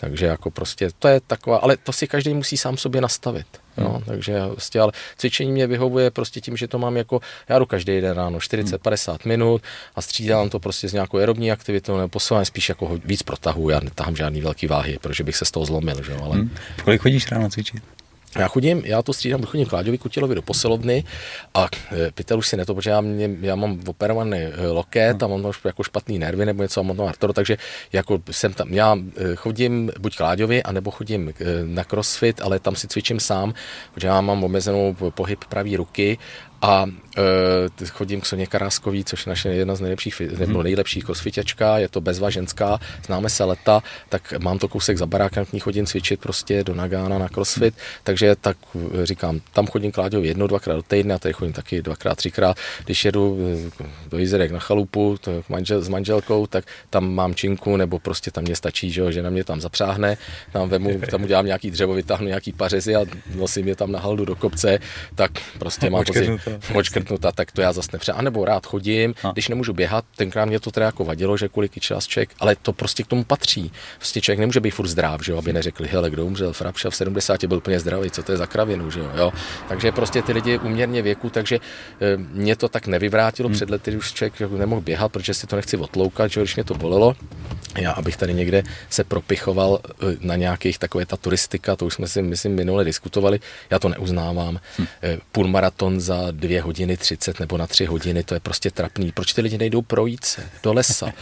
B: Takže jako prostě to je taková, ale to si každý musí sám sobě nastavit. Jo, hmm. takže prostě, ale cvičení mě vyhovuje prostě tím, že to mám jako, já jdu každý den ráno 40-50 hmm. minut a střídám to prostě s nějakou aerobní aktivitou nebo posouvám spíš jako víc protahu, já netahám žádný velký váhy, protože bych se z toho zlomil, že jo, ale... Hmm.
A: Kolik chodíš ráno cvičit?
B: Já chodím, já to střídám, chodím k Láďovi Kutilovi do posilovny a e, pytel už si neto, protože já, mě, já mám operovaný e, loket a mám tam jako špatný nervy nebo něco, mám tam artro, takže jako jsem tam, já e, chodím buď k Láďovi, anebo chodím na crossfit, ale tam si cvičím sám, protože já mám omezenou pohyb pravý ruky a Uh, chodím k Soně Karáskový, což je naše jedna z nejlepších, nebo nejlepší crossfitačka, je to bezvaženská, známe se leta, tak mám to kousek za barákem, k ní chodím cvičit prostě do Nagána na crossfit, takže tak říkám, tam chodím k Láďovi jednou, dvakrát do týdne a tady chodím taky dvakrát, třikrát. Když jedu do Jizerek na chalupu to manžel, s manželkou, tak tam mám činku, nebo prostě tam mě stačí, že, že na mě tam zapřáhne, tam, vemu, tam udělám nějaký dřevo, vytáhnu nějaký pařezy a nosím je tam na haldu do kopce, tak prostě mám pocit, očkrtnuta, tak to já zase nepře. A nebo rád chodím, a. když nemůžu běhat, tenkrát mě to teda jako vadilo, že kvůli ček, ale to prostě k tomu patří. Prostě člověk nemůže být furt zdrav, že jo, aby neřekli, hele, kdo umřel, Frapša v 70 byl úplně zdravý, co to je za kravinu, že jo, jo. Takže prostě ty lidi uměrně věku, takže e, mě to tak nevyvrátilo hmm. před lety, už člověk jako nemohl běhat, protože si to nechci otloukat, že když mě to bolelo, já, abych tady někde se propichoval eh, na nějakých takové ta turistika, to už jsme si, myslím, minule diskutovali, já to neuznávám. Hm. Půl maraton za dvě hodiny třicet nebo na tři hodiny, to je prostě trapný. Proč ty lidi nejdou projít se do lesa?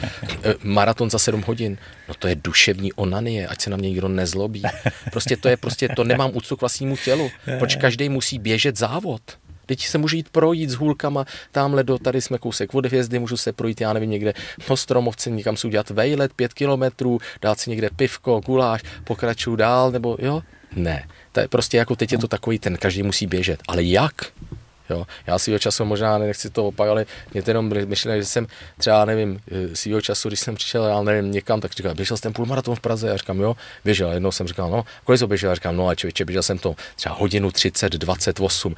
B: Eh, maraton za sedm hodin, no to je duševní onanie, ať se na mě nikdo nezlobí. Prostě to je prostě, to nemám úctu k vlastnímu tělu. Proč každý musí běžet závod? Teď se můžu jít projít s hůlkama, tamhle do, tady jsme kousek od hvězdy, můžu se projít, já nevím, někde po stromovce, někam si udělat vejlet, pět kilometrů, dát si někde pivko, guláš, pokračuju dál, nebo jo? Ne. To je prostě jako teď je to takový ten, každý musí běžet. Ale jak? Jo. Já svýho času možná nechci to opakovat, ale mě to jenom myšleno, že jsem třeba, nevím, eh, svýho času, když jsem přišel, já nevím, někam, tak říkal, běžel jsem půlmaraton v Praze, já říkám, jo, běžel, jednou jsem říkal, no, kolik jsi běžel, já říkám, no, a člověče, běžel jsem to třeba hodinu 30, 28,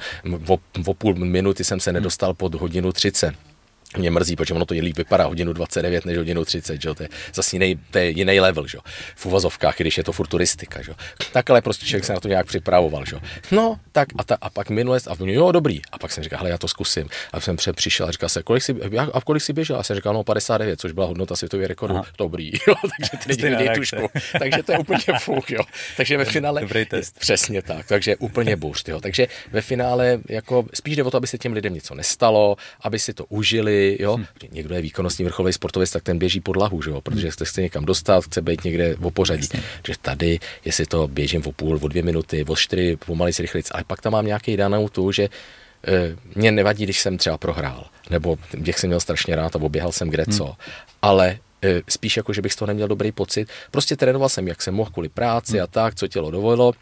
B: o, o půl minuty jsem se nedostal pod hodinu 30 mě mrzí, protože ono to je líp vypadá hodinu 29 než hodinu 30, že? To, je zase jiný, to je jiný level, že? v uvozovkách, když je to furt turistika. Že? Tak ale prostě člověk se na to nějak připravoval. Že? No, tak a, ta, a pak minule, a jo, dobrý. A pak jsem říkal, hele, já to zkusím. A jsem přišel a říkal se, kolik si, a kolik si běžel? A jsem říkal, no 59, což byla hodnota světového rekordu. Aha. Dobrý, jo, takže ty lidi vidějí tušku. takže to je úplně fuk, jo. Takže ve finále,
A: Dobrý test.
B: přesně tak, takže úplně burst, jo. Takže ve finále jako spíš jde o to, aby se těm lidem něco nestalo, aby si to užili, jo. Hmm. Někdo je výkonnostní vrcholový sportovec, tak ten běží podlahu, že jo, protože hm. se chce někam dostat, chce být někde v pořadí. Že tady, jestli to běžím o půl, o dvě minuty, o čtyři, pomalej si rychlic, ale pak tam mám nějaký danou tu, že e, mě nevadí, když jsem třeba prohrál, nebo běh jsem měl strašně rád a oběhal jsem kde co, hmm. ale e, spíš jako, že bych z toho neměl dobrý pocit. Prostě trénoval jsem, jak jsem mohl kvůli práci hmm. a tak, co tělo dovolilo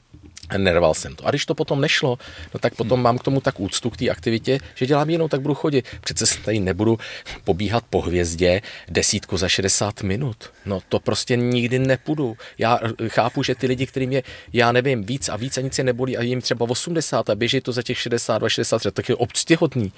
B: nerval jsem to. A když to potom nešlo, no tak potom hmm. mám k tomu tak úctu k té aktivitě, že dělám jinou, tak budu chodit. Přece se tady nebudu pobíhat po hvězdě desítku za 60 minut. No to prostě nikdy nepůjdu. Já chápu, že ty lidi, kterým je, já nevím, víc a víc a nic je nebolí a jim třeba 80 a běží to za těch 62, 63, tak je obctihodný.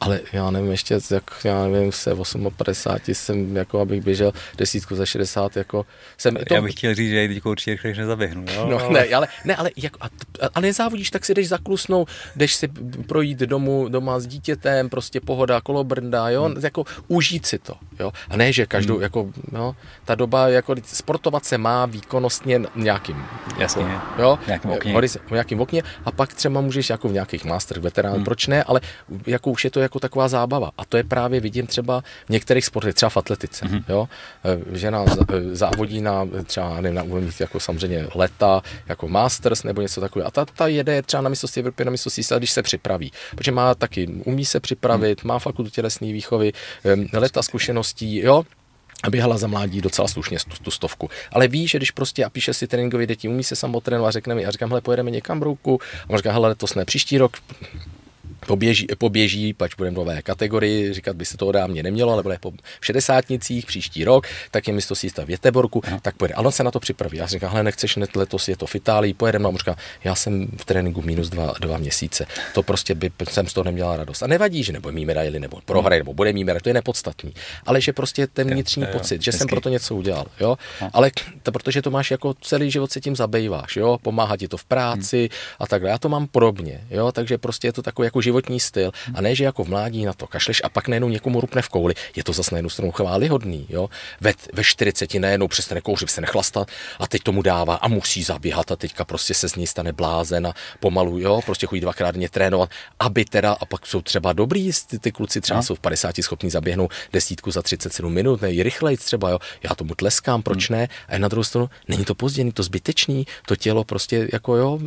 B: Ale já nevím, ještě, jak, já nevím, se 58 jsem, jako abych běžel desítku za 60, jako jsem...
A: To... Já bych chtěl říct, že teď určitě rychle nezaběhnu, jo?
B: No, ne, ale, ne, ale, jak, a, a nezávodíš, tak si jdeš zaklusnout, jdeš si projít domů, doma s dítětem, prostě pohoda, kolobrnda, jo, hmm. jako užít si to, jo. A ne, že každou, hmm. jako, no, ta doba, jako sportovat se má výkonnostně nějakým,
A: Jasně,
B: jako, jo, nějakým okně. v nějakým okně a pak třeba můžeš jako v nějakých master veterán, hmm. proč ne, ale jako už je to jako taková zábava. A to je právě vidím třeba v některých sportech, třeba v atletice. Mm-hmm. Jo? E, žena e, závodí na třeba nevím, na úrovni jako samozřejmě leta, jako masters nebo něco takového. A ta, ta jede třeba na mistrovství Evropy, na mistrovství světa, když se připraví. Protože má taky, umí se připravit, mm. má fakultu tělesné výchovy, leta zkušeností, jo, a běhala za mládí docela slušně tu, tu stovku. Ale ví, že když prostě a píše si tréninkový děti, umí se samotrénovat, řekne mi, a říkám, hele, pojedeme někam brouku, a on říká, hele, letos ne, příští rok poběží, poběží, pač budeme nové kategorii, říkat by se to dávně nemělo, ale bude po šedesátnicích příští rok, tak je místo sísta v Jeteborku, Aha. tak pojede. Ale on se na to připraví. Já říkám, hele, nechceš net letos je to v Itálii, pojedeme. No, a říká, já jsem v tréninku minus dva, dva měsíce. To prostě by jsem z toho neměla radost. A nevadí, že nebo mít medaily, nebo prohraje, nebo bude medaily, to je nepodstatný. Ale že prostě ten vnitřní jo, jo, pocit, že hezky. jsem proto něco udělal. Jo? Ale to, protože to máš jako celý život se tím zabýváš, jo? pomáhá ti to v práci hmm. a tak dále. Já to mám podobně, jo? takže prostě je to takový jako životní styl. A ne, že jako v mládí na to kašleš a pak najednou někomu rupne v kouli. Je to zase na jednu stranu chválihodný. Jo? Ve, ve 40 najednou přestane kouřit, se nechlastat a teď tomu dává a musí zaběhat a teďka prostě se z něj stane blázen a pomalu, jo, prostě chodí dvakrát denně trénovat, aby teda, a pak jsou třeba dobrý, ty, ty kluci třeba no. jsou v 50 schopní zaběhnout desítku za 37 minut, ne, i rychleji třeba, jo, já tomu tleskám, proč hmm. ne? A na druhou stranu, není to pozdě, není to zbytečný, to tělo prostě jako jo,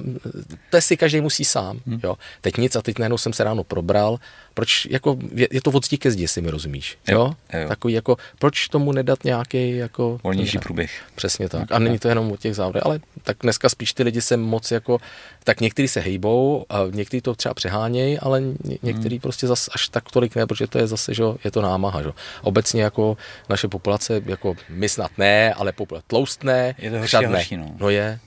B: to si každý musí sám, hmm. jo. Teď nic a teď najednou jsem se ráno probral, proč, jako, je, je to od zdi ke zdi, si mi rozumíš, jo?
A: Jo, jo.
B: Takový, jako, proč tomu nedat nějaký, jako...
A: Volnější průběh.
B: Přesně tak. A není to jenom o těch závodech, ale tak dneska spíš ty lidi se moc jako, tak někteří se hejbou a někteří to třeba přehánějí, ale ně, někteří hmm. prostě zas až tak tolik ne, protože to je zase, že jo, je to námaha, že? Obecně jako naše populace, jako my snad ne, ale populace tloustné,
A: Je to horší horší, no.
B: no je,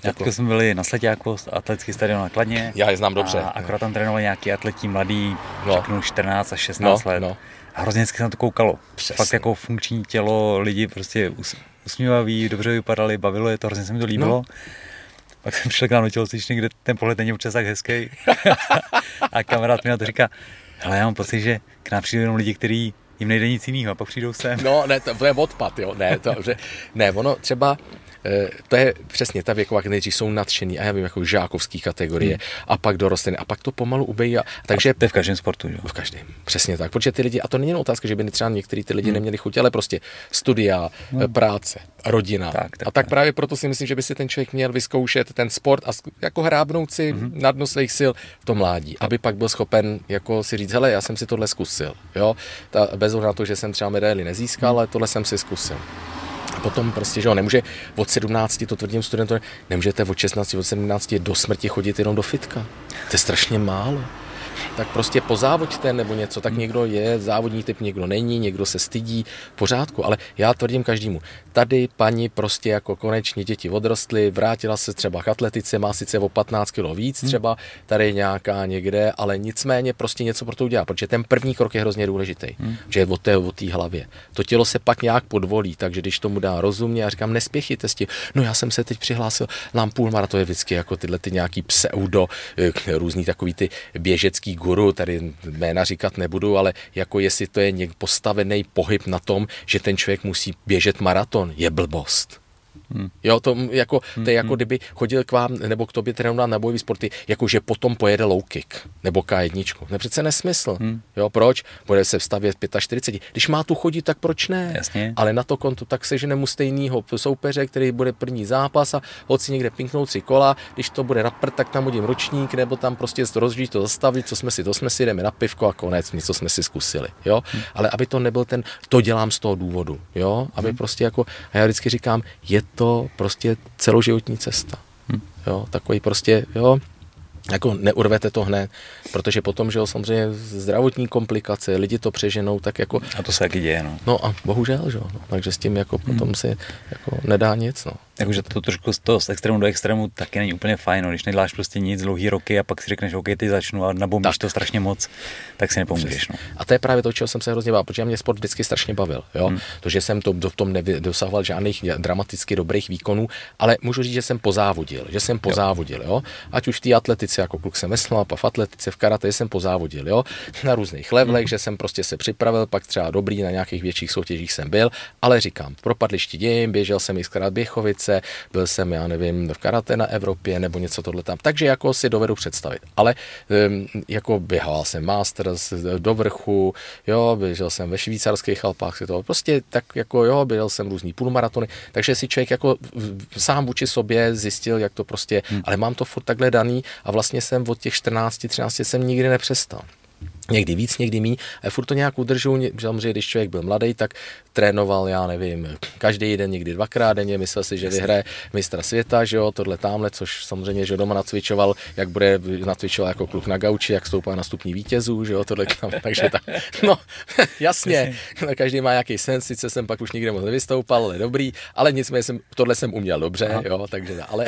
B: tak jako,
A: jako... jsme byli na Sleťáku, atletický stadion na Kladně.
B: Já je znám dobře.
A: A akorát tam trénovali nějaký atletí mladý,
B: No.
A: no. řeknu 14 až 16
B: No,
A: let.
B: no.
A: A hrozně hezky se na to koukalo.
B: Přesně.
A: Fakt jako funkční tělo, lidi prostě us, usmívaví, dobře vypadali, bavilo je to, hrozně se mi to líbilo.
B: No.
A: Pak jsem přišel k nám do tělocvičny, kde ten pohled není občas tak hezký. a kamarád mi na to říká, hele, já mám pocit, že k nám přijdou jenom lidi, kteří jim nejde nic jiného a pak přijdou sem.
B: No, ne, to, to je odpad, jo. Ne, to, že, ne, ono třeba, to je přesně ta věková, kteří jsou nadšený, a já vím, jako žákovský kategorie, hmm. a pak dorostený, a pak to pomalu ubejí. a- Takže
A: To je v každém sportu, jo.
B: v každém. Přesně tak. Protože ty lidi, a to není jen otázka, že by třeba některý ty
A: Hmm.
B: lidi neměli chuť, ale prostě studia, no. práce, rodina.
A: Tak, tak,
B: a tak
A: tak.
B: právě proto si myslím, že by si ten člověk měl vyzkoušet ten sport a jako hrábnout si mm-hmm. na dno svých sil v tom mládí, aby pak byl schopen jako si říct, hele, já jsem si tohle zkusil. Jo? Ta, bez ohledu na to, že jsem třeba medaili nezískal,
A: Mhm.
B: ale tohle jsem si zkusil. A potom prostě, že jo, nemůže od 17, to tvrdím studentům, nemůžete od 16, od 17 do smrti chodit jenom do fitka. To je strašně málo. Tak prostě pozávoďte nebo něco, tak někdo je závodní typ, někdo není, někdo se stydí, pořádku, ale já tvrdím každému, tady paní prostě jako konečně děti odrostly, vrátila se třeba k atletice, má sice o 15 kg víc třeba, tady nějaká někde, ale nicméně prostě něco pro to udělá, protože ten první krok je hrozně důležitý, že je o té, o té hlavě. To tělo se pak nějak podvolí, takže když tomu dá rozumně, já říkám, nespěchejte s tím, no já jsem se teď přihlásil, nám půl to je vždycky jako tyhle ty nějaký pseudo, eh, různý takový ty běžecký guru, tady jména říkat nebudu, ale jako jestli to je postavený pohyb na tom, že ten člověk musí běžet maraton, je blbost. Hmm. Jo, to, jako, to je jako kdyby chodil k vám nebo k tobě trénovat na bojový sporty, jako že potom pojede low kick nebo K1. To je přece nesmysl. Hmm. Jo, proč? Bude se vstavět 45. Když má tu chodit, tak proč ne?
A: Jasně.
B: Ale na to konto tak se žene mu stejného soupeře, který bude první zápas a hoď si někde pinknout si kola, když to bude prd, tak tam hodím ročník, nebo tam prostě rozžít to zastavit, co jsme si, to jsme si, jdeme na pivko a konec, něco jsme si zkusili, jo. Hmm. Ale aby to nebyl ten, to dělám z toho důvodu, jo. Aby hmm. prostě jako, a já vždycky říkám, je to prostě celoživotní cesta, hmm. jo. Takový prostě, jo, jako neurvete to hned, protože potom, že jo, samozřejmě zdravotní komplikace, lidi to přeženou, tak jako,
A: A to se taky děje, no.
B: no a bohužel, že jo, no, takže s tím jako potom si jako nedá nic, no.
A: Jakože to trošku z toho z extrému do extrému taky není úplně fajn, no. když neděláš prostě nic dlouhý roky a pak si řekneš, OK, ty začnu a nabombíš
B: Tak.
A: to strašně moc, tak si nepomůžeš. No.
B: A to je právě to, čeho jsem se hrozně bál, protože mě sport vždycky strašně bavil. Jo? Hmm. To, že jsem to, v tom nedosahoval žádných dramaticky dobrých výkonů, ale můžu říct, že jsem pozávodil, že jsem pozávodil. Jo? Ať už v té atletice, jako kluk jsem veslal, pak v atletice, v karate jsem pozávodil. Jo? Na různých levelech, hmm. že jsem prostě se připravil, pak třeba dobrý na nějakých větších soutěžích jsem byl, ale říkám, v propadlišti dějím, běžel jsem i zkrát Běchovice, byl jsem, já nevím, v karate na Evropě nebo něco tohle tam. Takže jako si dovedu představit. Ale jako běhal jsem Masters do vrchu, jo, běžel jsem ve švýcarských Alpách, si to prostě tak jako jo, běžel jsem různý půlmaratony, takže si člověk jako sám vůči sobě zjistil, jak to prostě, hmm. ale mám to furt takhle daný a vlastně jsem od těch 14, 13 jsem nikdy nepřestal. Někdy víc, někdy míň, a furt to nějak udržu, samozřejmě, když člověk byl mladý, tak trénoval, já nevím, každý den, někdy dvakrát denně, myslel si, že vyhraje mistra světa, že jo, tohle tamhle, což samozřejmě, že doma nacvičoval, jak bude nacvičoval jako kluk na gauči, jak stoupá na stupní vítězů, že jo, tohle tam, takže tak, no, jasně, každý má nějaký sen, sice jsem pak už nikde moc nevystoupal, ale dobrý, ale nicméně jsem, tohle jsem uměl dobře, Aha. jo, takže, ale,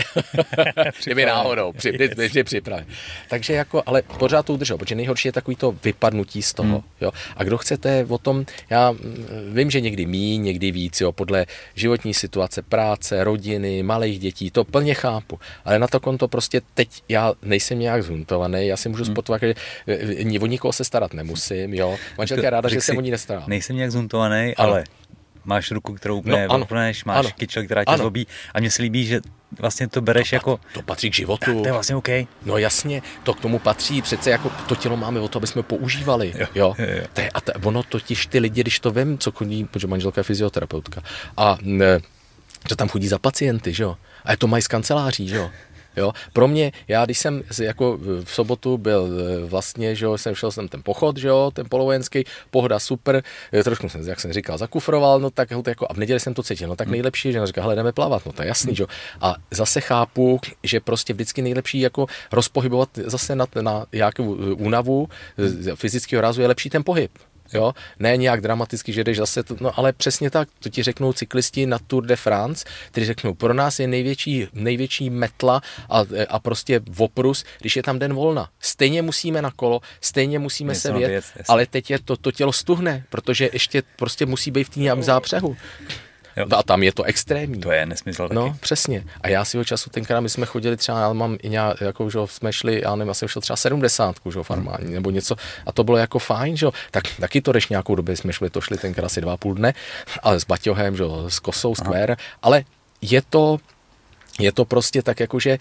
B: kdyby náhodou, při, vždy připraven. Takže jako, ale pořád to udržel, protože nejhorší je takový to vypadnutí z toho, hmm. jo. A kdo chcete o tom, já mm, vím, že někdy míň, někdy víc, jo, podle životní situace, práce, rodiny, malých dětí, to plně chápu, ale na to konto prostě teď já nejsem nějak zhuntovaný, já si můžu hmm. sportovat, že eh, o nikoho se starat nemusím, jo. Manželka je ráda, že se o ní nestará.
A: Nejsem nějak zuntovaný,
B: Ano.
A: ale máš ruku, kterou úplně
B: No, ano.
A: máš
B: Ano.
A: kyčel, která tě
B: Ano.
A: zlobí a mně se líbí, že vlastně to bereš jako,
B: To patří k životu.
A: to je vlastně OK.
B: No jasně, to k tomu patří, přece jako to tělo máme o to, aby jsme používali, jo, jo.
A: jo, jo.
B: To je, a to, ono totiž ty lidi, když to vím, co chodí, protože manželka je fyzioterapeutka a ne, že tam chodí za pacienty, že jo, a je to mají z kanceláří, že jo, Jo. Pro mě, já když jsem jako v sobotu byl eh, vlastně, že jo, jsem šel jsem ten pochod, že jo, ten polovojenský, pohoda super, eh, trošku jsem, jak jsem říkal, zakufroval, no tak jako, a v neděli jsem to cítil, no tak nejlepší, že říká, hele, jdeme plavat, no to je jasný, že jo. A zase chápu, že prostě vždycky nejlepší jako rozpohybovat zase na, na nějakou únavu fyzického rázu je lepší ten pohyb jo, ne nějak dramaticky, že jdeš zase, to, no ale přesně tak, to ti řeknou cyklisti na Tour de France, kteří řeknou, pro nás je největší, největší metla a, a prostě voprus, když je tam den volna. Stejně musíme na kolo, stejně musíme Něco se vět, ale teď je to, to tělo stuhne, protože ještě prostě musí být v té nějakém zápřehu. Jo. A tam je to extrémní.
A: To je nesmysl
B: taky. No, přesně. A já si ho času tenkrát, my jsme chodili třeba, já mám i nějak, jako, že jsme šli, já nevím, já jsem šel třeba 70, že farmání, hmm. nebo něco, a to bylo jako fajn, že tak taky to jdeš nějakou dobu, jsme šli, to šli tenkrát asi dva půl dne, ale s baťohem, že s kosou, square, ale je to je to prostě tak, jakože e,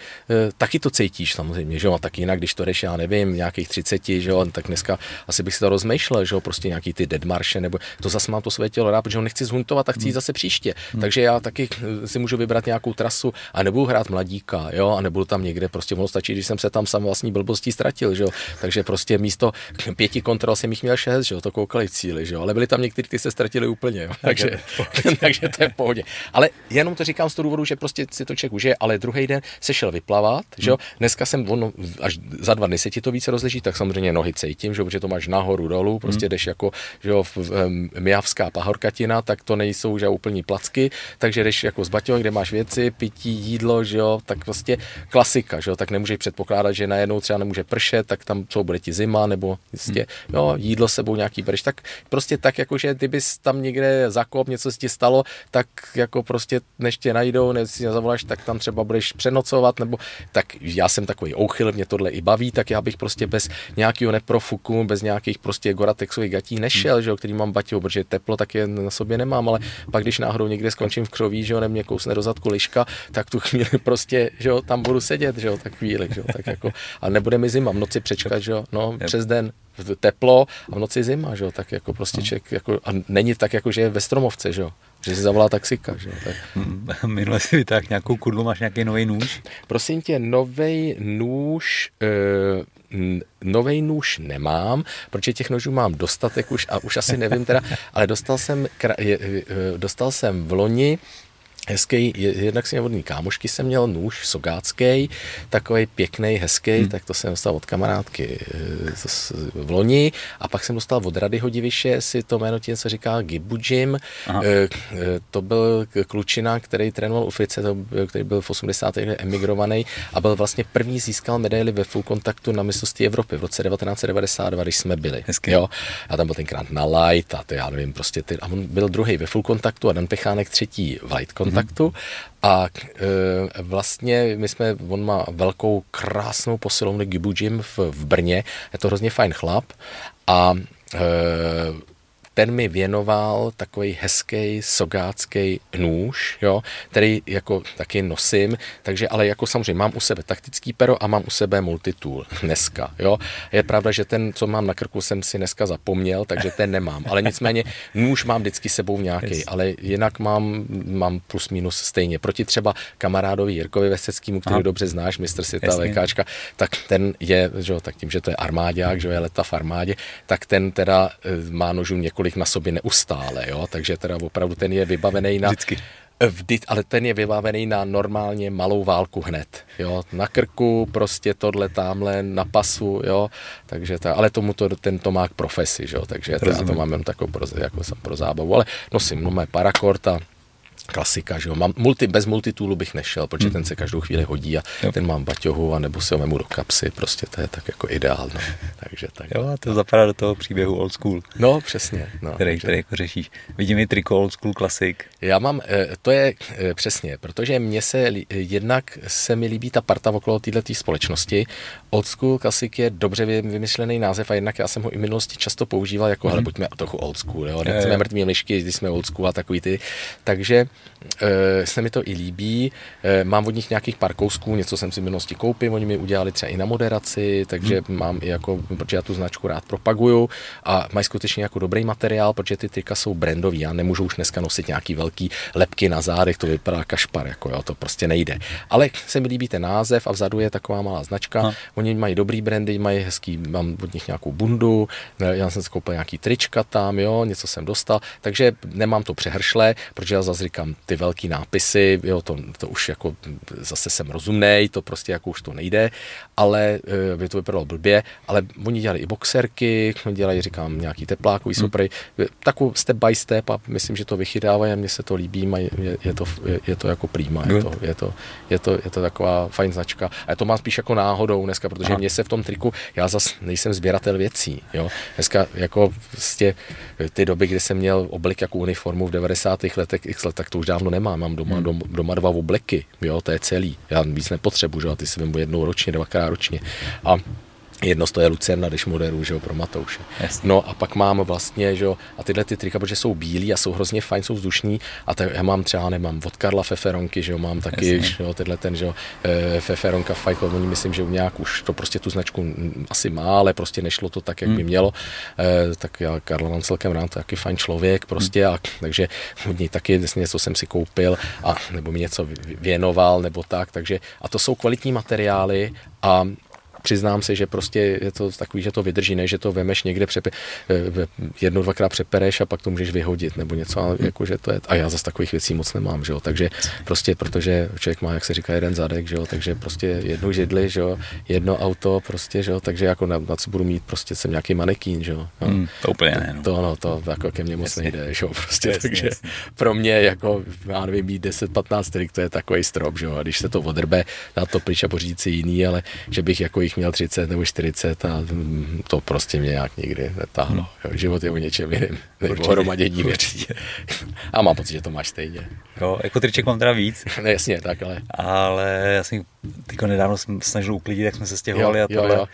B: taky to cítíš samozřejmě, že jo, a tak jinak, když to jdeš, já nevím, nějakých 30, že jo, tak dneska asi bych si to rozmýšlel, že jo, prostě nějaký ty deadmarše, nebo to zase mám to své tělo rád, protože ho nechci zhuntovat a chci jít hmm. zase příště. Hmm. Takže já taky e, si můžu vybrat nějakou trasu a nebudu hrát mladíka, jo, a nebudu tam někde, prostě ono stačí, když jsem se tam sam vlastní blbostí ztratil, že jo, takže prostě místo pěti kontrol jsem jich měl šest, že jo, to koukali cíly, že jo, ale byli tam někteří, ty se ztratili úplně, jo, takže, takže to je v pohodě. Ale jenom to říkám z toho důvodu, že prostě si to člověk že ale druhý den se šel vyplavat, hmm. že jo. Dneska jsem, ono, až za dva dny se ti to více rozleží, tak samozřejmě nohy cítím, že jo, protože to máš nahoru, dolů, prostě hmm. jdeš jako, že jo, v, um, Mijavská pahorkatina, tak to nejsou, že úplní placky, takže jdeš jako z baťohem, kde máš věci, pití, jídlo, že jo, tak prostě klasika, že jo, tak nemůžeš předpokládat, že najednou třeba nemůže pršet, tak tam co bude ti zima, nebo jistě, hmm. jo, jídlo sebou nějaký bereš, tak prostě tak jako, že kdybys tam někde zakop, něco se ti stalo, tak jako prostě než tě najdou, než si zavoláš, tak tam třeba budeš přenocovat, nebo tak já jsem takový ouchyl, mě tohle i baví, tak já bych prostě bez nějakého neprofuku, bez nějakých prostě goratexových gatí nešel, hmm. že jo, který mám baťou, protože teplo tak je na sobě nemám, ale pak když náhodou někde skončím v křoví, že jo, nebo mě kousne do zadku liška, tak tu chvíli prostě, že jo, tam budu sedět, že jo, tak chvíli, že jo, tak jako, a nebude mi zima, v noci přečkat, že jo, no, přes den, teplo a v noci zima, že jo, tak jako prostě no. člověk, jako, a není tak jako, že je ve stromovce, že jo, že si zavolá taxika, že. Tak.
A: Minule si vytáhl nějakou kudlu, máš nějaký nový nůž?
B: Prosím tě, nový nůž, e, nový nůž nemám, protože těch nožů mám dostatek už a už asi nevím teda, ale dostal jsem, dostal jsem v loni hezký, jednak si vodní kámošky jsem měl nůž sogácký, takový pěkný, hezký, hmm. tak to jsem dostal od kamarádky eh, v loni a pak jsem dostal od Rady Hodiviše, si to jméno ti něco říká, Gibujim, eh, eh, to byl klučina, který trénoval u Frice, který byl v 80. letech emigrovaný a byl vlastně první získal medaili ve full kontaktu na mistrovství Evropy v roce 1992, když jsme byli.
A: Hezky.
B: Jo, a tam byl tenkrát na light a to já nevím, prostě ty, a on byl druhý ve full kontaktu a Dan Pechánek třetí v light kontaktu kontaktu. A e, vlastně my jsme, on má velkou krásnou posilovnu Gibu Gym v, v Brně, je to hrozně fajn chlap. A e, ten mi věnoval takový hezký sogácký nůž, jo, který jako taky nosím, takže ale jako samozřejmě mám u sebe taktický pero a mám u sebe multitool dneska, jo. Je pravda, že ten, co mám na krku, jsem si dneska zapomněl, takže ten nemám, ale nicméně nůž mám vždycky sebou nějaký, yes. ale jinak mám, mám plus minus stejně. Proti třeba kamarádovi Jirkovi Veseckému, který Aha. dobře znáš, mistr světa, lékačka, tak ten je, že jo, tak tím, že to je armádák, že jo, je leta v armádě, tak ten teda eh, má nožů několik několik na sobě neustále, jo? takže teda opravdu ten je vybavený na...
A: Vždycky.
B: Vždy, ale ten je vybavený na normálně malou válku hned, jo, na krku, prostě tohle tamhle, na pasu, jo, takže ta, ale tomu to, ten to má k profesi, jo, takže to, to mám jen takovou pro, jako pro zábavu, ale nosím no, mé parakort a klasika, že jo. Mám multi, bez multitoolu bych nešel, protože hmm. ten se každou chvíli hodí a jo. ten mám baťohu a nebo si ho vemu do kapsy, prostě to je tak jako ideál, no. Takže tak.
A: Jo, a to zapadá do toho příběhu old school.
B: No, přesně. No,
A: který, takže... který jako řešíš. Vidím i triko old school klasik.
B: Já mám, eh, to je eh, přesně, protože mně se jednak se mi líbí ta parta okolo této společnosti Old School Classic je dobře vymyšlený název a jednak já jsem ho i v minulosti často používal jako, mm. hele, buďme trochu old school, jo, nechceme mrtvý myšky, když jsme old school a takový ty. Takže e, se mi to i líbí. E, mám od nich nějakých pár kousků, něco jsem si v minulosti koupil, oni mi udělali třeba i na moderaci, takže mm. mám i jako, protože já tu značku rád propaguju a mají skutečně jako dobrý materiál, protože ty trika jsou brandový. Já nemůžu už dneska nosit nějaký velký lepky na zádech, to vypadá kašpar, jako jo, to prostě nejde. Ale se mi líbí ten název a vzadu je taková malá značka. No. Oni mají dobrý brandy, mají hezký, mám od nich nějakou bundu, já jsem si koupil nějaký trička tam, jo, něco jsem dostal, takže nemám to přehršle, protože já zase říkám, ty velký nápisy, jo, to, to už jako zase jsem rozumnej, to prostě jako už to nejde, ale eh, by to vypadalo blbě, ale oni dělali i boxerky, dělají, říkám, nějaký teplákový hmm. super, takovou step by step a myslím, že to vychytávají a mně se to líbí, je, je, je, to, je, je to jako prýma, je to, je, to, je, to, je to taková fajn značka a to mám spíš jako náhodou dneska, protože Aha. mě se v tom triku, já zase nejsem sběratel věcí, jo, dneska jako vlastně ty doby, kdy jsem měl oblik jako uniformu v 90. letech, x let, tak to už dávno nemám, mám doma, hmm. doma dva obleky, jo, to je celý, já víc nepotřebuji, že? a ty si vemu jednou ročně, dvakrát ročně a Jedno z to je Lucerna, když moderuju, že jo, pro Matouše. Jasně. No a pak mám vlastně, že jo, a tyhle ty trika, protože jsou bílí a jsou hrozně fajn, jsou vzdušní a te, já mám třeba, nemám od Karla Feferonky, že jo, mám taky, že jo, tyhle ten, že jo, e, Feferonka Fight Club, oni myslím, že nějak už to prostě tu značku asi má, ale prostě nešlo to tak, jak by hmm. mělo, e, tak já Karla mám celkem rád, to je taky fajn člověk prostě hmm. a takže od něj taky něco jsem si koupil a nebo mi něco věnoval nebo tak, takže a to jsou kvalitní materiály a přiznám se, že prostě je to takový, že to vydrží, ne, že to vemeš někde, přepe, eh, jednou, dvakrát přepereš a pak to můžeš vyhodit nebo něco, ale jako, že to je, a já zase takových věcí moc nemám, že jo, takže prostě, protože člověk má, jak se říká, jeden zadek, že jo, takže prostě jednu židli, že jo, jedno auto, prostě, že jo, takže jako na, na co budu mít, prostě jsem nějaký manekín, že jo. No. Hmm,
A: to úplně ne,
B: no. To, no, to jako ke mně moc jasně. nejde, že jo, prostě, jasně, takže jasně. pro mě jako, já nevím, mít 10-15 trik, to je takový strop, že jo, a když se to odrbe, dá to pryč a pořídit si jiný, ale že bych jako jich měl 30 nebo 40 a to prostě mě nějak nikdy netáhlo. Hmm. Život je o něčem jiném, nebo o hromadění věcí. A mám pocit, že to máš stejně.
A: Jo, jako triček mám teda víc.
B: Ne, jasně, tak ale.
A: Ale já jsem teďko nedávno jsem snažil uklidit, jak jsme se stěhovali jo, a tohle. Jo, jo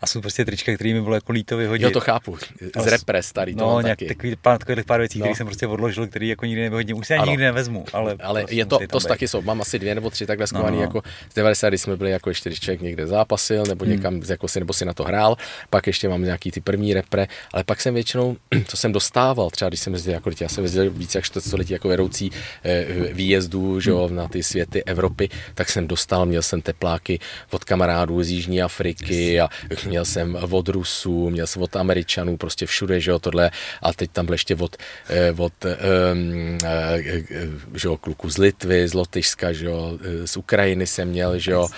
A: a jsou prostě trička, které mi bylo jako líto vyhodit.
B: Jo, to chápu. Z repre starý
A: to No, nějak taky. takový pár, takových pár věcí, no. které jsem prostě odložil, který jako nikdy nevyhodím. Už si ani nikdy nevezmu, ale,
B: ale prostě je to, to taky jsou. Mám asi dvě nebo tři takhle no, no. jako z 90, kdy jsme byli jako ještě, člověk někde zápasil, nebo hmm. někam, jako si, nebo si na to hrál. Pak ještě mám nějaký ty první repre, ale pak jsem většinou, co jsem dostával, třeba když jsem jezdil, jako já jsem jezdil více jak čtvrtstoletí jako vedoucí eh, výjezdů, že jo, hmm. na ty světy Evropy, tak jsem dostal, měl jsem tepláky od kamarádů z Jižní Afriky a měl jsem od Rusů, měl jsem od Američanů, prostě všude, že jo, tohle. A teď tam byl ještě od, eh, od um, že jo, kluku z Litvy, z Lotyšska, že jo, z Ukrajiny jsem měl, že jo,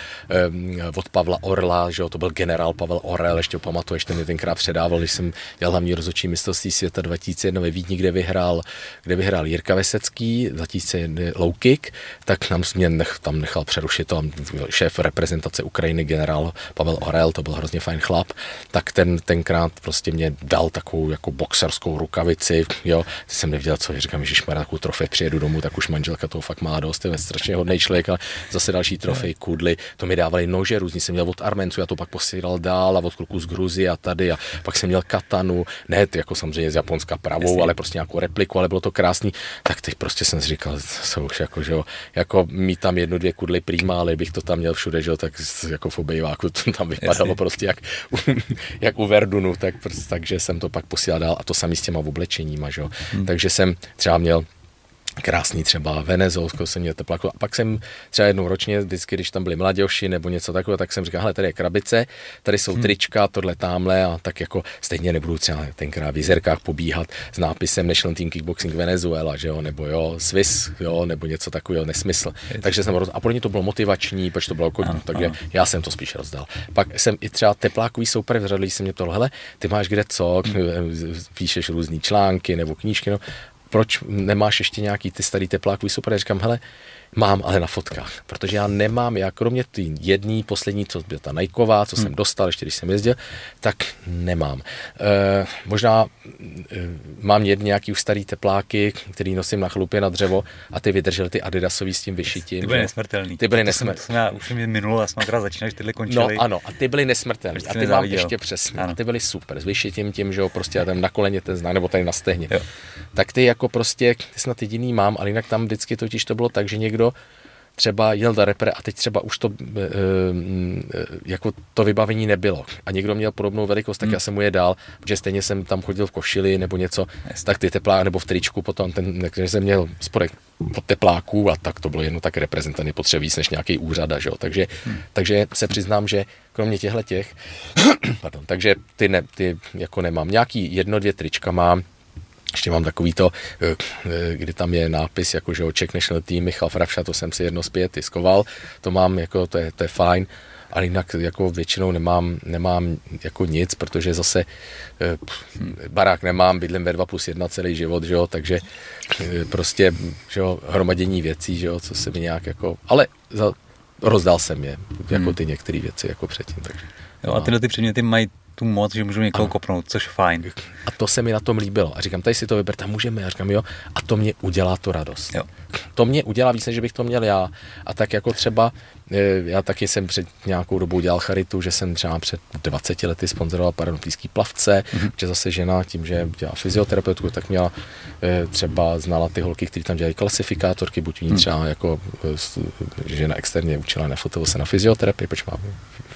B: um, od Pavla Orla, že jo, to byl generál Pavel Orel, ještě ho pamatuju, ještě mi tenkrát předával, když jsem dělal hlavní rozhodčí mistrovství světa 2001 ve Vídni, kde vyhrál, kde vyhrál Jirka Vesecký, 2001 low kick, tak nám mě nech, tam nechal přerušit to, šéf reprezentace Ukrajiny, generál Pavel Orel, to byl hrozně fajn chlap, tak ten tenkrát prostě mě dal takovou jako boxerskou rukavici, jo, Ty jsem nevěděl, co je, říkám, že má takovou trofej, přijedu domů, tak už manželka toho fakt má dost, je strašně hodný člověk, ale zase další trofej, kudly, to mi dávali nože, různý jsem měl od Armenců, já to pak posílal dál a od kluků z Gruzie a tady a pak jsem měl katanu, ne jako samozřejmě z Japonska pravou, Jasně. ale prostě nějakou repliku, ale bylo to krásný, tak teď prostě jsem si říkal, co už jako, že jo, jako mít tam jednu, dvě kudly prýma, ale bych to tam měl všude, že jo, tak jako v obejváku to tam vypadalo Jasně. prostě jak jak u Verdunu, tak, takže jsem to pak posílal dál a to samý s těma oblečeníma, že? Hmm. takže jsem třeba měl krásný třeba Venezuelsko jsem měl teplaku. A pak jsem třeba jednou ročně, vždycky, když tam byli mladěoši nebo něco takového, tak jsem říkal, hele, tady je krabice, tady jsou hmm. trička, tohle tamhle a tak jako stejně nebudu třeba tenkrát v jizerkách pobíhat s nápisem National Team Kickboxing Venezuela, že jo, nebo jo, Swiss, jo, nebo něco takového, nesmysl. Takže jsem roz... a pro ně to bylo motivační, protože to bylo jako, ano, takže ano. já jsem to spíš rozdal. Pak jsem i třeba teplákový souper vřadlý jsem mě to, hele, ty máš kde co, hmm. píšeš různé články nebo knížky, no, proč nemáš ještě nějaký ty starý teplákový super? Já říkám, hele, Mám, ale na fotkách, protože já nemám, já kromě té jedné poslední, co byla ta Nikeová, co hmm. jsem dostal, ještě když jsem jezdil, tak nemám. E, možná e, mám jedny nějaký už starý tepláky, který nosím na chlupě na dřevo a ty vydržely ty Adidasový s tím vyšitím.
A: Ty byly nesmrtelný.
B: Ty byly nesmrtelný.
A: Já už mi minulo, já jsem akorát začínal, že tyhle končily.
B: No ano, a ty byly nesmrtelný. A ty mám ještě přesně. Ano. A ty byly super. S vyšitím tím, že jo, prostě já tam na koleně ten znak, nebo tady na stehně. Jo. Tak ty jako prostě, ty snad jediný mám, ale jinak tam vždycky totiž to bylo tak, že někdo třeba jel do repre a teď třeba už to e, e, jako to vybavení nebylo a někdo měl podobnou velikost, tak hmm. já jsem mu je dal, protože stejně jsem tam chodil v košili nebo něco, yes. tak ty teplá nebo v tričku potom, ten, když jsem měl spodek pod tepláků a tak to bylo jedno tak reprezentanty potřebuje víc než nějaký úřada, že jo? Takže, hmm. takže se přiznám, že kromě těchto těch, pardon, takže ty, ne, ty jako nemám. Nějaký jedno, dvě trička mám, ještě mám takový to, eh, eh, kdy tam je nápis, jako že Czech National Team, Michal Fravša, to jsem si jedno zpět tiskoval, to mám, jako to je, to je fajn, ale jinak jako většinou nemám, nemám jako nic, protože zase eh, barák nemám, bydlím ve 2 plus 1 celý život, že jo, takže prostě že jo, hromadění věcí, že jo, co se mi nějak jako, ale za, rozdal jsem je, jako hmm. ty některé věci jako předtím, takže.
A: Jo, a tyhle ty předměty mají tu moc, že můžu někoho ano. kopnout, což je fajn.
B: A to se mi na tom líbilo. A říkám, tady si to vyberte, můžeme. A říkám, jo. A to mě udělá to radost. Jo. To mě udělá víc, než bych to měl já. A tak jako třeba, e, já taky jsem před nějakou dobou dělal charitu, že jsem třeba před 20 lety sponzoroval paralympijský plavce, mm-hmm. že zase žena tím, že dělá fyzioterapeutku, tak měla e, třeba znala ty holky, které tam dělají klasifikátorky, buď ní mhm. třeba jako e, žena externě učila, nefotovo se na fyzioterapii, protože má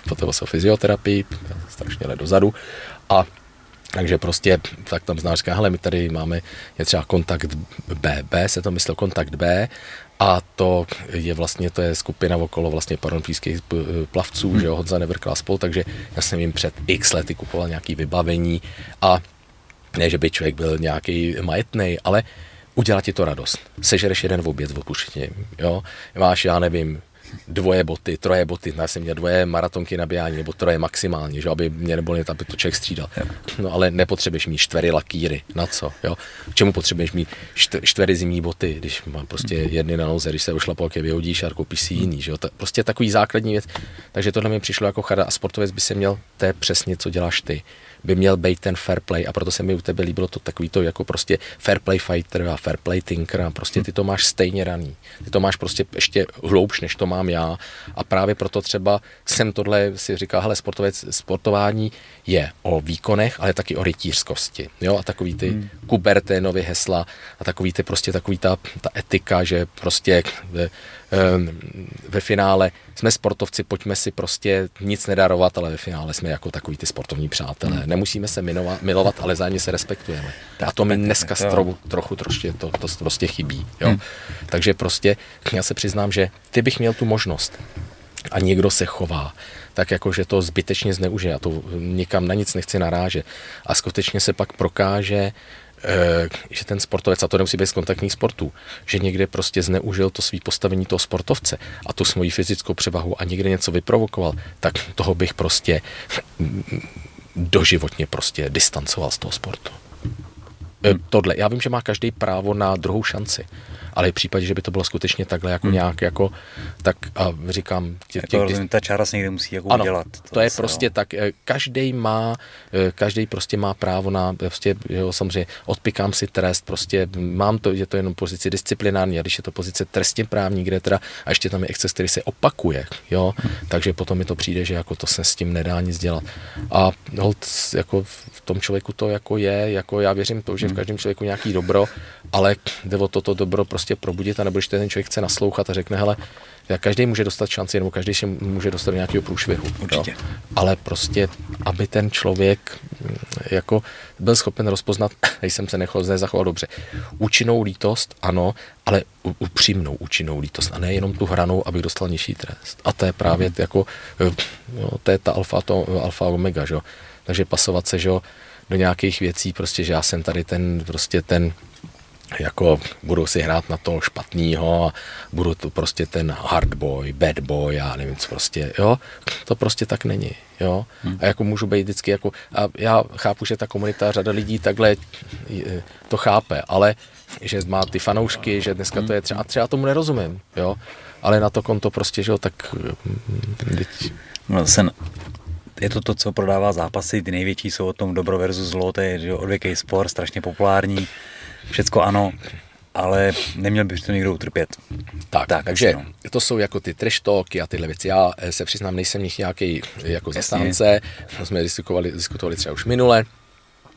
B: fotovo se o fyzioterapii, strašně let dozadu. A takže prostě tak tam znáš, říká, hele, my tady máme, je třeba kontakt BB, se to myslel kontakt B, a to je vlastně, to je skupina okolo vlastně paralympijských plavců, hmm. že jo, Honza Nevrkla spol, takže já jsem jim před x lety kupoval nějaký vybavení a ne, že by člověk byl nějaký majetný, ale udělá ti to radost. Sežereš jeden v oběd v opuštění, jo, máš, já nevím, dvoje boty, troje boty, já jsem měl dvoje maratonky nabíjání, nebo troje maximálně, že, aby mě nebylo aby to člověk střídal. No ale nepotřebuješ mít čtvery lakýry, na co, jo? K čemu potřebuješ mít čtvery zimní boty, když mám prostě jedny na noze, když se ošlapal, je vyhodíš a koupíš si jiný, že jo? Ta, prostě takový základní věc. Takže tohle mi přišlo jako chada a sportovec by se měl, to je přesně, co děláš ty by měl být ten fair play a proto se mi u tebe líbilo to takový to jako prostě fair play fighter a fair play tinker a prostě ty to máš stejně raný. Ty to máš prostě ještě hloubš, než to mám já a právě proto třeba jsem tohle si říkal, hele, sportovec, sportování je o výkonech, ale taky o rytířskosti. Jo? A takový ty hmm. Kuberténovy hesla a takový ty prostě takový ta, ta etika, že prostě ve, ve finále jsme sportovci, pojďme si prostě nic nedarovat, ale ve finále jsme jako takový ty sportovní přátelé. Hmm. Nemusíme se minovat, milovat, ale zájemně se respektujeme. A to mi dneska strovu, trochu troště to, to prostě chybí. Jo? Hmm. Takže prostě já se přiznám, že ty bych měl tu možnost a někdo se chová tak jako, že to zbytečně zneužije. Já to nikam na nic nechci narážet. A skutečně se pak prokáže, že ten sportovec, a to nemusí být z kontaktních sportů, že někde prostě zneužil to svý postavení toho sportovce a tu svoji fyzickou převahu a někde něco vyprovokoval, tak toho bych prostě doživotně prostě distancoval z toho sportu. Hmm. Tohle, já vím, že má každý právo na druhou šanci ale v případě, že by to bylo skutečně takhle jako hmm. nějak jako, tak a říkám...
A: Tě, tě, jako tě, ta čára se někde musí jako ano, udělat.
B: To, to je prostě jo. tak, eh, každý má, eh, každý prostě má právo na, prostě, jo, samozřejmě odpikám si trest, prostě mám to, je to jenom pozici disciplinární, a když je to pozice trestně právní, kde teda, a ještě tam je exces, který se opakuje, jo, hmm. takže potom mi to přijde, že jako to se s tím nedá nic dělat. A hold, jako v tom člověku to jako je, jako já věřím to, že v hmm. každém člověku nějaký dobro, ale jde o toto dobro prostě prostě probudit a nebo když ten člověk chce naslouchat a řekne, hele, jak každý může dostat šanci, nebo každý se může dostat do nějakého průšvihu.
A: Určitě. Jo.
B: Ale prostě, aby ten člověk mm, jako byl schopen rozpoznat, jsem se nechal, nezachoval dobře. Účinnou lítost, ano, ale upřímnou účinnou lítost a ne jenom tu hranou, abych dostal nižší trest. A to je právě mm. jako, jo, to je ta alfa, to, alfa omega, že? Takže pasovat se, že? do nějakých věcí, prostě, že já jsem tady ten, prostě ten jako budou si hrát na to špatného a budu to prostě ten hard boy, bad boy, já nevím co prostě, jo, to prostě tak není, jo, hmm. a jako můžu být vždycky jako, a já chápu, že ta komunita, řada lidí takhle to chápe, ale že má ty fanoušky, že dneska to je třeba, třeba tomu nerozumím, jo, ale na to konto prostě, že jo, tak
A: teď... No, sen, je to to, co prodává zápasy, ty největší jsou o tom dobro versus zlo, to je že odvěký sport, strašně populární, všecko ano, ale neměl by to někdo utrpět.
B: Tak, tak takže no. to jsou jako ty trash talky a tyhle věci. Já se přiznám, nejsem nich nějaký jako zastánce, to jsme diskutovali, diskutovali třeba už minule,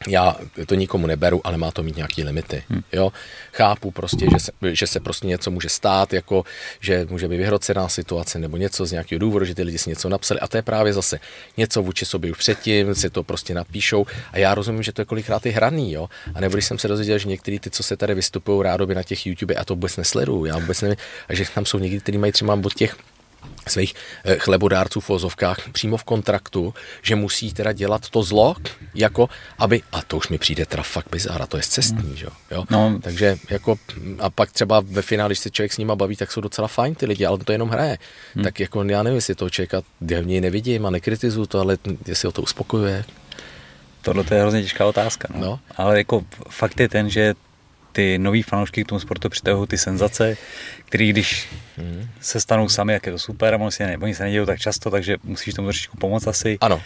B: já to nikomu neberu, ale má to mít nějaký limity. Hmm. Jo? Chápu prostě, že se, že se prostě něco může stát, jako že může být vyhrocená situace nebo něco z nějakého důvodu, že ty lidi si něco napsali a to je právě zase něco vůči sobě už předtím, si to prostě napíšou a já rozumím, že to je kolikrát i hraný, jo? A nebo když jsem se dozvěděl, že některý ty, co se tady vystupují rádoby na těch YouTube, a to vůbec nesleduju, já vůbec nevím, a že tam jsou někdy, kteří mají třeba od těch svých eh, chlebodárců v ozovkách přímo v kontraktu, že musí teda dělat to zlo, jako aby, a to už mi přijde teda fakt bizár, a to je cestní, že jo. No. Takže jako, a pak třeba ve finále, když se člověk s nima baví, tak jsou docela fajn ty lidi, ale to jenom hraje. Hmm. Tak jako já nevím, jestli toho člověka v něj nevidím a nekritizuju to, ale jestli ho to uspokojuje.
A: Tohle to je hrozně těžká otázka. No. No. Ale jako fakt je ten, že ty nový fanoušky k tomu sportu přitahují ty senzace, který když hmm. se stanou sami, jak je to super, a oni, si ne, oni se nedějí tak často, takže musíš tomu trošičku pomoct asi.
B: Ano.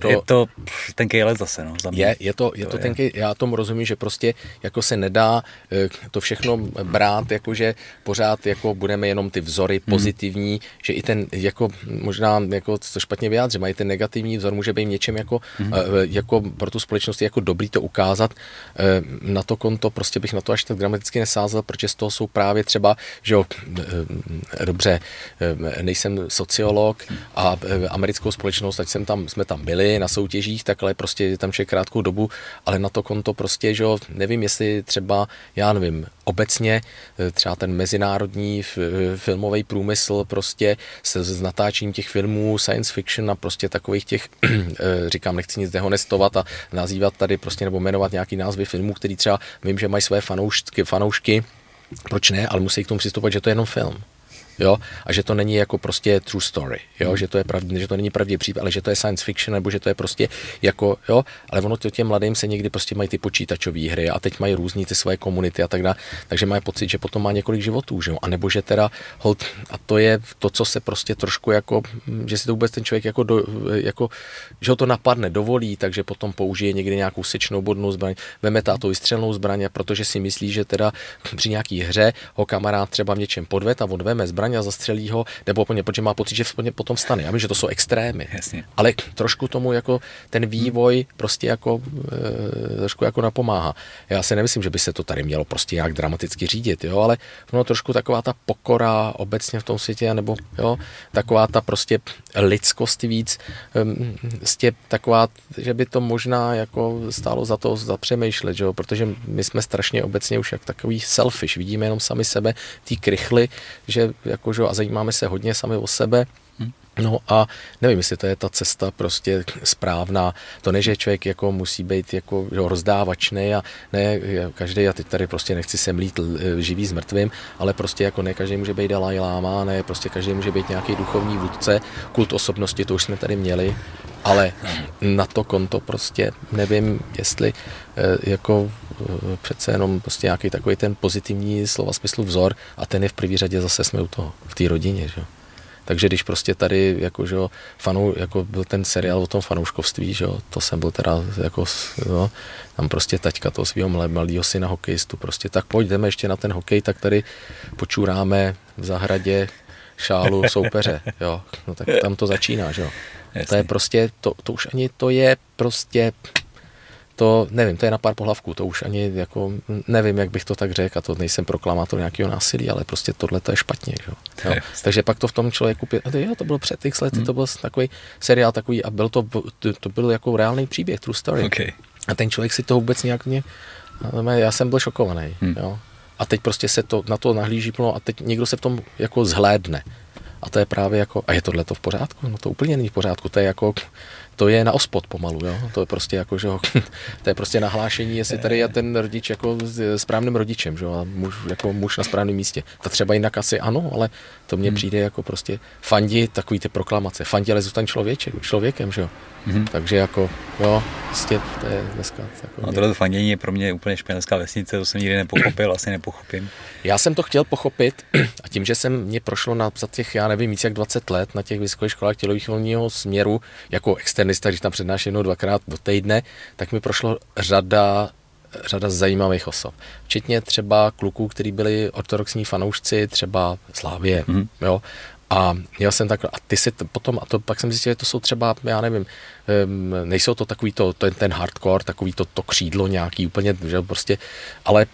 A: To, je to tenký let zase, no, za
B: mě. Je, je to, je to, to tenký, já tomu rozumím, že prostě jako se nedá eh, to všechno brát, jako že pořád jako budeme jenom ty vzory hmm. pozitivní, že i ten, jako možná, jako to špatně vyjádřím, mají ten negativní vzor může být něčem jako, hmm. jako pro tu společnost jako dobrý to ukázat. Na to konto prostě bych na to až tak dramaticky nesázel, protože z toho jsou právě třeba, že jo, dobře, nejsem sociolog a americkou společnost, ať jsem tam, jsme tam byli na soutěžích, takhle prostě tam člověk krátkou dobu, ale na to konto prostě, že jo, nevím, jestli třeba, já nevím, obecně třeba ten mezinárodní filmový průmysl prostě se s natáčením těch filmů science fiction a prostě takových těch, říkám, nechci nic dehonestovat a nazývat tady prostě nebo jmenovat nějaký názvy filmů, který třeba vím, že mají své fanoušky, fanoušky proč ne, ale musí k tomu přistupovat, že to je jenom film jo, a že to není jako prostě true story, jo, hmm. že to je pravdě, že to není pravdě příběh, ale že to je science fiction, nebo že to je prostě jako, jo, ale ono těm mladým se někdy prostě mají ty počítačové hry a teď mají různý ty své komunity a tak dále, takže mají pocit, že potom má několik životů, že jo, a nebo že teda, hold, a to je to, co se prostě trošku jako, že si to vůbec ten člověk jako, do, jako že ho to napadne, dovolí, takže potom použije někdy nějakou sečnou bodnou zbraň, veme táto vystřelnou zbraň, protože si myslí, že teda při nějaký hře ho kamarád třeba v něčem podved a on veme zbraň zbraň a zastřelí ho, nebo protože má pocit, že potom vstane. Já vím, že to jsou extrémy.
A: Jasně.
B: Ale trošku tomu jako ten vývoj prostě jako e, trošku jako napomáhá. Já si nemyslím, že by se to tady mělo prostě nějak dramaticky řídit, jo, ale ono trošku taková ta pokora obecně v tom světě, nebo jo, taková ta prostě lidskost víc, prostě taková, že by to možná jako stálo za to zapřemýšlet, jo, protože my jsme strašně obecně už jak takový selfish, vidíme jenom sami sebe, ty krychly, že jako, že, a zajímáme se hodně sami o sebe. No a nevím, jestli to je ta cesta prostě správná. To ne, že člověk jako musí být jako jo, rozdávačný a ne každý, já teď tady prostě nechci sem lít živý s mrtvým, ale prostě jako ne každý může být Dalai Lama, ne prostě každý může být nějaký duchovní vůdce, kult osobnosti, to už jsme tady měli, ale na to konto prostě nevím, jestli eh, jako eh, přece jenom prostě nějaký takový ten pozitivní slova smyslu vzor a ten je v první řadě zase jsme u toho, v té rodině, že takže když prostě tady jako, že, fanou, jako byl ten seriál o tom fanouškovství, že, to jsem byl teda jako, no, tam prostě taťka toho svého malého syna hokejistu, prostě tak pojď, jdeme ještě na ten hokej, tak tady počuráme v zahradě šálu soupeře, jo, no tak tam to začíná, že jo. To je prostě, to, to už ani to je prostě, to nevím, to je na pár pohlavků, to už ani jako nevím, jak bych to tak řekl, a to nejsem proklamátor nějakého násilí, ale prostě tohle to je špatně. Že? Jo? Takže pak to v tom člověku, jo, to bylo před x lety, hmm. to byl takový seriál takový a byl to, to, to byl jako reálný příběh, true story.
A: Okay.
B: A ten člověk si to vůbec nějak mě, já jsem byl šokovaný. Hmm. Jo? A teď prostě se to, na to nahlíží plno a teď někdo se v tom jako zhlédne. A to je právě jako, a je tohle to v pořádku? No to úplně není v pořádku. To je jako, to je na ospod pomalu, jo? to je prostě jako, že jo, to je prostě nahlášení, jestli tady je ten rodič jako správným rodičem, že jo, a muž, jako muž na správném místě. To třeba jinak asi ano, ale to mně hmm. přijde jako prostě fandi takový ty proklamace, fandi ale zůstaň člověček, člověkem, že jo. Hmm. Takže jako, jo, prostě to je dneska.
A: Jako no tohle fandění je pro mě úplně španělská vesnice, to jsem nikdy nepochopil, asi nepochopím.
B: Já jsem to chtěl pochopit a tím, že jsem mě prošlo na, za těch, já nevím, víc jak 20 let na těch vysokých školách tělovýchovního směru jako externista, když tam přednáším jednou, dvakrát do týdne, tak mi prošlo řada řada zajímavých osob. Včetně třeba kluků, kteří byli ortodoxní fanoušci, třeba Slávě, mm. jo, a měl jsem tak, a ty si potom, a to pak jsem zjistil, že to jsou třeba, já nevím, nejsou to takový to, ten, ten hardcore, takový to, to křídlo nějaký úplně, že prostě, ale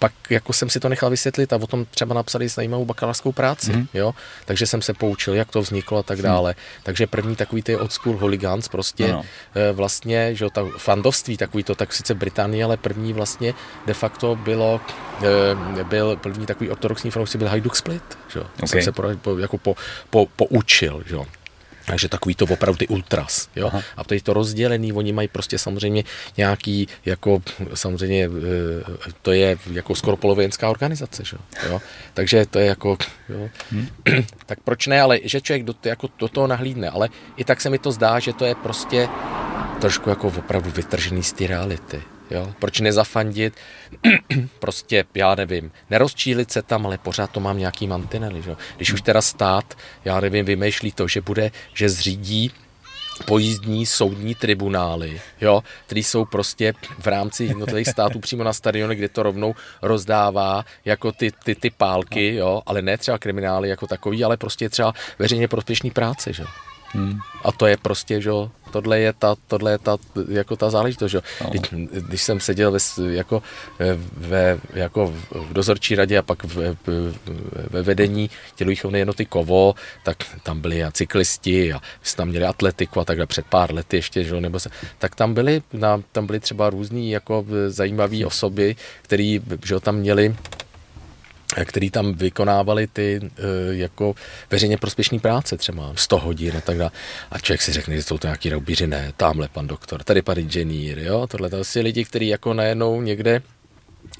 B: pak jako jsem si to nechal vysvětlit a o tom třeba napsali zajímavou bakalářskou práci, mm. jo, takže jsem se poučil, jak to vzniklo a tak dále. Mm. Takže první takový ty old school hooligans prostě no. vlastně, že ta fandovství takový to, tak sice Británie, ale první vlastně de facto bylo, byl první takový ortodoxní fanoušci byl Hajduk Split, že jo. Okay. Jsem se po, jako po, po, poučil, že jo. Takže takový to opravdu ty ultras. Jo? Aha. A to je to rozdělený, oni mají prostě samozřejmě nějaký, jako samozřejmě eh, to je jako skoro polovenská organizace. Že? Jo? Takže to je jako, jo. Hmm. tak proč ne, ale že člověk do, jako do toho nahlídne, ale i tak se mi to zdá, že to je prostě trošku jako opravdu vytržený z té reality. Jo? Proč nezafandit? prostě, já nevím, nerozčílit se tam, ale pořád to mám nějaký mantinely. Že? Když už teda stát, já nevím, vymýšlí to, že bude, že zřídí pojízdní soudní tribunály, jo, které jsou prostě v rámci jednotlivých států přímo na stadionu, kde to rovnou rozdává jako ty, ty, ty pálky, jo, ale ne třeba kriminály jako takový, ale prostě třeba veřejně prospěšný práce, že? Hmm. A to je prostě, že tohle je ta, tohle je ta, jako ta záležitost, že no. když, když, jsem seděl ve, jako, ve, jako v dozorčí radě a pak ve, ve vedení tělovýchovné jednoty Kovo, tak tam byli a cyklisti a jsme tam měli atletiku a takhle před pár lety ještě, že, nebo se, tak tam byly, tam byly třeba různý jako zajímavé osoby, který že, tam měli který tam vykonávali ty eh, jako veřejně prospěšné práce, třeba 100 hodin a tak dále. A člověk si řekne, že jsou to nějaký roubíři, ne, tamhle pan doktor, tady pan inženýr, jo, tohle to jsou lidi, kteří jako najednou někde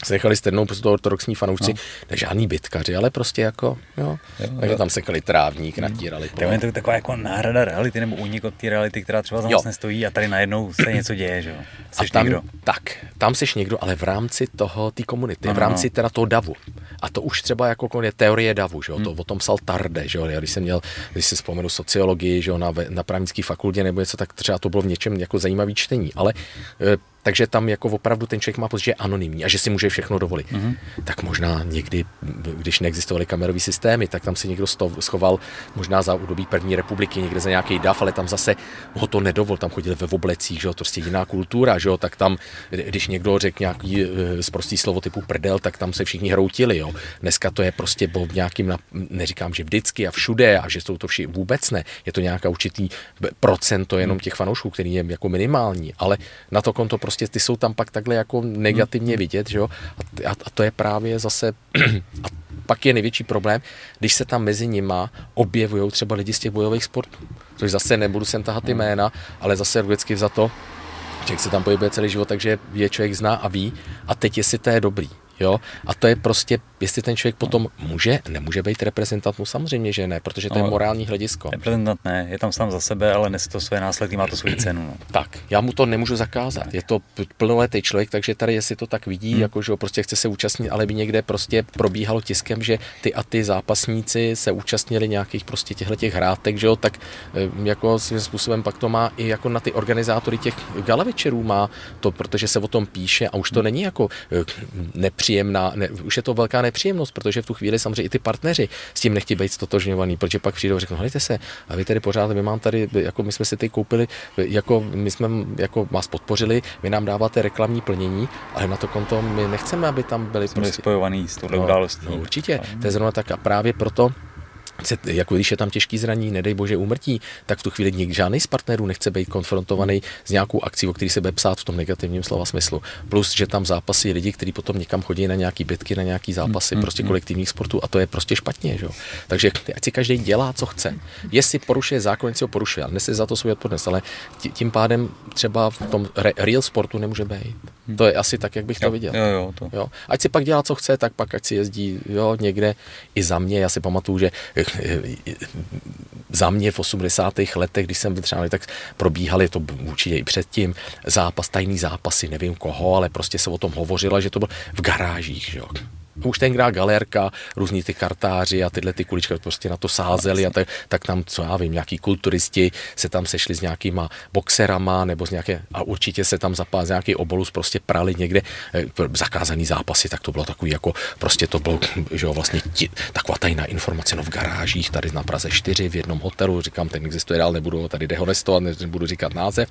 B: se nechali strhnout prostě to ortodoxní fanoušci, no. ne žádný bitkaři, ale prostě jako, jo, jo takže tam sekali trávník, hmm. natírali.
A: To je to taková jako náhrada reality, nebo únik od té reality, která třeba za nás nestojí a tady najednou se něco děje, že jo.
B: a tam, někdo. Tak, tam seš někdo, ale v rámci toho, té komunity, no, v rámci no. teda toho davu. A to už třeba jako je teorie davu, že jo, hmm. to o tom psal Tarde, že jo, já když jsem měl, když si vzpomenu sociologii, že jo, na, na právnické fakultě nebo něco, tak třeba to bylo v něčem jako zajímavý čtení, ale e, takže tam jako opravdu ten člověk má pocit, že je anonymní a že si může všechno dovolit. Mm-hmm. Tak možná někdy, když neexistovaly kamerové systémy, tak tam si někdo schoval možná za údobí první republiky někde za nějaký dav, ale tam zase ho to nedovol, tam chodili ve oblecích, že jo, to prostě jiná kultura, že jo, tak tam, když někdo řekl nějaký zprostý eh, slovo typu prdel, tak tam se všichni hroutili, jo. Dneska to je prostě bo nějakým, neříkám, že vždycky a všude a že jsou to všichni, vůbec ne. Je to nějaká určitý procento jenom těch fanoušků, který je jako minimální, ale na to konto prostě ty jsou tam pak takhle jako negativně hmm. vidět, že jo? A, a to je právě zase, a pak je největší problém, když se tam mezi nima objevují třeba lidi z těch bojových sportů. Což zase nebudu sem tahat ty hmm. jména, ale zase vždycky za to, člověk se tam pohybuje celý život, takže je člověk zná a ví. A teď, jestli to je dobrý. Jo? A to je prostě, jestli ten člověk potom může, nemůže být reprezentant, no samozřejmě, že ne, protože to no, je morální hledisko.
A: Reprezentant ne, je tam sám za sebe, ale nese to své následky, má to svoji cenu. No.
B: Tak, já mu to nemůžu zakázat. Je to plnoletý člověk, takže tady, jestli to tak vidí, hmm. jako že prostě chce se účastnit, ale by někde prostě probíhalo tiskem, že ty a ty zápasníci se účastnili nějakých prostě těchto těch hrátek, že jo, tak eh, jako svým způsobem pak to má i jako na ty organizátory těch gala večerů má to, protože se o tom píše a už to hmm. není jako eh, nepří nepříjemná, ne, už je to velká nepříjemnost, protože v tu chvíli samozřejmě i ty partneři s tím nechtějí být stotožňovaný, protože pak přijdou a řeknou, hledajte se, a vy tady pořád, my mám tady, jako my jsme si ty koupili, jako my jsme jako vás podpořili, vy nám dáváte reklamní plnění, ale na to konto my nechceme, aby tam byli
A: jsme prostě... spojovaný s touhle no, událostí.
B: No, určitě, to je zrovna tak a právě proto se, jako když je tam těžký zraní, nedej bože úmrtí, tak v tu chvíli nikdy žádný z partnerů nechce být konfrontovaný s nějakou akcí, o který se bude psát v tom negativním slova smyslu. Plus, že tam zápasy lidi, kteří potom někam chodí na nějaký bitky, na nějaký zápasy mm, prostě kolektivních sportů a to je prostě špatně. Že? Takže ať si každý dělá, co chce. Jestli porušuje zákon, si ho porušuje, ale nese za to svůj odpovědnost, ale tím pádem třeba v tom real sportu nemůže být. Hmm. To je asi tak, jak bych to viděl.
A: Jo, jo, to.
B: Jo. Ať si pak dělá, co chce, tak pak ať si jezdí jo, někde i za mě. Já si pamatuju, že za mě v 80. letech, když jsem třeba tak probíhaly to určitě i předtím, zápas, tajný zápasy, nevím koho, ale prostě se o tom hovořilo, že to bylo v garážích, že jo už tenkrát galerka, různí ty kartáři a tyhle ty kuličky prostě na to sázeli a tak, tak tam, co já vím, nějaký kulturisti se tam sešli s nějakýma boxerama nebo z nějaké, a určitě se tam zapál nějaký obolus prostě prali někde eh, zakázaný zápasy, tak to bylo takový jako, prostě to bylo, že jo, vlastně ti, taková tajná informace, no v garážích, tady na Praze 4, v jednom hotelu, říkám, ten existuje dál, nebudu tady dehonestovat, nebudu říkat název,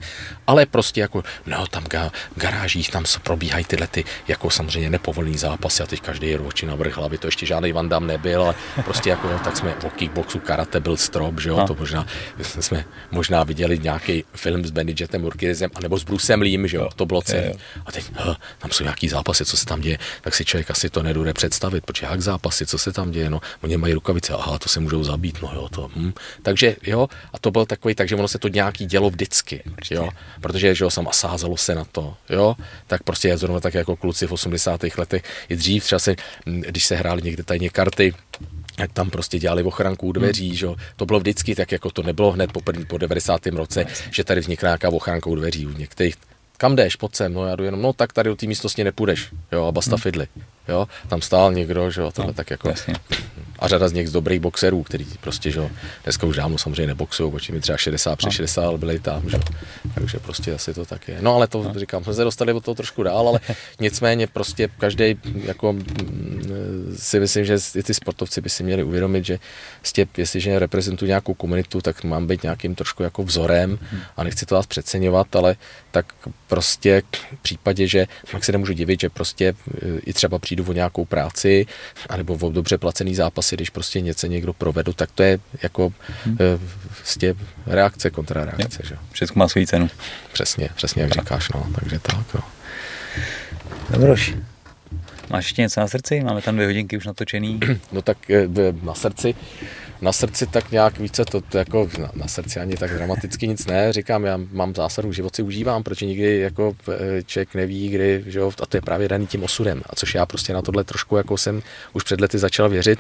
B: ale prostě jako, no tam ga, v garážích, tam probíhají tyhle ty, jako samozřejmě nepovolený zápasy a teď každý je oči na vrch hlavy, to ještě žádný Van Damme nebyl, ale prostě jako, no, tak jsme o kickboxu, karate byl strop, že jo, to možná, jsme možná viděli nějaký film s Benny Jetem Urquidezem, anebo s Brucem Leem, že jo, to bylo celé. A teď, huh, tam jsou nějaký zápasy, co se tam děje, tak si člověk asi to nedude představit, protože jak zápasy, co se tam děje, no, oni mají rukavice, aha, to se můžou zabít, no jo, to, hm. Takže jo, a to byl takový, takže ono se to nějaký dělo vždycky, jo, protože, že jo, sam a sázelo se na to, jo, tak prostě je zrovna tak jako kluci v 80. letech i dřív třeba se když se hráli někde tajně karty, jak tam prostě dělali ochranku u dveří, hmm. že? to bylo vždycky tak, jako to nebylo hned po, první, po 90. roce, že tady vznikla nějaká ochranka u dveří u některých. Kam jdeš, pojď sem, no já jdu jenom, no tak tady do té místnosti nepůjdeš, jo, a basta hmm. fidly, jo, tam stál někdo, že jo, tohle no, tak jako, jasně a řada z nich z dobrých boxerů, který prostě, že dneska už dávno samozřejmě neboxují, protože mi třeba 60 přes 60, ale byli tam, že takže prostě asi to tak je. No ale to no. říkám, jsme se dostali od toho trošku dál, ale nicméně prostě každý jako mm, si myslím, že i ty sportovci by si měli uvědomit, že prostě, jestliže reprezentují nějakou komunitu, tak mám být nějakým trošku jako vzorem a nechci to vás přeceňovat, ale tak prostě v případě, že tak se nemůžu divit, že prostě e, i třeba přijdu o nějakou práci, anebo o dobře placený zápas asi když prostě něco někdo provedu, tak to je jako hmm. vlastně reakce, kontrareakce. Že?
A: Všechno má svou cenu.
B: Přesně, přesně jak tak. říkáš, no, takže tak. Jo.
A: Dobroš. Máš ještě něco na srdci? Máme tam dvě hodinky už natočený.
B: No tak eh, na srdci, na srdci tak nějak více, to, to jako na, na, srdci ani tak dramaticky nic ne, říkám, já mám zásadu, život si užívám, protože nikdy jako člověk neví, kdy, že jo, a to je právě daný tím osudem, a což já prostě na tohle trošku jako jsem už před lety začal věřit,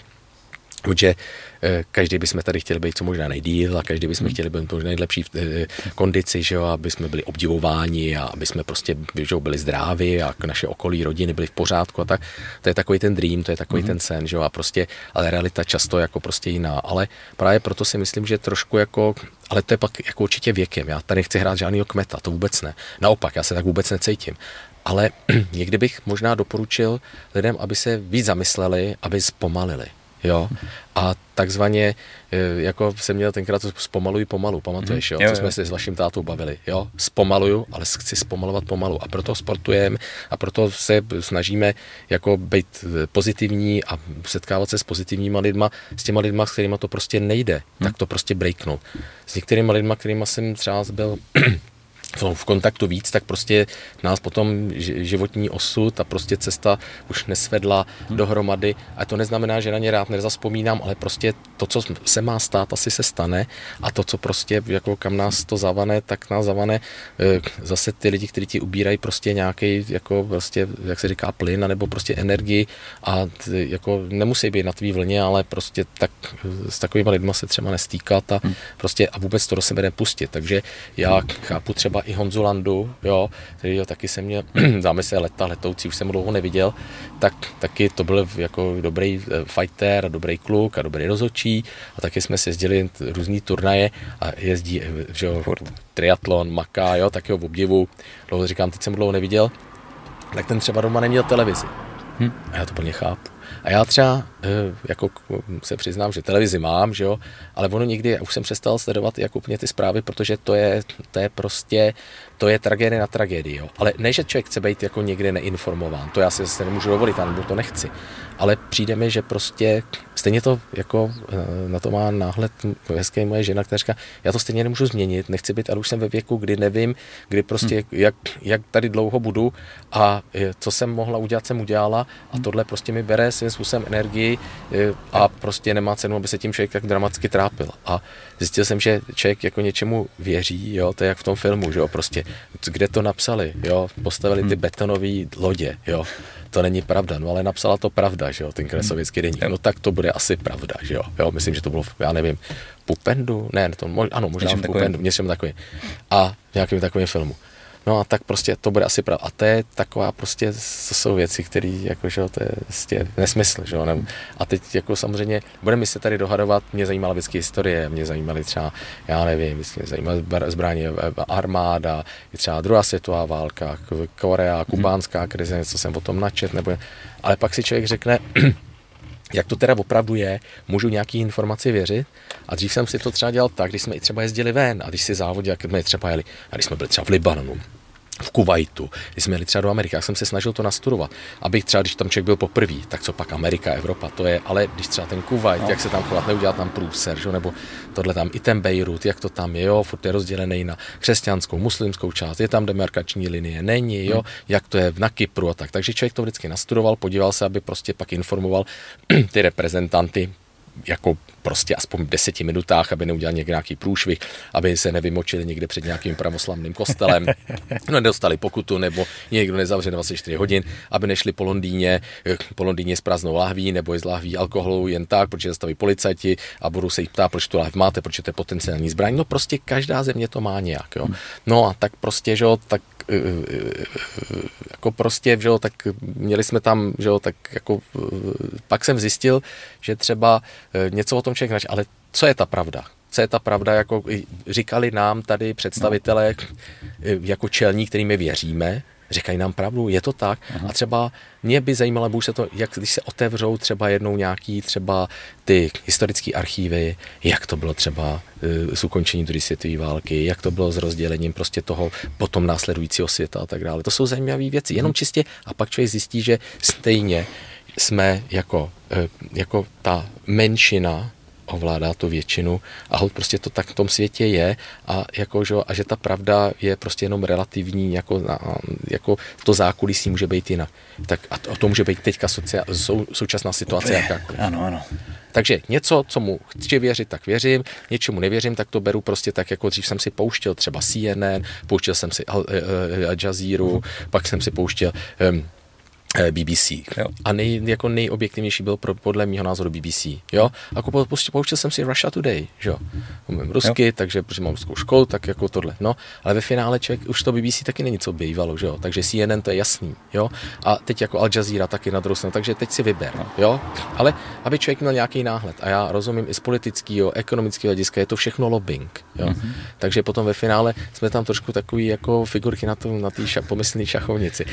B: Protože eh, každý bychom tady chtěli být co možná nejdíl a každý bychom hmm. chtěli být možná nejlepší v eh, kondici, že jo, aby jsme byli obdivováni a aby jsme prostě že jo, byli zdraví a naše okolí, rodiny byly v pořádku a tak. To je takový ten dream, to je takový hmm. ten sen, že jo, a prostě, ale realita často jako prostě jiná. Ale právě proto si myslím, že trošku jako, ale to je pak jako určitě věkem. Já tady nechci hrát žádný kmeta, to vůbec ne. Naopak, já se tak vůbec necítím ale někdy bych možná doporučil lidem, aby se víc zamysleli, aby zpomalili. Jo? A takzvaně, e, jako jsem měl tenkrát zpomaluji pomalu, pamatuješ, mhm. jo? jo, co jsme se s vaším tátou bavili, jo? Zpomaluju, ale chci zpomalovat pomalu a proto sportujeme a proto se snažíme jako být pozitivní a setkávat se s pozitivníma lidma, s těma lidma, s kterými to prostě nejde, hmm. tak to prostě breaknout. S některými lidma, kterými jsem třeba byl v kontaktu víc, tak prostě nás potom životní osud a prostě cesta už nesvedla hmm. dohromady. A to neznamená, že na ně rád nezaspomínám, ale prostě to, co se má stát, asi se stane a to, co prostě, jako kam nás to zavane, tak nás zavane zase ty lidi, kteří ti ubírají prostě nějaký, jako prostě, jak se říká, plyn, nebo prostě energii a jako nemusí být na tvý vlně, ale prostě tak s takovými lidmi se třeba nestýkat a hmm. prostě a vůbec to do sebe nepustit. Takže já chápu třeba třeba i Honzu Landu, jo, který jo, taky jsem měl zámysl leta letoucí, už jsem ho dlouho neviděl, tak taky to byl jako dobrý eh, fighter, dobrý kluk a dobrý rozhodčí a taky jsme si jezdili různý turnaje a jezdí, eh, že jo, triatlon, maka, jo, taky ho v obdivu, dlouho říkám, teď jsem ho dlouho neviděl, tak ten třeba doma neměl televizi. Hm. A já to plně chápu. A já třeba, jako se přiznám, že televizi mám, že jo, ale ono někdy, už jsem přestal sledovat jako úplně ty zprávy, protože to je, to je prostě, to je tragédie na tragédii, jo. Ale ne, že člověk chce být jako někde neinformován, to já si zase nemůžu dovolit, nebo to nechci. Ale přijde mi, že prostě stejně to jako eh, na to má náhled hezké moje žena, která říká, já to stejně nemůžu změnit, nechci být, ale už jsem ve věku, kdy nevím, kdy prostě, hmm. jak, jak tady dlouho budu a co jsem mohla udělat, jsem udělala a tohle prostě mi bere svým způsobem energii eh, a prostě nemá cenu, aby se tím člověk tak dramaticky trápil. A zjistil jsem, že člověk jako něčemu věří, jo, to je jak v tom filmu, že jo, prostě, kde to napsali, jo, postavili ty hmm. betonové lodě, jo, to není pravda, no ale napsala to pravda, že jo, ten kresovický deník, no tak to bude asi pravda, že jo, jo, myslím, že to bylo, já nevím, Pupendu, ne, to, ano, možná v Pupendu, něčem takovým, a nějakým takovým filmu. No a tak prostě to bude asi pravda. A to je taková prostě, to jsou věci, které jako, že to je prostě nesmysl, že jo. A teď jako samozřejmě budeme se tady dohadovat, mě zajímala vždycky historie, mě zajímaly třeba, já nevím, mě zajímaly zbraně armáda, třeba druhá světová válka, Korea, mhm. kubánská krize, něco jsem o tom načet, nebo, ale pak si člověk řekne, jak to teda opravdu je, můžu nějaký informaci věřit. A dřív jsem si to třeba dělal tak, když jsme i třeba jezdili ven a když si závodě, jak jsme třeba jeli, a když jsme byli třeba v Libanonu, v Kuwaitu, když jsme jeli třeba do Ameriky, já jsem se snažil to nastudovat, abych třeba, když tam člověk byl poprvé, tak co pak Amerika, Evropa, to je, ale když třeba ten Kuwait, no. jak se tam chovat, neudělat tam průser, že? nebo tohle tam, i ten Beirut, jak to tam je, jo, furt je rozdělený na křesťanskou, muslimskou část, je tam demarkační linie, není, jo, hmm. jak to je na Kypru a tak. Takže člověk to vždycky nastudoval, podíval se, aby prostě pak informoval ty reprezentanty jako prostě aspoň v deseti minutách, aby neudělal někde nějaký průšvih, aby se nevymočili někde před nějakým pravoslavným kostelem, no, nedostali pokutu nebo někdo nezavře 24 hodin, aby nešli po Londýně, po Londýně s prázdnou lahví nebo z lahví alkoholu jen tak, protože zastaví policajti a budou se jich ptát, proč tu lahv máte, proč to je potenciální zbraň. No prostě každá země to má nějak. Jo. No a tak prostě, že jo, tak jako prostě, že jo, tak měli jsme tam, že jo, tak jako pak jsem zjistil, že třeba něco o tom člověk nač, ale co je ta pravda? Co je ta pravda, jako říkali nám tady představitelé jako čelní, kterými věříme, říkají nám pravdu, je to tak. Aha. A třeba mě by zajímalo, buď se to, jak když se otevřou třeba jednou nějaký třeba ty historické archívy, jak to bylo třeba uh, s ukončením druhé světové války, jak to bylo s rozdělením prostě toho potom následujícího světa a tak dále. To jsou zajímavé věci, jenom čistě a pak člověk zjistí, že stejně jsme jako, eh, jako ta menšina ovládá tu většinu a hod prostě to tak v tom světě je a, jako, že, a že ta pravda je prostě jenom relativní, jako, jako to zákulisí může být jinak. Tak a to, a to může být teďka socia, sou, současná situace jakákoliv.
A: Ano, ano.
B: Takže něco, co mu chci věřit, tak věřím, něčemu nevěřím, tak to beru prostě tak, jako dřív jsem si pouštěl třeba CNN, pouštěl jsem si Al, Al Jazeera, uh-huh. pak jsem si pouštěl um, Eh, BBC. Jo. A nej, jako nejobjektivnější byl pro, podle mého názoru BBC. Jo? A jako prostě pouštěl jsem si Russia Today, že. Umím rusky, jo. takže protože mám ruskou školu, tak jako tohle. No, ale ve finále člověk, už to BBC taky není co bývalo, že jo. Takže CNN to je jasný, jo. A teď jako Al Jazeera taky na druhou stranu, takže teď si vyber, no. jo. Ale aby člověk měl nějaký náhled. A já rozumím i z politického, ekonomického hlediska, je to všechno lobbying, jo. Mm-hmm. Takže potom ve finále jsme tam trošku takový jako figurky na té na ša, pomyslné šachovnici.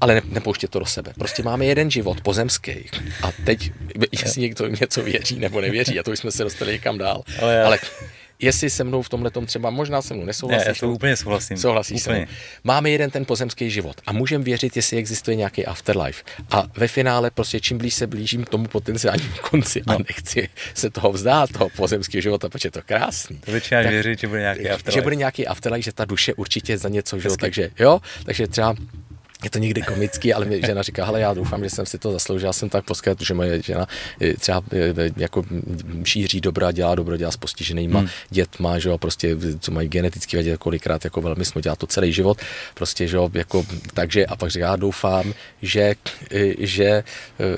B: Ale ne, nepouště to sebe. Prostě máme jeden život pozemský. A teď, jestli někdo něco věří nebo nevěří, a to už jsme se dostali někam dál. Ale, ale jestli se mnou v tomhle třeba, možná se mnou nesouhlasíš.
A: Ne, já to úplně souhlasím.
B: Souhlasíš úplně. se mnou. Máme jeden ten pozemský život a můžeme věřit, jestli existuje nějaký afterlife. A ve finále prostě čím blíž se blížím k tomu potenciálnímu konci no. a nechci se toho vzdát, toho pozemského života, protože je to krásný.
A: To většina věřit, že bude nějaký afterlife.
B: Že bude nějaký afterlife, že ta duše určitě za něco žil, takže jo, takže třeba je to někdy komický, ale mě žena říká, hele, já doufám, že jsem si to zasloužil, jsem tak poskat, že moje žena třeba jako šíří dobro a dělá dobro, dělá s postiženýma hmm. dětma, že jo, prostě, co mají genetický vadě, kolikrát jako velmi jsme dělá to celý život, prostě, že jo, jako, takže a pak říká, já doufám, že, že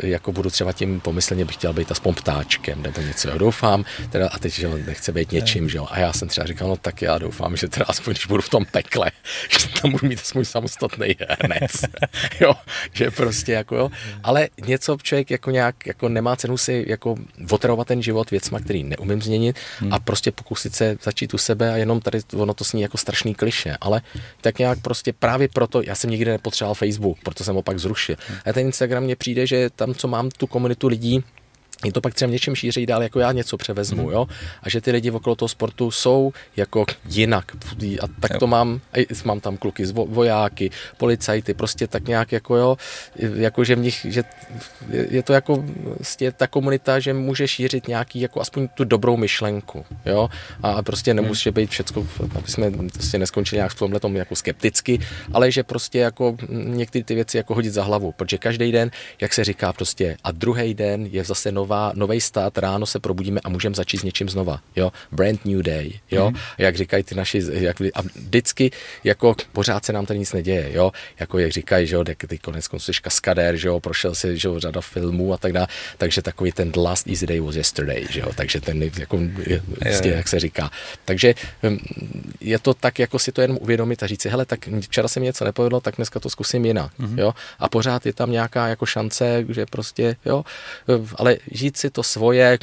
B: jako budu třeba tím pomyslně bych chtěl být aspoň ptáčkem nebo něco, jo, doufám, teda a teď, že nechce být něčím, že jo, a já jsem třeba říkal, no tak já doufám, že teda aspoň, když budu v tom pekle, že tam budu mít aspoň samostatný hned nic. jo, že prostě jako jo. Ale něco člověk jako nějak jako nemá cenu si jako otravovat ten život věcma, který neumím změnit hmm. a prostě pokusit se začít u sebe a jenom tady ono to sní jako strašný kliše, ale tak nějak prostě právě proto, já jsem nikdy nepotřeboval Facebook, proto jsem opak zrušil. Hmm. A ten Instagram mně přijde, že tam, co mám tu komunitu lidí, je to pak třeba něčem šířejí dál, jako já něco převezmu, mm. jo, a že ty lidi okolo toho sportu jsou jako jinak a tak to mám, mám tam kluky z vojáky, policajty, prostě tak nějak jako jo, jako že v nich, že je to jako vlastně ta komunita, že může šířit nějaký jako aspoň tu dobrou myšlenku, jo, a prostě nemusí hmm. být všecko, aby jsme prostě neskončili nějak v tomhle tom jako skepticky, ale že prostě jako některé ty věci jako hodit za hlavu, protože každý den, jak se říká prostě, a druhý den je zase nový nová, nový stát, ráno se probudíme a můžeme začít s něčím znova, jo, brand new day, jo, mm. jak říkají ty naši, jak, a vždycky, jako pořád se nám tady nic neděje, jo, jako jak říkají, že jo, ty konec konců jsi kaskadér, že jo, prošel si, že jo, řada filmů a tak dále, takže takový ten last easy day was yesterday, že jo, takže ten, jako, je, prostě, jak se říká, takže je to tak, jako si to jenom uvědomit a říct si, hele, tak včera se mi něco nepovedlo, tak dneska to zkusím jinak, mm-hmm. jo, a pořád je tam nějaká jako šance, že prostě, jo, ale žít si to svoje,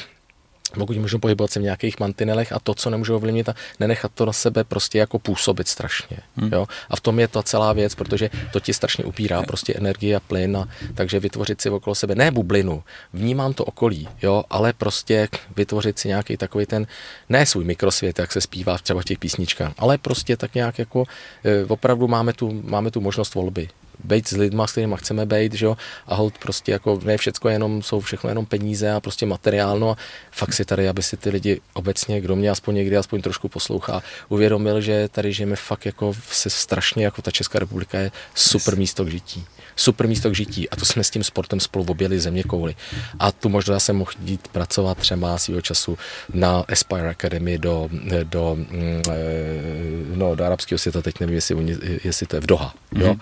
B: pokud můžu pohybovat se v nějakých mantinelech a to, co nemůžu ovlivnit a nenechat to na sebe prostě jako působit strašně. Hmm. Jo? A v tom je ta celá věc, protože to ti strašně upírá prostě energie a plyn a takže vytvořit si okolo sebe, ne bublinu, vnímám to okolí, jo, ale prostě vytvořit si nějaký takový ten, ne svůj mikrosvět, jak se zpívá třeba v těch písničkách, ale prostě tak nějak jako e, opravdu máme tu, máme tu možnost volby být s lidma, s kterými chceme být, že jo, a hold prostě jako ne všecko jenom, jsou všechno jenom peníze a prostě materiálno a fakt si tady, aby si ty lidi obecně, kdo mě aspoň někdy aspoň trošku poslouchá, uvědomil, že tady žijeme fakt jako se strašně, jako ta Česká republika je super místo k žití super místo k žití a to jsme s tím sportem spolu objeli země kouly. A tu možná jsem mohl jít pracovat třeba svého času na Aspire Academy do, do, mm, eh, no, do arabského světa, teď nevím, jestli, jestli to je v Doha, mm-hmm. jo,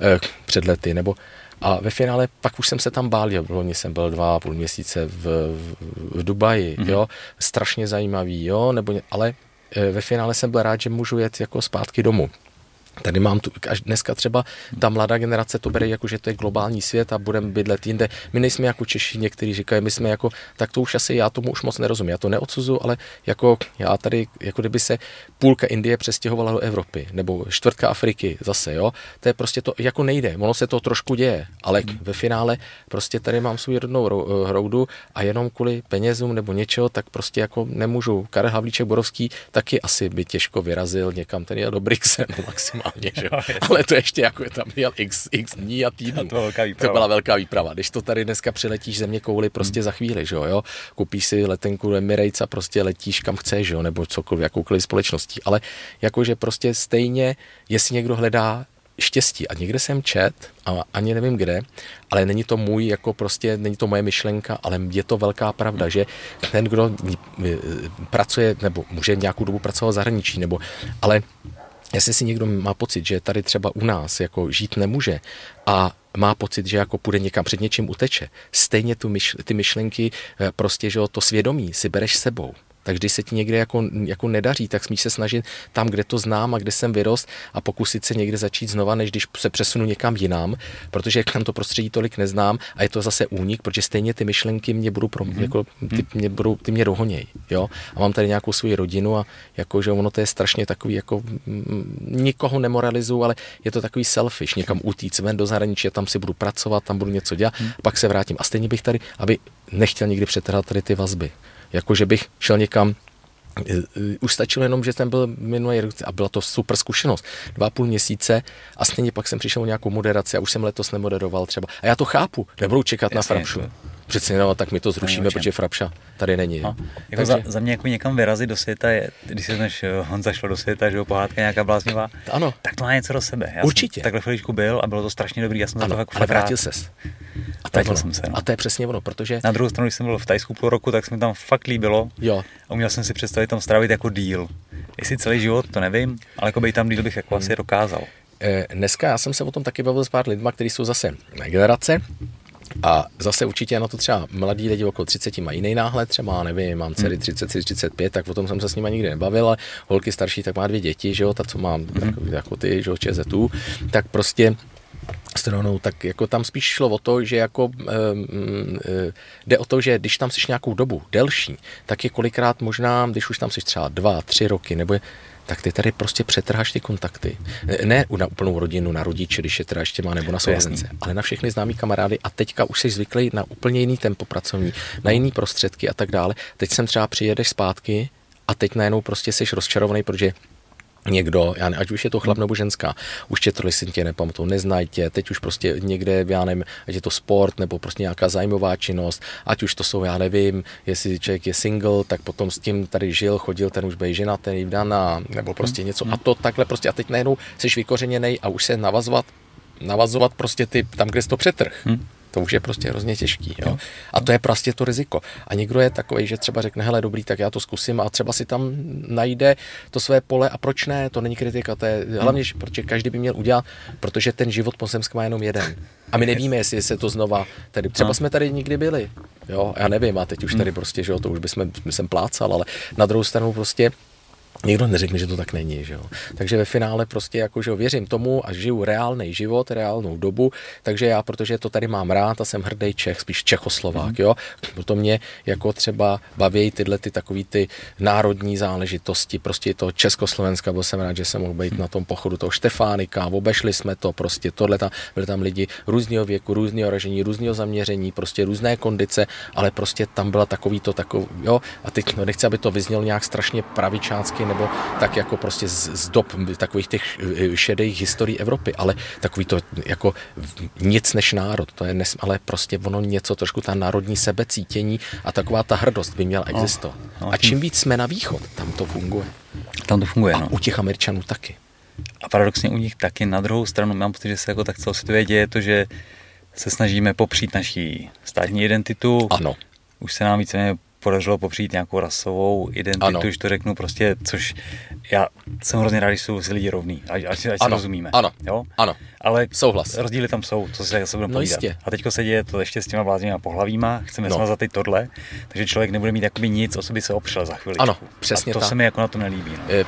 B: eh, před lety, nebo a ve finále pak už jsem se tam bál, jo, loni jsem byl dva a půl měsíce v, v, v Dubaji, mm-hmm. jo, strašně zajímavý, jo, nebo, ale eh, ve finále jsem byl rád, že můžu jet jako zpátky domů. Tady mám tu, až dneska třeba ta mladá generace to bere jako, že to je globální svět a budeme bydlet jinde. My nejsme jako Češi, někteří říkají, my jsme jako, tak to už asi já tomu už moc nerozumím. Já to neodsuzu, ale jako já tady, jako kdyby se půlka Indie přestěhovala do Evropy, nebo čtvrtka Afriky zase, jo. To je prostě to, jako nejde. Ono se to trošku děje, ale hmm. ve finále prostě tady mám svou rodnou hroudu a jenom kvůli penězům nebo něčeho, tak prostě jako nemůžu. Karel Havlíček Borovský taky asi by těžko vyrazil někam, ten je do Brixen maximálně normálně, že? No, ale to ještě jako je tam měl x, x dní a týdnů. To, to byla velká výprava. Když to tady dneska přiletíš země kouli prostě hmm. za chvíli, že jo? Kupíš si letenku Emirates a prostě letíš kam chceš, že jo? Nebo cokoliv, jakoukoliv společností. Ale jakože prostě stejně, jestli někdo hledá štěstí. A někde jsem čet, a ani nevím kde, ale není to můj, jako prostě, není to moje myšlenka, ale je to velká pravda, že ten, kdo pracuje, nebo může nějakou dobu pracovat v zahraničí, nebo, ale jestli si někdo má pocit, že tady třeba u nás jako žít nemůže a má pocit, že jako půjde někam před něčím uteče, stejně tu myšl, ty myšlenky, eh, prostě, že to svědomí si bereš sebou. Tak když se ti někde jako, jako nedaří, tak smíš se snažit tam, kde to znám a kde jsem vyrost a pokusit se někde začít znova, než když se přesunu někam jinam, protože tam to prostředí tolik neznám a je to zase únik, protože stejně ty myšlenky mě budou, pro, mm-hmm. jako, ty, mhm. mě budou, ty mě dohoněj, jo. A mám tady nějakou svou rodinu a jako, že ono to je strašně takový, jako m, nikoho nemoralizuju, ale je to takový selfish, někam utíct ven do zahraničí, tam si budu pracovat, tam budu něco dělat, mm. pak se vrátím. A stejně bych tady, aby nechtěl nikdy přetrhat tady ty vazby jako že bych šel někam e, e, už stačilo jenom, že jsem byl minulý rok a byla to super zkušenost. Dva a půl měsíce a stejně pak jsem přišel o nějakou moderaci a už jsem letos nemoderoval třeba. A já to chápu, nebudu čekat Jasně, na Frapšu. Přece no, tak my to zrušíme, protože Frapša tady není. No,
A: jako Takže... za, za, mě jako někam vyrazit do světa, je, když se než Honza šel do světa, že jo, pohádka nějaká bláznivá, ano. tak to má něco do sebe. Já
B: Určitě.
A: Jsem takhle chviličku byl a bylo to strašně dobrý, já jsem ano, za to jako
B: ale vrátil ses.
A: A to, je jsem se, no.
B: a to je přesně ono, protože...
A: Na druhou stranu, když jsem byl v Tajsku půl roku, tak se mi tam fakt líbilo. Jo. A uměl jsem si představit tam strávit jako díl. Jestli celý život, to nevím, ale jako by tam díl bych jako hmm. asi dokázal.
B: Eh, dneska já jsem se o tom taky bavil s pár lidma, kteří jsou zase na generace, a zase určitě na to třeba mladí lidi okolo 30 mají jiný náhled, třeba nevím, mám dcery 33, hmm. 35, tak o tom jsem se s nimi nikdy nebavil, ale holky starší tak má dvě děti, že jo, ta co mám, mm. jako, jako ty, že jo, ČZU, tak prostě stranou, tak jako tam spíš šlo o to, že jako e, e, jde o to, že když tam jsi nějakou dobu delší, tak je kolikrát možná, když už tam jsi třeba dva, tři roky, nebo je, tak ty tady prostě přetrháš ty kontakty. Ne na úplnou rodinu, na rodiče, když je teda ještě má, nebo na sourozence, ale na všechny známí kamarády a teďka už jsi zvyklý na úplně jiný tempo pracovní, na jiný prostředky a tak dále. Teď sem třeba přijedeš zpátky a teď najednou prostě jsi rozčarovaný, protože někdo, já ne, ať už je to chlap nebo ženská, už četli si tě nepamatuju, neznají tě, teď už prostě někde, já nevím, ať je to sport nebo prostě nějaká zájmová činnost, ať už to jsou, já nevím, jestli člověk je single, tak potom s tím tady žil, chodil, ten už byl žena, ten vdaná, nebo prostě něco. A to takhle prostě a teď najednou jsi vykořeněný a už se navazovat, navazovat prostě ty tam, kde jsi to přetrh. Hmm to už je prostě hrozně těžký. Jo? A to je prostě to riziko. A někdo je takový, že třeba řekne, hele, dobrý, tak já to zkusím a třeba si tam najde to své pole a proč ne, to není kritika, to je hlavně, protože každý by měl udělat, protože ten život pozemský má jenom jeden. A my nevíme, jestli se to znova, tady, třeba jsme tady nikdy byli, jo, já nevím, a teď už tady prostě, že jo, to už bychom, jsem plácal, ale na druhou stranu prostě Nikdo neřekne, že to tak není. Že jo? Takže ve finále prostě jako, že věřím tomu a žiju reálný život, reálnou dobu, takže já, protože to tady mám rád a jsem hrdý Čech, spíš Čechoslovák, mm. jo, proto mě jako třeba baví tyhle ty takový ty národní záležitosti, prostě to Československa, byl jsem rád, že jsem mohl být mm. na tom pochodu toho Štefánika, obešli jsme to, prostě tohle tam, byli tam lidi různého věku, různého ražení, různého zaměření, prostě různé kondice, ale prostě tam byla takový to takový, jo, a teď no, nechci, aby to vyznělo nějak strašně pravičácky, nebo tak jako prostě z, z dob takových těch šedých historií Evropy, ale takový to jako nic než národ, to je nes, ale prostě ono něco, trošku ta národní sebecítění a taková ta hrdost by měla no, existovat. No, no, a čím víc jsme na východ, tam to funguje.
A: Tam to funguje,
B: a
A: no.
B: u těch Američanů taky.
A: A paradoxně u nich taky na druhou stranu mám pocit, že se jako tak celosvětově děje to, že se snažíme popřít naší státní identitu.
B: Ano.
A: Už se nám víceméně podařilo popřít nějakou rasovou identitu, ano. že to řeknu prostě, což já jsem hrozně rád, že jsou si lidi rovní, ať, ať, ať
B: ano.
A: si rozumíme.
B: Ano,
A: jo?
B: ano.
A: Ale
B: Souhlas.
A: rozdíly tam jsou, co se se budeme
B: no povídat. Jistě.
A: A teďko se děje to ještě s těma bláznivými pohlavíma, chceme no. smazat i tohle, takže člověk nebude mít jakoby nic, o co by se opřel za chvíli.
B: Ano, přesně
A: A to
B: tak.
A: se mi jako na to nelíbí. No.
B: E, e,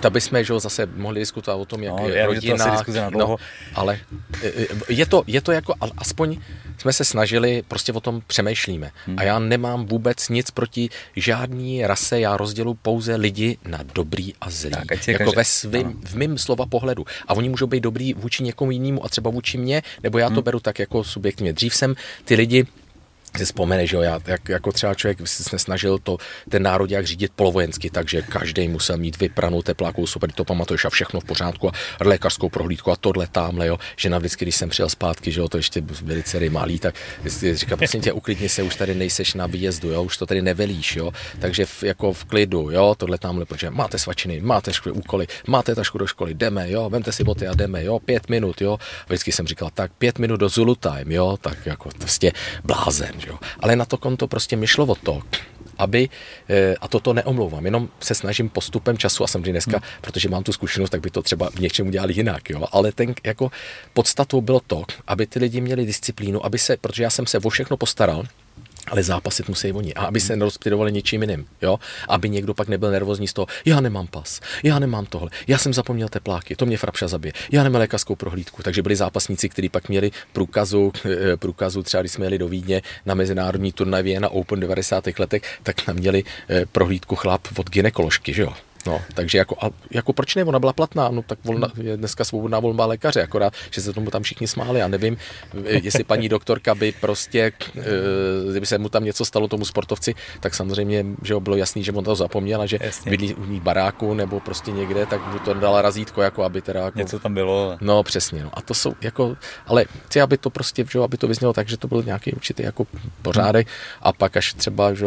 B: ta bychom že zase mohli diskutovat o tom, jak
A: no,
B: je rodina,
A: to asi na dlouho. No,
B: ale e, je to, je to jako, aspoň jsme se snažili, prostě o tom přemýšlíme. Hmm. A já nemám vůbec nic proti žádný rase, já rozdělu pouze lidi na dobrý a zlý. Tak, jako každý... ve svým, v mým slova pohledu. A oni můžou být dobrý vůči někomu jinému a třeba vůči mně, nebo já to hmm. beru tak jako subjektně. Dřív jsem ty lidi si vzpomene, že jo, já jak, jako třeba člověk se snažil to, ten národ jak řídit polovojensky, takže každý musel mít vypranou teplákovou super, to pamatuješ a všechno v pořádku a lékařskou prohlídku a tohle tamhle, jo, že na vždycky, když jsem přijel zpátky, že jo, to ještě byli dcery malý, tak říká, prosím tě, uklidni se, už tady nejseš na výjezdu, jo, už to tady nevelíš, jo, takže v, jako v klidu, jo, tohle tamhle, protože máte svačiny, máte školy, úkoly, máte tašku do školy, jdeme, jo, vemte si boty a jdeme, jo, pět minut, jo, vždycky jsem říkal, tak pět minut do Zulu time, jo, tak jako prostě blázen, Jo. Ale na to konto prostě mi šlo o to, aby, eh, a toto neomlouvám, jenom se snažím postupem času a samozřejmě dneska, hmm. protože mám tu zkušenost, tak by to třeba v něčem udělali jinak, jo, ale ten jako podstatou bylo to, aby ty lidi měli disciplínu, aby se, protože já jsem se o všechno postaral, ale zápasit musí oni. A aby se nerozptydovali něčím jiným, jo? Aby někdo pak nebyl nervózní z toho, já nemám pas, já nemám tohle, já jsem zapomněl tepláky, to mě frapša zabije, já nemám lékařskou prohlídku. Takže byli zápasníci, kteří pak měli průkazu, eh, průkazu třeba když jsme jeli do Vídně na mezinárodní turnaj na Open 90. letech, tak tam měli eh, prohlídku chlap od ginekoložky, že jo? No, takže jako, a, jako proč ne, ona byla platná, no tak volna, je dneska svobodná volba lékaře, akorát, že se tomu tam všichni smáli, já nevím, jestli paní doktorka by prostě, e, kdyby se mu tam něco stalo tomu sportovci, tak samozřejmě, že ho bylo jasný, že on to zapomněl a že Jasně. bydlí u ní baráku nebo prostě někde, tak mu to dala razítko, jako aby teda jako,
A: Něco tam bylo.
B: No přesně, no. a to jsou jako, ale chci, aby to prostě, že, aby to vyznělo tak, že to byl nějaký určitý jako pořádek a pak až třeba, že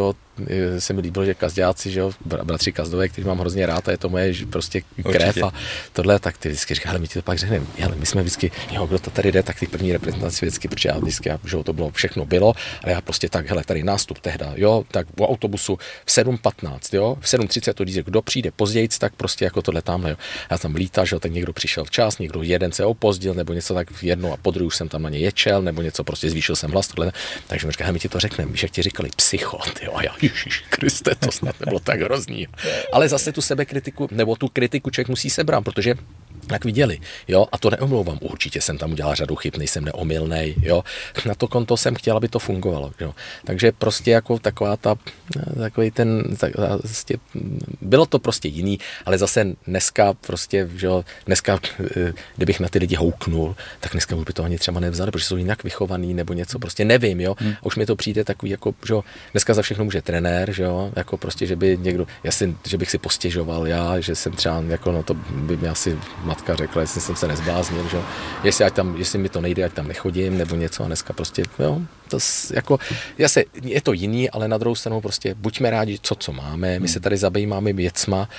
B: se mi líbilo, že kazdáci, že jo, bratři kazdové, který mám hrozně rád a je to moje prostě krev Určitě. a tohle, tak ty vždycky říká, ale my ti to pak řekneme, ale my jsme vždycky, jo, kdo to tady jde, tak ty první reprezentaci vždycky, protože já vždycky, že to bylo, všechno bylo, ale já prostě tak, hele, tady nástup tehda, jo, tak v autobusu v 7.15, jo, v 7.30 to říct, kdo přijde později, tak prostě jako tohle tamhle, jo. Já tam lítá, že jo, tak někdo přišel včas, někdo jeden se opozdil, nebo něco tak jedno a po už jsem tam na ně ječel, nebo něco prostě zvýšil jsem hlas, tohle, takže mi říká, my ti to řekneme, že ti říkali psychot, jo, já, Ježíš Kriste, to snad nebylo tak hrozný. Ale zase tu sebekritiku, nebo tu kritiku člověk musí sebrat, protože tak viděli, jo, a to neomlouvám, určitě jsem tam udělal řadu chyb, nejsem neomylnej, jo, na to konto jsem chtěl, aby to fungovalo, jo, takže prostě jako taková ta, takový ten, tak, prostě, bylo to prostě jiný, ale zase dneska prostě, jo, dneska, eh, kdybych na ty lidi houknul, tak dneska už by to ani třeba nevzali, protože jsou jinak vychovaný nebo něco, prostě nevím, jo, hmm. a už mi to přijde takový, jako, že jo, dneska za všechno může trenér, že jo, jako prostě, že by někdo, já si, že bych si postěžoval já, že jsem třeba, jako no to by mě asi matka řekla, jestli jsem se nezbláznil, že jestli, ať tam, jestli mi to nejde, ať tam nechodím, nebo něco a dneska prostě, jo, to jako, zase je to jiný, ale na druhou stranu prostě buďme rádi, co, co máme, my se tady zabýváme věcma,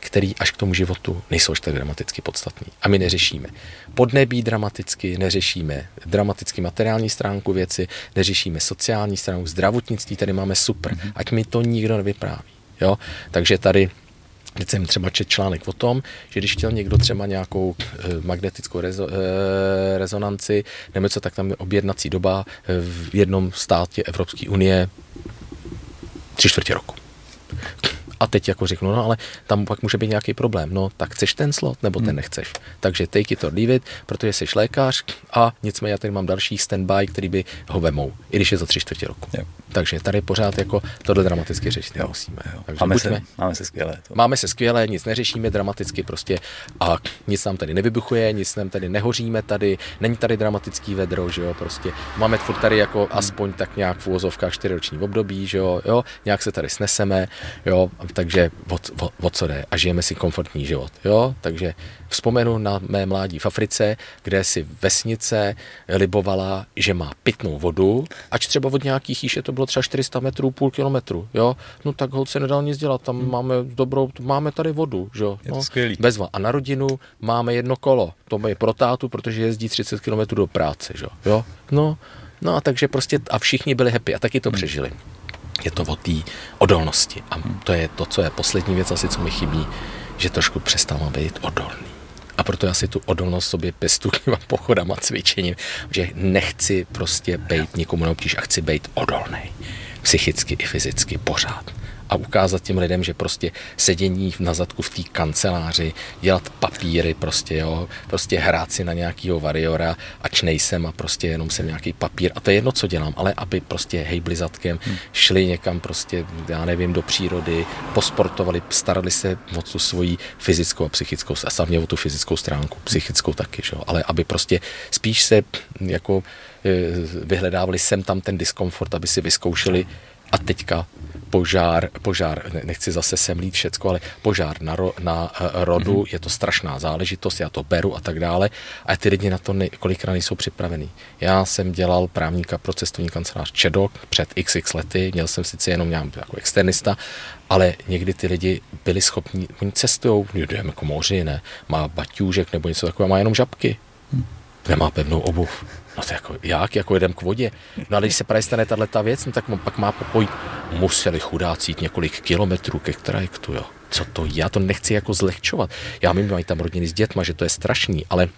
B: který až k tomu životu nejsou až tak dramaticky podstatný. A my neřešíme. Podnebí dramaticky neřešíme, dramaticky materiální stránku věci, neřešíme sociální stránku, zdravotnictví tady máme super, mhm. ať mi to nikdo nevypráví. Jo? Takže tady Teď jsem třeba čet článek o tom, že když chtěl někdo třeba nějakou eh, magnetickou rezo, eh, rezonanci nebo co, tak tam je objednací doba eh, v jednom státě Evropské unie tři čtvrtě roku. A teď jako řeknu, no ale tam pak může být nějaký problém. No tak chceš ten slot, nebo ten hmm. nechceš. Takže take it or leave it, protože jsi lékař a nicméně já tady mám další standby, který by ho vemou, i když je za tři čtvrtě roku. Jo. Takže tady pořád jako tohle dramaticky řešit jo, musíme. Jo.
A: Takže máme, buďme, se, máme se skvěle.
B: To. Máme se skvěle, nic neřešíme dramaticky prostě a nic nám tady nevybuchuje, nic nám tady nehoříme tady, není tady dramatický vedro, že jo, prostě máme furt tady jako hmm. aspoň tak nějak v úvozovkách čtyřroční období, že jo, jo, nějak se tady sneseme, jo, takže o, o, o co jde a žijeme si komfortní život, jo, takže vzpomenu na mé mládí v Africe, kde si vesnice libovala, že má pitnou vodu, ač třeba od nějakých jíše to bylo třeba 400 metrů, půl kilometru, jo, no tak holce nedal nic dělat, tam hmm. máme dobrou, máme tady vodu, že jo,
A: no, skvělý.
B: bezva. A na rodinu máme jedno kolo, to je pro tátu, protože jezdí 30 km do práce, že jo, no, no a takže prostě a všichni byli happy a taky to hmm. přežili je to o té odolnosti. A to je to, co je poslední věc asi, co mi chybí, že trošku přestávám být odolný. A proto já si tu odolnost sobě pestu těma pochodama cvičením, že nechci prostě být nikomu na a chci být odolný. Psychicky i fyzicky pořád a ukázat těm lidem, že prostě sedění na zadku v té kanceláři, dělat papíry, prostě, jo, prostě hrát si na nějakýho variora, ač nejsem a prostě jenom jsem nějaký papír. A to je jedno, co dělám, ale aby prostě hejbli zadkem, hmm. šli někam prostě, já nevím, do přírody, posportovali, starali se o tu svoji fyzickou a psychickou, a hlavně o tu fyzickou stránku, psychickou taky, že jo, ale aby prostě spíš se jako eh, vyhledávali sem tam ten diskomfort, aby si vyzkoušeli a teďka požár, požár, nechci zase semlít všecko, ale požár na, ro, na eh, rodu, mm-hmm. je to strašná záležitost, já to beru a tak dále. A ty lidi na to ne, kolikrát nejsou připravení. Já jsem dělal právníka pro cestovní kancelář Čedok před xx lety, měl jsem sice jenom nějak jako externista, ale někdy ty lidi byli schopni, oni cestují, jdeme jako moři, ne, má baťůžek nebo něco takového, má jenom žabky. Hmm. Nemá pevnou obuv No to jako, jak, jako jedem k vodě. No ale když se právě stane tato věc, no tak pak má pokoj. Museli chudáci jít několik kilometrů ke trajektu, jo. Co to, já to nechci jako zlehčovat. Já vím, mají tam rodiny s dětma, že to je strašný, ale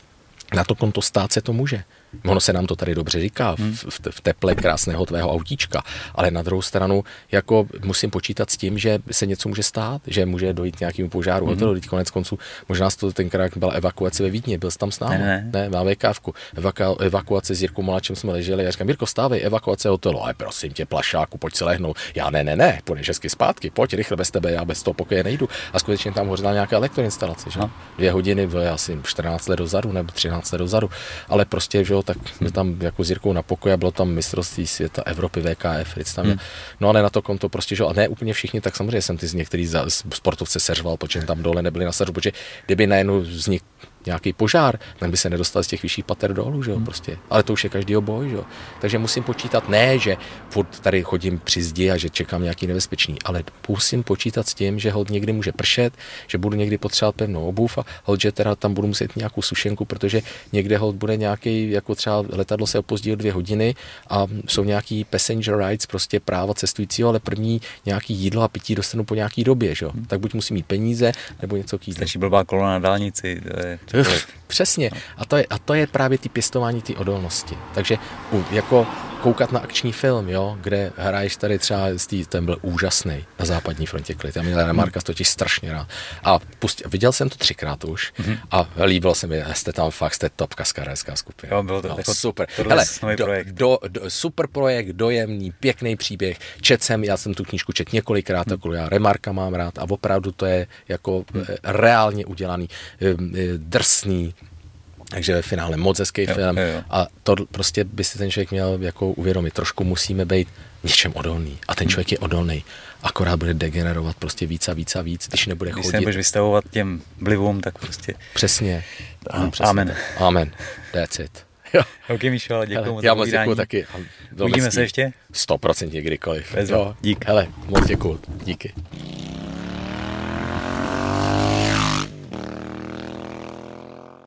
B: na to konto stát se to může. Ono se nám to tady dobře říká v, v, v teple krásného tvého autíčka, ale na druhou stranu jako musím počítat s tím, že se něco může stát, že může dojít k nějakému požáru mm-hmm. hotelu. Teď konec konců možná to tenkrát byla evakuace ve Vídni, byl jsi tam s námi, ne, ne. ne máme kávku. Evaka, evakuace s Jirkou Malačem jsme leželi a říkám, Jirko, stávej, evakuace hotelu. Ale prosím tě, plašáku, pojď se lehnout. Já ne, ne, ne, půjdeš hezky zpátky, pojď rychle bez tebe, já bez toho pokoje nejdu. A skutečně tam hořela nějaká elektroinstalace, že? No. Dvě hodiny, asi 14 let dozadu nebo 13 let dozadu, ale prostě, že jo, tak jsme tam jako s Jirkou na pokoji a bylo tam mistrovství světa Evropy VKF, Fritz tam. Hmm. No ale na to konto prostě, že a ne úplně všichni, tak samozřejmě jsem ty z některých sportovce seřval, protože tam dole nebyli na seřu, protože kdyby najednou vznik nějaký požár, ten by se nedostal z těch vyšších pater dolů, že jo, hmm. prostě. Ale to už je každý boj, že jo. Takže musím počítat, ne, že furt tady chodím při zdi a že čekám nějaký nebezpečný, ale musím počítat s tím, že hod někdy může pršet, že budu někdy potřebovat pevnou obuv a hod, že teda tam budu muset nějakou sušenku, protože někde hod bude nějaký, jako třeba letadlo se opozdí o dvě hodiny a jsou nějaký passenger rights, prostě práva cestujícího, ale první nějaký jídlo a pití dostanu po nějaký době, že jo. Hmm. Tak buď musím mít peníze, nebo něco k jídlu.
A: Stačí blbá kolona na dálnici, to je
B: Přesně. A to, je, a to je právě ty pěstování ty odolnosti. Takže u, jako koukat na akční film, jo, kde hraješ tady třeba, ten byl úžasný na západní frontě klid. Já měl Remarka totiž strašně rád. A pustě, viděl jsem to třikrát už mm-hmm. a líbilo se mi, jste tam fakt, jste topka skarajská skupina.
A: Jo, bylo to
B: no,
A: jako
B: super. Hele, do, projekt. Do, do, super projekt, dojemný, pěkný příběh. Čet jsem, já jsem tu knížku čet několikrát, mm. já Remarka mám rád a opravdu to je jako mm. reálně udělaný, eh, eh, drsný, takže ve finále moc hezký jo, film jo, jo. a to prostě by si ten člověk měl jako uvědomit. Trošku musíme být něčem odolný a ten člověk je odolný. Akorát bude degenerovat prostě víc a víc a víc, když nebude
A: když
B: chodit.
A: Když nebudeš vystavovat těm vlivům, tak prostě...
B: Přesně. Ano, přesně.
A: Amen.
B: Amen. That's it.
A: Jo. Ok, Míšo, ale děkuji
B: moc Já moc děkuji taky.
A: Uvidíme se ještě?
B: 100% kdykoliv.
A: Jo. Dík.
B: Hele, moc děkuji. Díky.